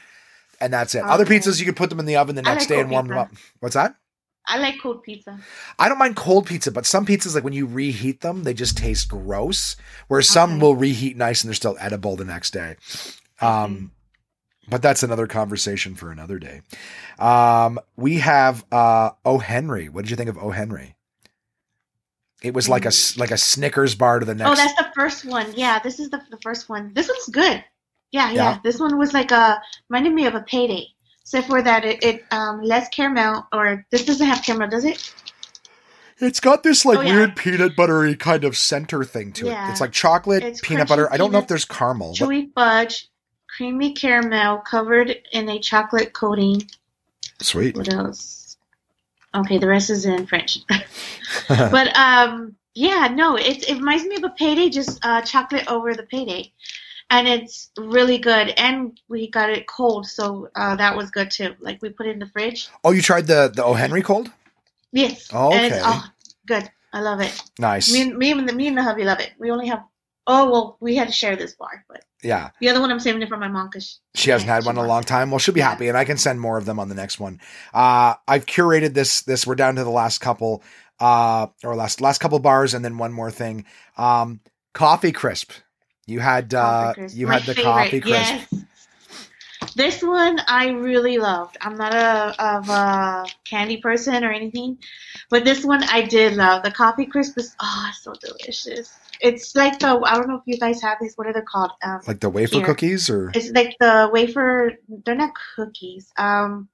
and that's it. Other pizzas, you can put them in the oven the next like day and warm them up. What's that? I like cold pizza I don't mind cold pizza, but some pizzas, like when you reheat them, they just taste gross. Whereas some will reheat nice and they're still edible the next day. Um, but that's another conversation for another day. Um, we have uh, O. Henry. What did you think of O. Henry? It was like a like a Snickers bar to the next. Oh, that's the first one. Yeah, this is the, the first one. This one's good. Yeah, yeah, Yeah. This one was like a reminded me of a payday, except for that it, it um less caramel or this doesn't have caramel, does it? It's got this like Oh, yeah. weird peanut buttery kind of center thing to it. It's like chocolate, It's peanut butter. I don't know if there's caramel. Chewy fudge, creamy caramel covered in a chocolate coating. Sweet. What else? Okay, the rest is in French. <laughs> but um, yeah, no, it it reminds me of a payday, just uh, chocolate over the payday, and it's really good. And we got it cold, so uh, that was good too. Like we put it in the fridge. oh, you tried the the O. Henry cold? Yes. Oh, okay. oh, good. I love it. Nice. Me, and- me, and the, me and the hubby love it. We only have. Oh well, we had to share this bar, but yeah. the other one I'm saving it for my mom because She hasn't had one in a long time. Well, she'll be Yeah. happy, and I can send more of them on the next one. Uh, I've curated this. This we're down to the last couple, uh, or last last couple bars, and then one more thing. Um, coffee crisp. You had uh, you had the coffee crisp. Yes. This one I really loved. I'm not a of a candy person or anything, but this one I did love. The coffee crisp is oh so delicious. It's like the I don't know if you guys have these. What are they called? Um, Like the wafer Here. cookies, or it's like the wafer. They're not cookies. Um,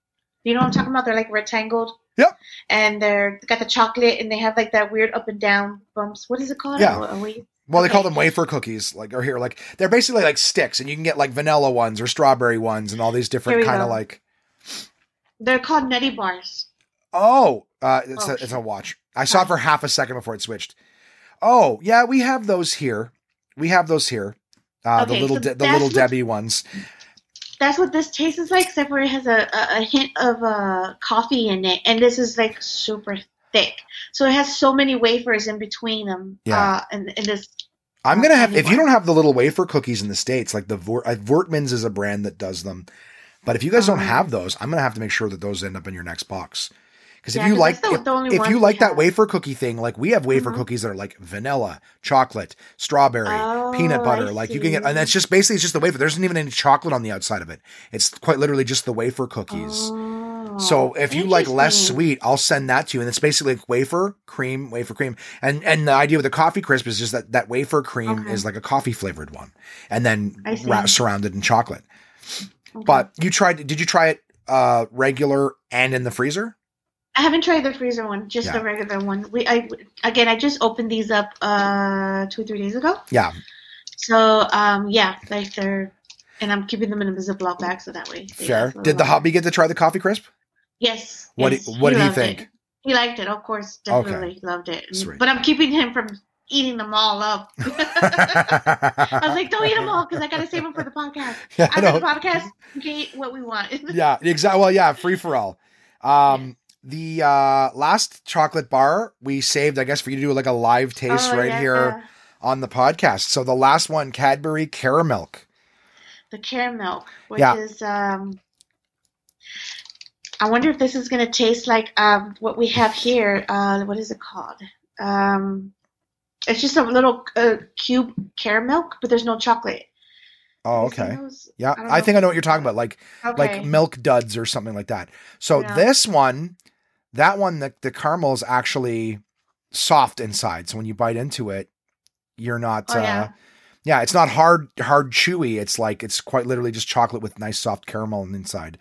you know what I'm talking about? They're like rectangled. Yep. And they're got the chocolate, and they have like that weird up and down bumps. What is it called? Yeah. A- a wa- well, they call them wafer cookies. Like or here, like they're basically like sticks, and you can get like vanilla ones or strawberry ones, and all these different kind of like. They're called nutty bars. Oh, uh, it's Oh, a it's a watch. I saw it for half a second before it switched. Oh yeah, we have those here. We have those here. Uh, the little so De- the little what- Debbie ones. That's what this tastes like, except for it has a, a, a hint of uh, coffee in it, and this is like super thick. So it has so many wafers in between them. Yeah. Uh, in, in this. I'm gonna have if you don't have the little wafer cookies in the states, like the Vor- uh, Voortmans is a brand that does them. But if you guys don't Um, have those, I'm gonna have to make sure that those end up in your next box. Because if Yeah, you 'cause like if, if you like that wafer cookie thing, like we have wafer Mhm. cookies that are like vanilla, chocolate, strawberry, Oh, peanut butter. I like you can get, and that's just basically it's just the wafer. There isn't even any chocolate on the outside of it. It's quite literally just the wafer cookies. Oh, So if you like less sweet, I'll send that to you. And it's basically like wafer, cream, wafer, cream. And and the idea with the coffee crisp is just that that wafer cream Okay. is like a coffee flavored one. And then ra- surrounded in chocolate. Okay. But you tried did you try it uh regular and in the freezer? I haven't tried the freezer one, just Yeah. the regular one. We, I again, I just opened these up uh two or three days ago. Yeah. So um, yeah, like they're, and I'm keeping them in a Ziploc bag so that way. Fair. last a little Did the hubby get to try the coffee crisp? Yes. What yes, do- what did he think? it. He liked it, of course. Okay. Definitely loved it. Sweet. But I'm keeping him from eating them all up. <laughs> <laughs> I was like, don't eat them all because I gotta save them for the podcast. <laughs> Yeah, I After the podcast, we can eat what we want. yeah, exactly. Well, yeah, free for all. Um, the uh, last chocolate bar we saved, I guess, for you to do like a live taste Oh, right yeah. here on the podcast. So the last one, Cadbury Caramel. The caramel, which Yeah. is um. I wonder if this is gonna taste like um what we have here. Uh, what is it called? Um, it's just a little uh, cube caramel, but there's no chocolate. Oh, Have you seen okay. Yeah, don't I, think I know what you're talking about, like Okay. like milk duds or something like that. So Yeah. this one, that one, the the caramel is actually soft inside. So when you bite into it, you're not. Oh, uh, yeah. yeah, it's not hard, hard, chewy. It's like it's quite literally just chocolate with nice soft caramel on the inside.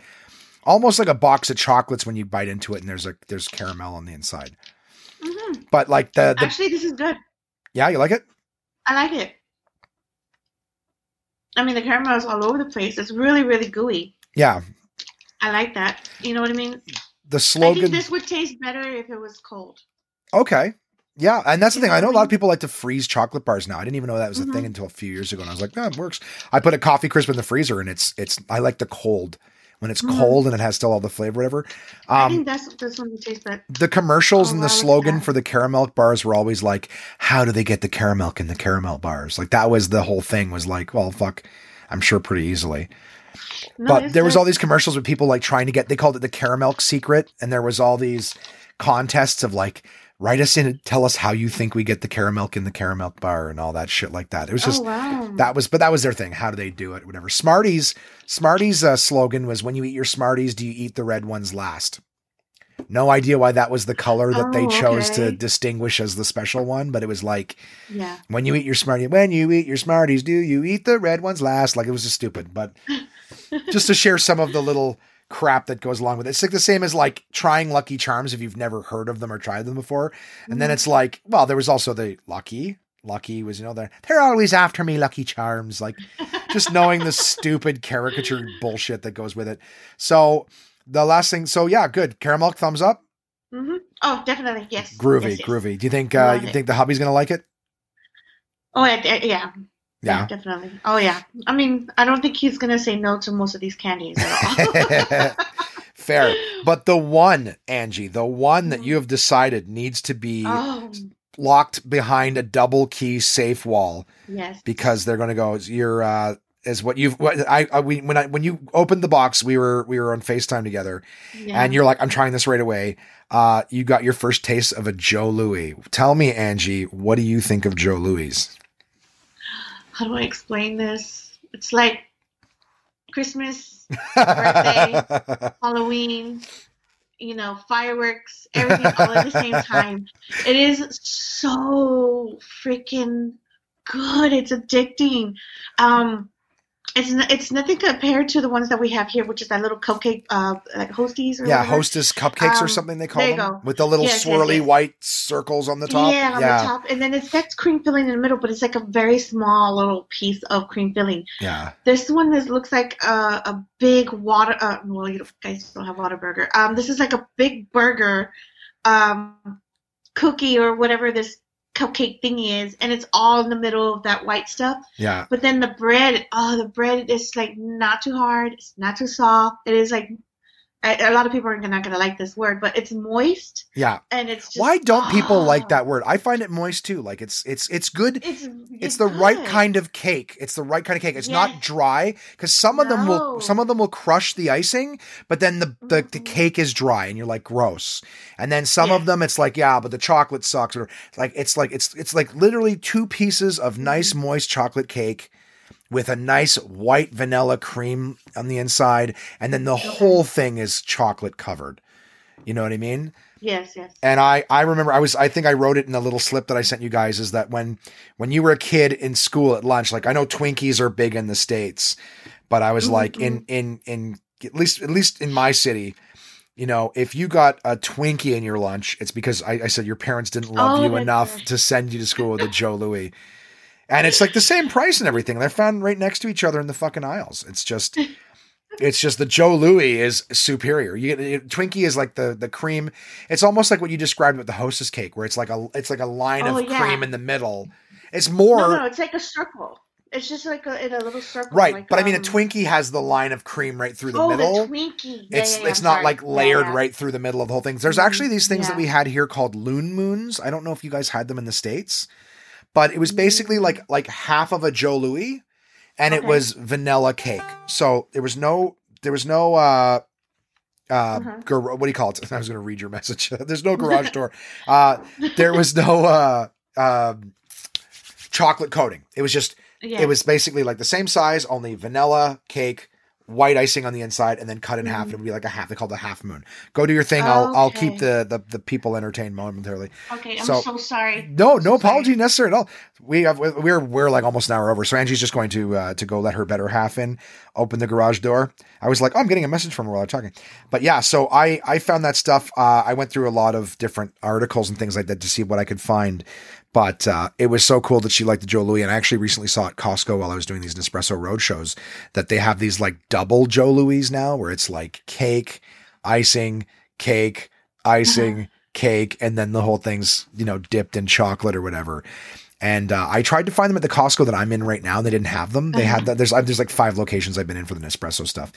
Almost like a box of chocolates when you bite into it, and there's a there's caramel on the inside. Mhm. But like the, the Actually, this is good. yeah, you like it? I like it. I mean, the caramel is all over the place. It's really, really gooey. Yeah. I like that. You know what I mean? The I slogan. think this would taste better if it was cold. Okay. Yeah, and that's the thing. I know a lot of people like to freeze chocolate bars now. I didn't even know that was a thing Mhm. until a few years ago, and I was like, "No, it works." I put a coffee crisp in the freezer, and it's it's. I like the cold when it's Mhm. cold and it has still all the flavor, whatever. I Um, think that's this one would taste better. the commercials Oh, and the I slogan that. for the caramel bars were always like, "How do they get the caramel in the caramel bars?" Like that was the whole thing. Was like, well, fuck, I'm sure pretty easily. No, but there was all these commercials with people like trying to get. They called it the caramel secret, and there was all these contests of like. Write us in and tell us how you think we get the caramel in the caramel bar and all that shit like that. It was just oh wow. that was, but that was their thing. How do they do it? Whatever. Smarties, Smarties' uh, slogan was, "When you eat your Smarties, do you eat the red ones last?" No idea why that was the color that they Oh, chose to distinguish as the special one, but it was like, yeah. "When you eat your Smarties, when you eat your Smarties, do you eat the red ones last?" Like it was just stupid, but <laughs> just to share some of the little crap that goes along with it. It's like the same as like trying Lucky Charms if you've never heard of them or tried them before. And then Mhm. it's like, well, there was also the Lucky. Lucky was, you know, they're, they're always after me, Lucky Charms. Like just knowing the <laughs> stupid caricature bullshit that goes with it. So the last thing, so yeah, good. Caramel thumbs up. hmm Oh, definitely. Yes. Groovy, Yes, yes. groovy. Do you think uh you it. think the hubby's gonna like it? Oh, yeah, yeah, yeah. Yeah. definitely. Oh, yeah. I mean, I don't think he's gonna say no to most of these candies at all. <laughs> <laughs> Fair. But the one, Angie, the one that you have decided needs to be oh, locked behind a double key safe wall yes. because they're going to go you're uh is what you've what I, I we when I when you opened the box we were we were on FaceTime together Yeah. and you're like I'm trying this right away uh you got your first taste of a Joe Louis tell me Angie what do you think of Joe Louis How do I explain this? It's like Christmas, <laughs> Birthday. Halloween, you know, fireworks, everything all at the same time. It is so freaking good. It's addicting. Um, it's it's nothing compared to the ones that we have here, which is that little cupcake, uh, like hosties or yeah whatever. hostess cupcakes or Um, something they call there you them go. with the little Yes, yes, swirly yes. white circles on the top Yeah, on the top, and then it's that cream filling in the middle, but it's like a very small little piece of cream filling. yeah This one looks like a, a big water. Uh, well, you guys don't have Whataburger. Um, this is like a big burger, um, cookie or whatever this cupcake thingy is, and it's all in the middle of that white stuff. yeah But then the bread, oh, the bread is like not too hard. It's not too soft. It is like a, a lot of people are not gonna like this word, but it's moist yeah and it's just. why don't people like oh, that word I find it moist too like it's it's it's good It's it's the right kind of cake. It's the right kind of cake. It's not dry because some of them will some of them will crush the icing, but then the, the the Mhm. cake is dry and you're like gross. And then some of them it's like yeah, but the chocolate sucks or like it's like it's it's like literally two pieces of nice Mhm. moist chocolate cake with a nice white vanilla cream on the inside, and then the whole thing is chocolate covered. You know what I mean? Yes, yes. And I, I remember I was I think I wrote it in a little slip that I sent you guys is that when when you were a kid in school at lunch, like I know Twinkies are big in the States, but I was mm-hmm, like in mm-hmm. in in at least at least in my city, you know, if you got a Twinkie in your lunch, it's because I, I said your parents didn't love Oh, you enough right. to send you to school with a Joe Louis. <laughs> And it's like the same price and everything. They're found right next to each other in the fucking aisles. It's just <laughs> it's just the Joe Louis is superior. You get Twinkie is like the the cream. It's almost like what you described with the Hostess cake, where it's like a it's like a line Oh, of yeah. cream in the middle. It's more no, no, it's like a circle. It's just like a, in a little circle. right, like, but I mean a um, Twinkie has the line of cream right through the oh, middle. the Twinkie. Yeah, it's yeah, it's not sorry. like layered yeah. right through the middle of the whole thing. There's actually these things that we had here called Lune Moons. I don't know if you guys had them in the states, but it was basically Mm. like like half of a Joe Louis, and it was vanilla cake. So there was no there was no uh uh Uh-huh. gar- what do you call it? <laughs> I was going to read your message. <laughs> There's no garage <laughs> door. Uh there was no uh um chocolate coating. It was just Yeah. it was basically like the same size, only vanilla cake, white icing on the inside, and then cut in half. Mhm. It would be like a half. They called it a half moon. Go do your thing. I'll I'll keep the, the the people entertained momentarily. Okay, I'm so- so, sorry. No, no so sorry. apology necessary at all. We have we're we're like almost an hour over, so Angie's just going to uh, to go let her better half in, open the garage door. I was like, oh, I'm getting a message from her while I'm talking, but yeah. So I I found that stuff. Uh, I went through a lot of different articles and things like that to see what I could find. But uh, it was so cool that she liked the Joe Louis, and I actually recently saw at Costco while I was doing these Nespresso road shows that they have these like double Joe Louis now, where it's like cake, icing, cake, icing, cake, and then the whole thing's you know dipped in chocolate or whatever. And uh, I tried to find them at the Costco that I'm in right now. and They didn't have them. They had that. There's there's like five locations I've been in for the Nespresso stuff,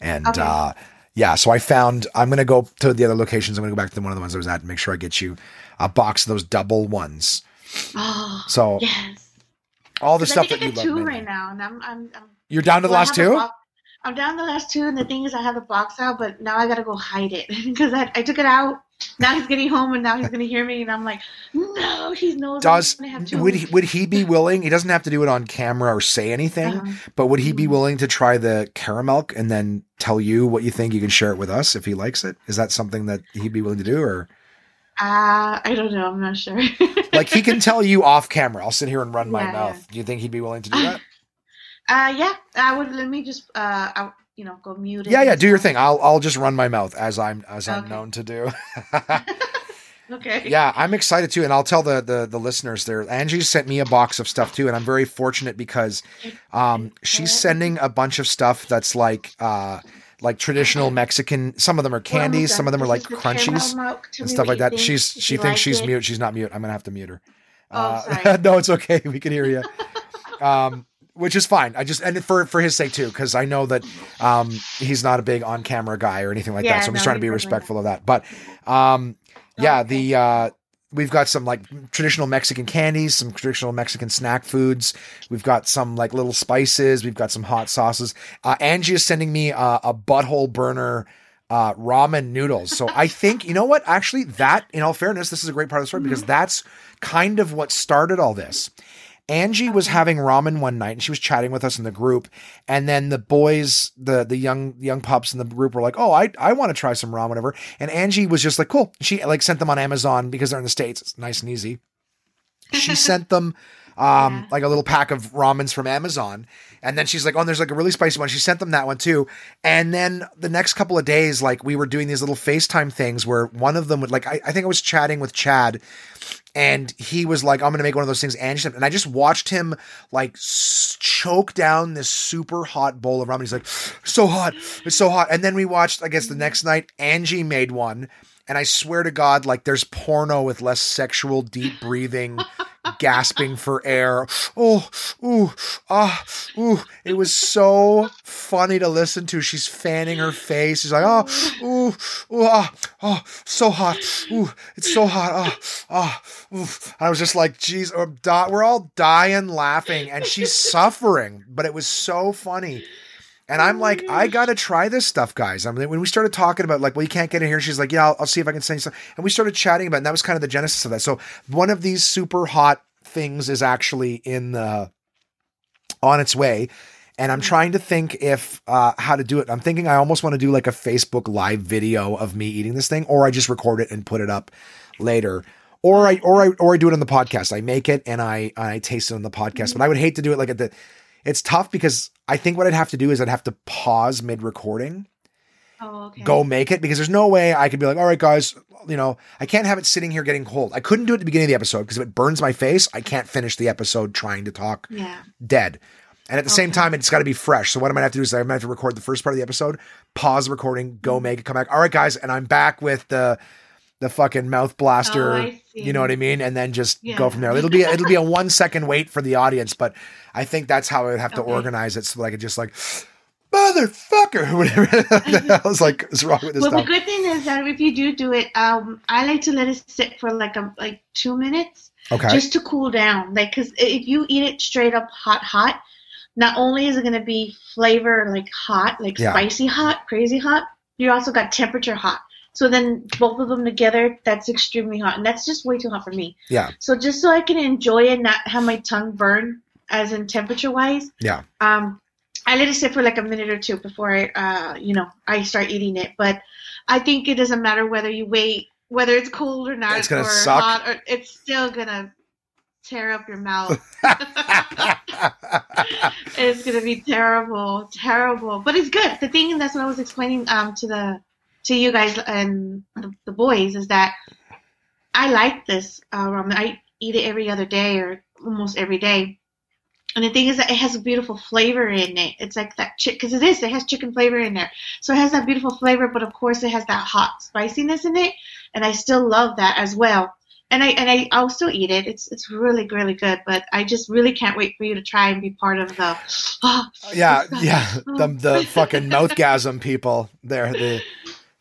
and Okay. uh, yeah. So I found. I'm gonna go to the other locations. I'm gonna go back to one of the ones I was at and make sure I get you a box of those double ones. <gasps> Oh, So yes. all the I stuff think that I you love. two right now, and I'm I'm, I'm You're down to the well, last two. box- I'm down to the last two, and the thing is, I have the box out, but now I gotta go hide it <laughs> because I, I took it out. Now he's getting home, and now he's gonna hear me, and I'm like, no, he knows. Does have would he would he be willing? He doesn't have to do it on camera or say anything, Uh-huh. but would he be Mhm. willing to try the caramel and then tell you what you think? You can share it with us if he likes it. Is that something that he'd be willing to do, or Uh, I don't know. I'm not sure. <laughs> like he can tell you off camera? I'll sit here and run my Yeah, mouth. Do you think he'd be willing to do that? <laughs> Uh, yeah, I would. Let me just uh, I, you know, go mute. yeah, yeah. Do your thing. I'll I'll just run my mouth as I'm as I'm known to do. <laughs> Okay. yeah, I'm excited too, and I'll tell the, the the listeners there. Angie sent me a box of stuff too, and I'm very fortunate because um, she's sending a bunch of stuff that's like uh, like traditional Mexican. Some of them are candies, some of them are like crunchies and stuff like that. She's she thinks she's mute. She's not mute. I'm gonna have to mute her. Oh, Uh, <laughs> no, it's okay. We can hear you. um, which is fine. I just and for for his sake too, because I know that um, he's not a big on camera guy or anything like Yeah, that. So I'm just no, trying to be respectful of that. But um, yeah, the uh, we've got some like traditional Mexican candies, some traditional Mexican snack foods. We've got some like little spices. We've got some hot sauces. Uh, Angie is sending me uh, a butthole burner uh, ramen noodles. So I think you know what? Actually, that in all fairness, this is a great part of the story because that's kind of what started all this. Angie was having ramen one night and she was chatting with us in the group. And then the boys, the the young young pups in the group were like, Oh, I I want to try some ramen, whatever. And Angie was just like, Cool. She like sent them on Amazon because they're in the States. It's nice and easy. She <laughs> sent them um Yeah. like a little pack of ramens from Amazon. And then she's like, Oh, and there's like a really spicy one. She sent them that one too. And then the next couple of days, like we were doing these little FaceTime things where one of them would like I, I think I was chatting with Chad and he was like, I'm to make one of those things. And, and I just watched him like choke down this super hot bowl of ramen. He's like, so hot. It's so hot. And then we watched, I guess the next night, Angie made one. And I swear to God, like there's porno with less sexual, deep breathing, <laughs> gasping for air. Oh, ooh, ah, ooh. It was so funny to listen to. She's fanning her face. She's like, oh, ooh, ooh, ah, oh, so hot. Ooh, it's so hot. Oh, oh, oof. I was just like, geez, we're all dying laughing, and she's suffering, but it was so funny. And I'm like, I gotta try this stuff, guys. I mean, when we started talking about like, well, you can't get in here, she's like, yeah, I'll, I'll see if I can send you some. And we started chatting about, it, and that was kind of the genesis of that. So one of these super hot things is actually in the on its way. And I'm trying to think if uh, how to do it. I'm thinking I almost want to do like a Facebook live video of me eating this thing, or I just record it and put it up later. Or I or I or I do it on the podcast. I make it and I I taste it on the podcast. But I would hate to do it like at the it's tough because I think what I'd have to do is I'd have to pause mid recording Oh, okay. go make it because there's no way I could be like, all right, guys, you know, I can't have it sitting here getting cold. I couldn't do it at the beginning of the episode because if it burns my face, I can't finish the episode trying to talk Yeah. dead. And at the same time, it's got to be fresh. So what I might have to do is I might have to record the first part of the episode, pause the recording, Mm-hmm. go make it, come back. All right, guys, and I'm back with the the fucking mouth blaster. Oh, I you know what I mean? And then just go from there. It'll be <laughs> it'll be a one second wait for the audience, but I think that's how I would have to organize it so that I could just like motherfucker <laughs> whatever hell is like is wrong with this Well, the good thing is that if you do do it, um, I like to let it sit for like a like two minutes Okay. just to cool down. Like, cause if you eat it straight up hot, hot, not only is it gonna be flavor like hot, like Yeah. spicy hot, crazy hot, you also got temperature hot. So then both of them together, that's extremely hot, and that's just way too hot for me. Yeah. So just so I can enjoy it, not have my tongue burn, as in temperature wise. Yeah. Um, I let it sit for like a minute or two before I, uh, you know, I start eating it. But I think it doesn't matter whether you wait, whether it's cold or not, It's gonna or suck. hot, or it's still gonna tear up your mouth. <laughs> <laughs> it's gonna be terrible, terrible. But it's good. The thing, and that's what I was explaining um to the to you guys and the, the boys is that I like this uh, ramen. I eat it every other day or almost every day. And the thing is that it has a beautiful flavor in it. It's like that chick because it is. It has chicken flavor in there, so it has that beautiful flavor. But of course, it has that hot spiciness in it, and I still love that as well. And I and I I'll still eat it. It's it's really really good. But I just really can't wait for you to try and be part of the. Oh, <gasps> yeah, yeah. <laughs> The the fucking mouthgasm people there. The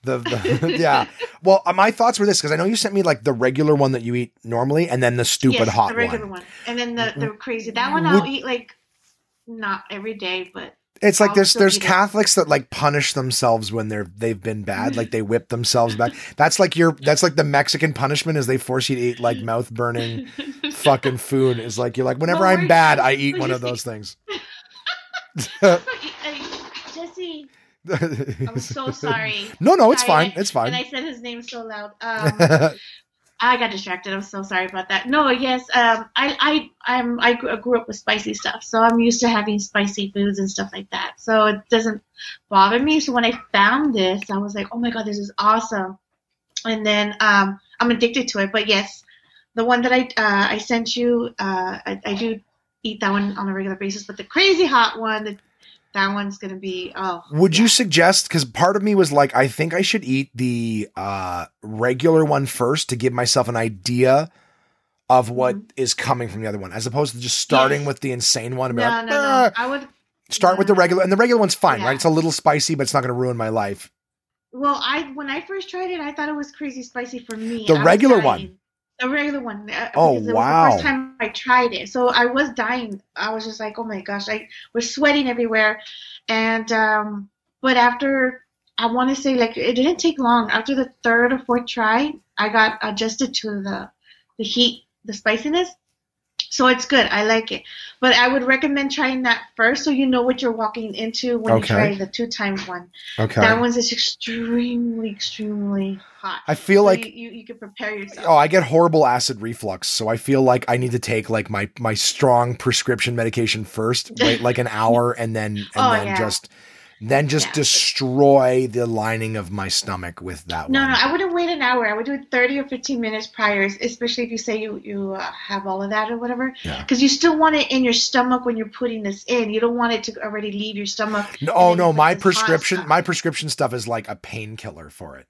the, the <laughs> yeah. Well, uh, my thoughts were this because I know you sent me like the regular one that you eat normally, and then the stupid yes, hot the regular one. one. and then the the crazy that one Would- I'll eat like not every day, but It's like I'll there's there's it. Catholics that like punish themselves when they're they've been bad, like they whip themselves back. <laughs> That's like your that's like the Mexican punishment is they force you to eat like mouth burning <laughs> fucking food. Is like you're like whenever Well, I'm bad, I eat one of those things. <laughs> I'm so sorry. No, no, it's I- fine. It's fine. And I said his name so loud. <laughs> Um, I got distracted. I'm so sorry about that. No, yes, um, I, I, I'm, I grew, up with spicy stuff, so I'm used to having spicy foods and stuff like that. So it doesn't bother me. So when I found this, I was like, oh my god, this is awesome. And then um, I'm addicted to it. But yes, the one that I, uh, I sent you, uh, I, I do eat that one on a regular basis. But the crazy hot one, that that one's gonna be oh. Would you suggest because part of me was like, I think I should eat the uh regular one first to give myself an idea of what is coming from the other one, as opposed to just starting Mm-hmm. Yes. with the insane one and be No, like, no, no. "Ah." I would start with the regular, and the regular one's fine, Yeah. right? It's a little spicy, but it's not going to ruin my life. Well, I when I first tried it, I thought it was crazy spicy for me. The I regular one? The regular one. uh, Oh, wow. Was the first time I tried it, so I was dying. I was just like, oh my gosh, I was sweating everywhere, and um, but after I want to say like it didn't take long. After the third or fourth try, I got adjusted to the the heat, the spiciness. So it's good. I like it. But I would recommend trying that first so you know what you're walking into when Okay. you try the two times one. Okay. That one's just extremely, extremely hot. I feel So like you, you, you can prepare yourself. oh, I get horrible acid reflux, so I feel like I need to take like my my strong prescription medication first, wait like an <laughs> hour, and then and Oh, then yeah. just then just Yeah. destroy the lining of my stomach with that no, one. no, no, I wouldn't wait an hour. I would do it 30 or 15 minutes prior, especially if you say you, you uh, have all of that or whatever. Yeah. Because you still want it in your stomach when you're putting this in. You don't want it to already leave your stomach. No, oh no, my prescription my prescription stuff is like a painkiller for it.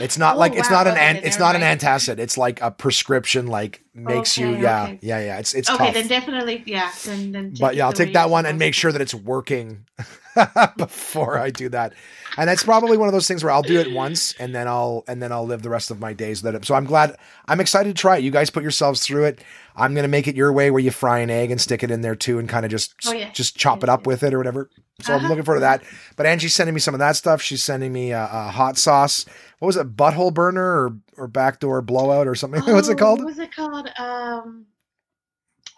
It's not Oh, like it's wow. not an Okay, an, it's not an antacid. It's like a prescription like makes you yeah, okay. yeah, yeah. It's it's Okay, tough. then definitely, yeah. Then, then but yeah, I'll take that one and make sure that it's working <laughs> <laughs> before I do that. And that's probably one of those things where I'll do it once and then I'll and then I'll live the rest of my days that it. So I'm glad I'm excited to try it. You guys put yourselves through it. I'm gonna make it your way where you fry an egg and stick it in there too and kind of just Oh, yeah. just chop it up with it or whatever. So I'm Uh-huh. looking forward to that. But Angie's sending me some of that stuff. She's sending me a, a hot sauce. What was it? Butthole burner or or backdoor blowout or something? <laughs> What's it Oh, called? What was it called? Um,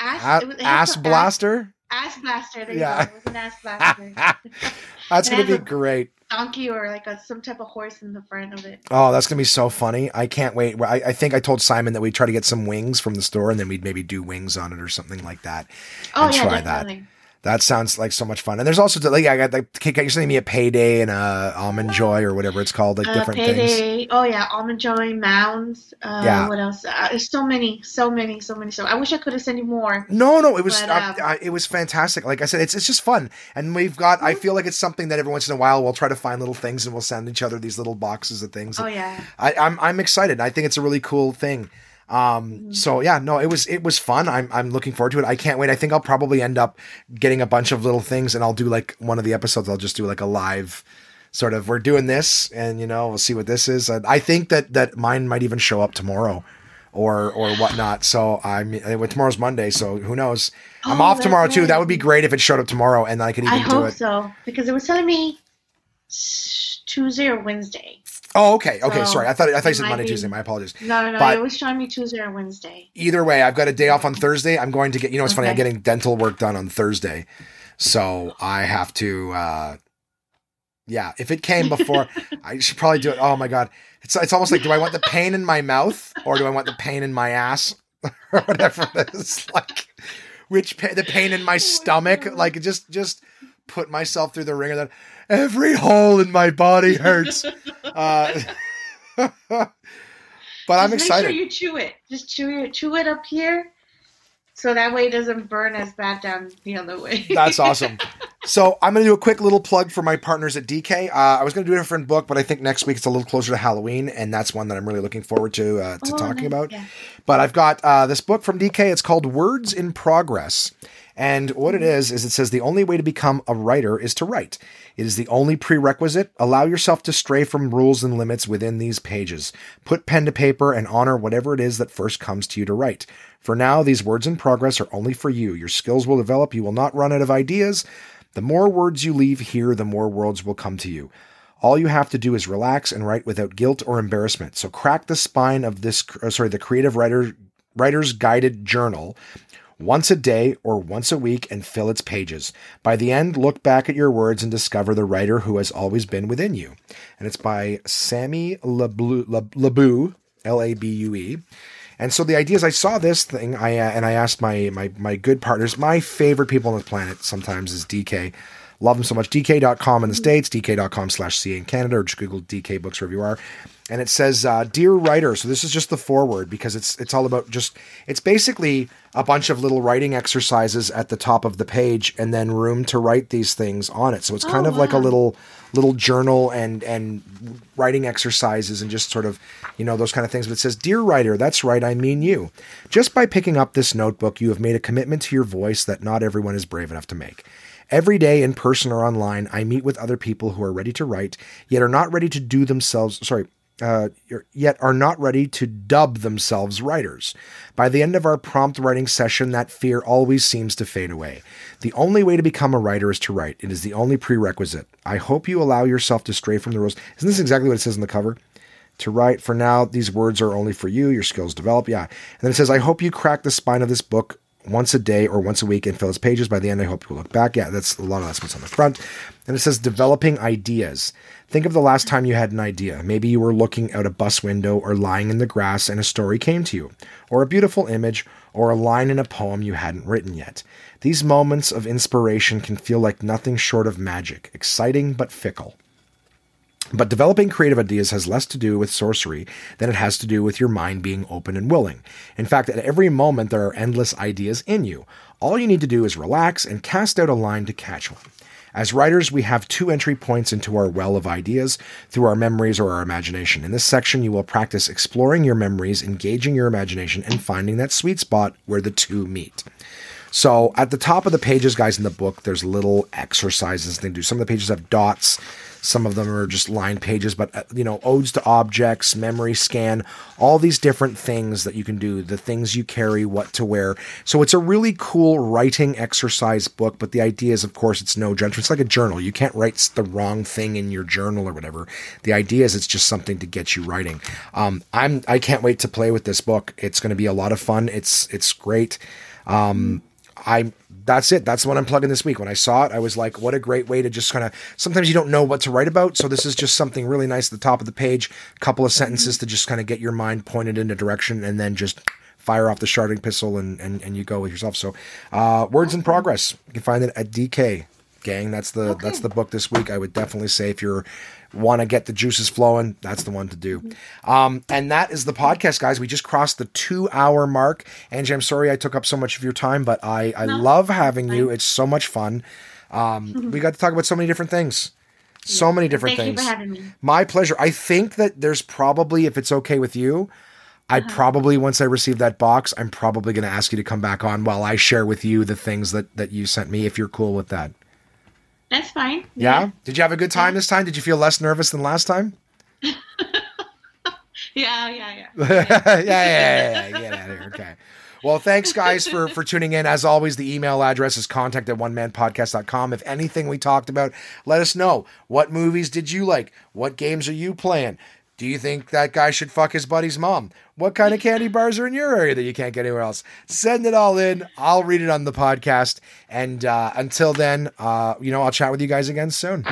ass, A- it was- it ass blaster. Ass blaster. There Yeah. you go. It was an ass blaster. <laughs> That's gonna be great. Donkey or like a some type of horse in the front of it. Oh, that's gonna be so funny. I can't wait. I, I think I told Simon that we'd try to get some wings from the store and then we'd maybe do wings on it or something like that. Oh and yeah, try definitely. That sounds like so much fun. And there's also like I got like You're sending me a payday and a almond joy or whatever it's called, like Uh, different things. Oh yeah, almond joy, mounds. Uh, Yeah. What else? Uh, there's so many, so many, so many. So I wish I could have sent you more. No, no, it was But, um, it was fantastic. Like I said, it's it's just fun, and we've got. I feel like it's something that every once in a while we'll try to find little things and we'll send each other these little boxes of things. Oh yeah. I, I'm I'm excited. I think it's a really cool thing. Um, so yeah, no, it was it was fun. I'm I'm looking forward to it. I can't wait. I think I'll probably end up getting a bunch of little things, and I'll do like one of the episodes. I'll just do like a live sort of. We're doing this, and you know, we'll see what this is. And I think that that mine might even show up tomorrow. Or, or whatnot. So I mean, anyway, tomorrow's Monday, so who knows? I'm Oh, off that's tomorrow too. That would be great if it showed up tomorrow, and I could even I do hope it. so because it was telling me Tuesday or Wednesday. Oh, okay, okay. So, sorry, I thought I thought you said Monday, be- Tuesday. My apologies. No, no, no. But- it was showing me Tuesday or Wednesday. either way, I've got a day off on Thursday. I'm going to get, you know, it's funny, I'm getting dental work done on Thursday. So I have to, uh, yeah, if it came before, <laughs> I should probably do it. Oh my God. It's, it's almost like, do I want the pain in my mouth or do I want the pain in my ass <laughs> or whatever it is? <laughs> Like, which pa- the pain in my stomach? Like, just, just put myself through the ringer that every hole in my body hurts. <laughs> Uh, <laughs> but I'm excited. Make sure you chew it. Just chew it, chew it up here, so that way it doesn't burn as bad down the other way. That's <laughs> awesome. So I'm going to do a quick little plug for my partners at DK. Uh, I was going to do a different book, but I think next week it's a little closer to Halloween, and that's one that I'm really looking forward to uh, to Oh, talking nice. about. Yeah. But I've got uh, this book from DK. It's called Words in Progress. And what it is, is it says the only way to become a writer is to write. It is the only prerequisite. Allow yourself to stray from rules and limits within these pages. Put pen to paper and honor whatever it is that first comes to you to write. For now, these words in progress are only for you. Your skills will develop. You will not run out of ideas. The more words you leave here, the more worlds will come to you. All you have to do is relax and write without guilt or embarrassment. So crack the spine of this, uh, sorry, the creative writer writer's guided journal once a day or once a week and fill its pages. By the end, look back at your words and discover the writer who has always been within you. And it's by Sammy Labue L A B U E. And so the idea is, I saw this thing, I uh, and I asked my my my good partners, my favorite people on the planet sometimes is DK. Love them so much. DK.com in the States, DK.com slash CA in Canada, or just Google DK Books wherever you are. And it says, uh, Dear Writer. So this is just the foreword because it's it's all about just it's basically a bunch of little writing exercises at the top of the page and then room to write these things on it. So it's kind Oh, of like a little little journal and and writing exercises and just sort of you know those kind of things but it says dear writer that's right i mean you just by picking up this notebook you have made a commitment to your voice that not everyone is brave enough to make Every day, in person or online, I meet with other people who are ready to write, yet are not ready to do themselves. Sorry, uh, yet are not ready to dub themselves writers. By the end of our prompt writing session, that fear always seems to fade away. The only way to become a writer is to write. It is the only prerequisite. I hope you allow yourself to stray from the rules. Isn't this exactly what it says in the cover? To write, for now, these words are only for you. Your skills develop. Yeah. And then it says, I hope you crack the spine of this book once a day or once a week and fill its pages. By the end, I hope you'll look back. Yeah, that's a lot of that's what's on the front. And it says developing ideas. Think of the last time you had an idea. Maybe you were looking out a bus window or lying in the grass and a story came to you, or a beautiful image, or a line in a poem you hadn't written yet. These moments of inspiration can feel like nothing short of magic, exciting but fickle. But developing creative ideas has less to do with sorcery than it has to do with your mind being open and willing. In fact, at every moment, there are endless ideas in you. All you need to do is relax and cast out a line to catch one. As writers, we have two entry points into our well of ideas through our memories or our imagination. In this section, you will practice exploring your memories, engaging your imagination, and finding that sweet spot where the two meet. So at the top of the pages, guys, in the book, there's little exercises they do. Some of the pages have dots. Some of them are just line pages, but uh, you know, odes to objects, memory scan, all these different things that you can do, the things you carry, what to wear. So it's a really cool writing exercise book, but the idea is, of course, it's no judgment. It's like a journal. You can't write the wrong thing in your journal or whatever. The idea is it's just something to get you writing. Um, I'm I can't wait to play with this book. It's going to be a lot of fun. It's it's great. Um, I that's it. That's what I'm plugging this week. When I saw it, I was like, what a great way to just kind of. Sometimes you don't know what to write about, so this is just something really nice at the top of the page. A couple of sentences to just kind of get your mind pointed in a direction, and then just fire off the sharding pistol, and and, and you go with yourself. So, uh, words in progress. You can find it at DK gang. That's the Okay. that's the book this week. I would definitely say if you're want to get the juices flowing, that's the one to do. Um, and that is the podcast, guys. We just crossed the two hour mark. Angie, I'm sorry I took up so much of your time, but I I No, love having you. It's so much fun. Um, <laughs> we got to talk about so many different things. So many different Thank things. you for having me. My pleasure. I think that there's probably, if it's okay with you, I Uh-huh. probably once I receive that box, I'm probably going to ask you to come back on while I share with you the things that that you sent me. If you're cool with that, That's fine. yeah. Did you have a good time this time? Did you feel less nervous than last time? <laughs> Yeah, <laughs> yeah, yeah. yeah, yeah, yeah, yeah. Get out of here. Okay. Well, thanks guys for for tuning in. As always, the email address is contact at one manpodcast.com. If anything we talked about, let us know. What movies did you like? What games are you playing? Do you think that guy should fuck his buddy's mom? What kind of candy bars are in your area that you can't get anywhere else? Send it all in. I'll read it on the podcast. And uh, until then, uh, you know, I'll chat with you guys again soon.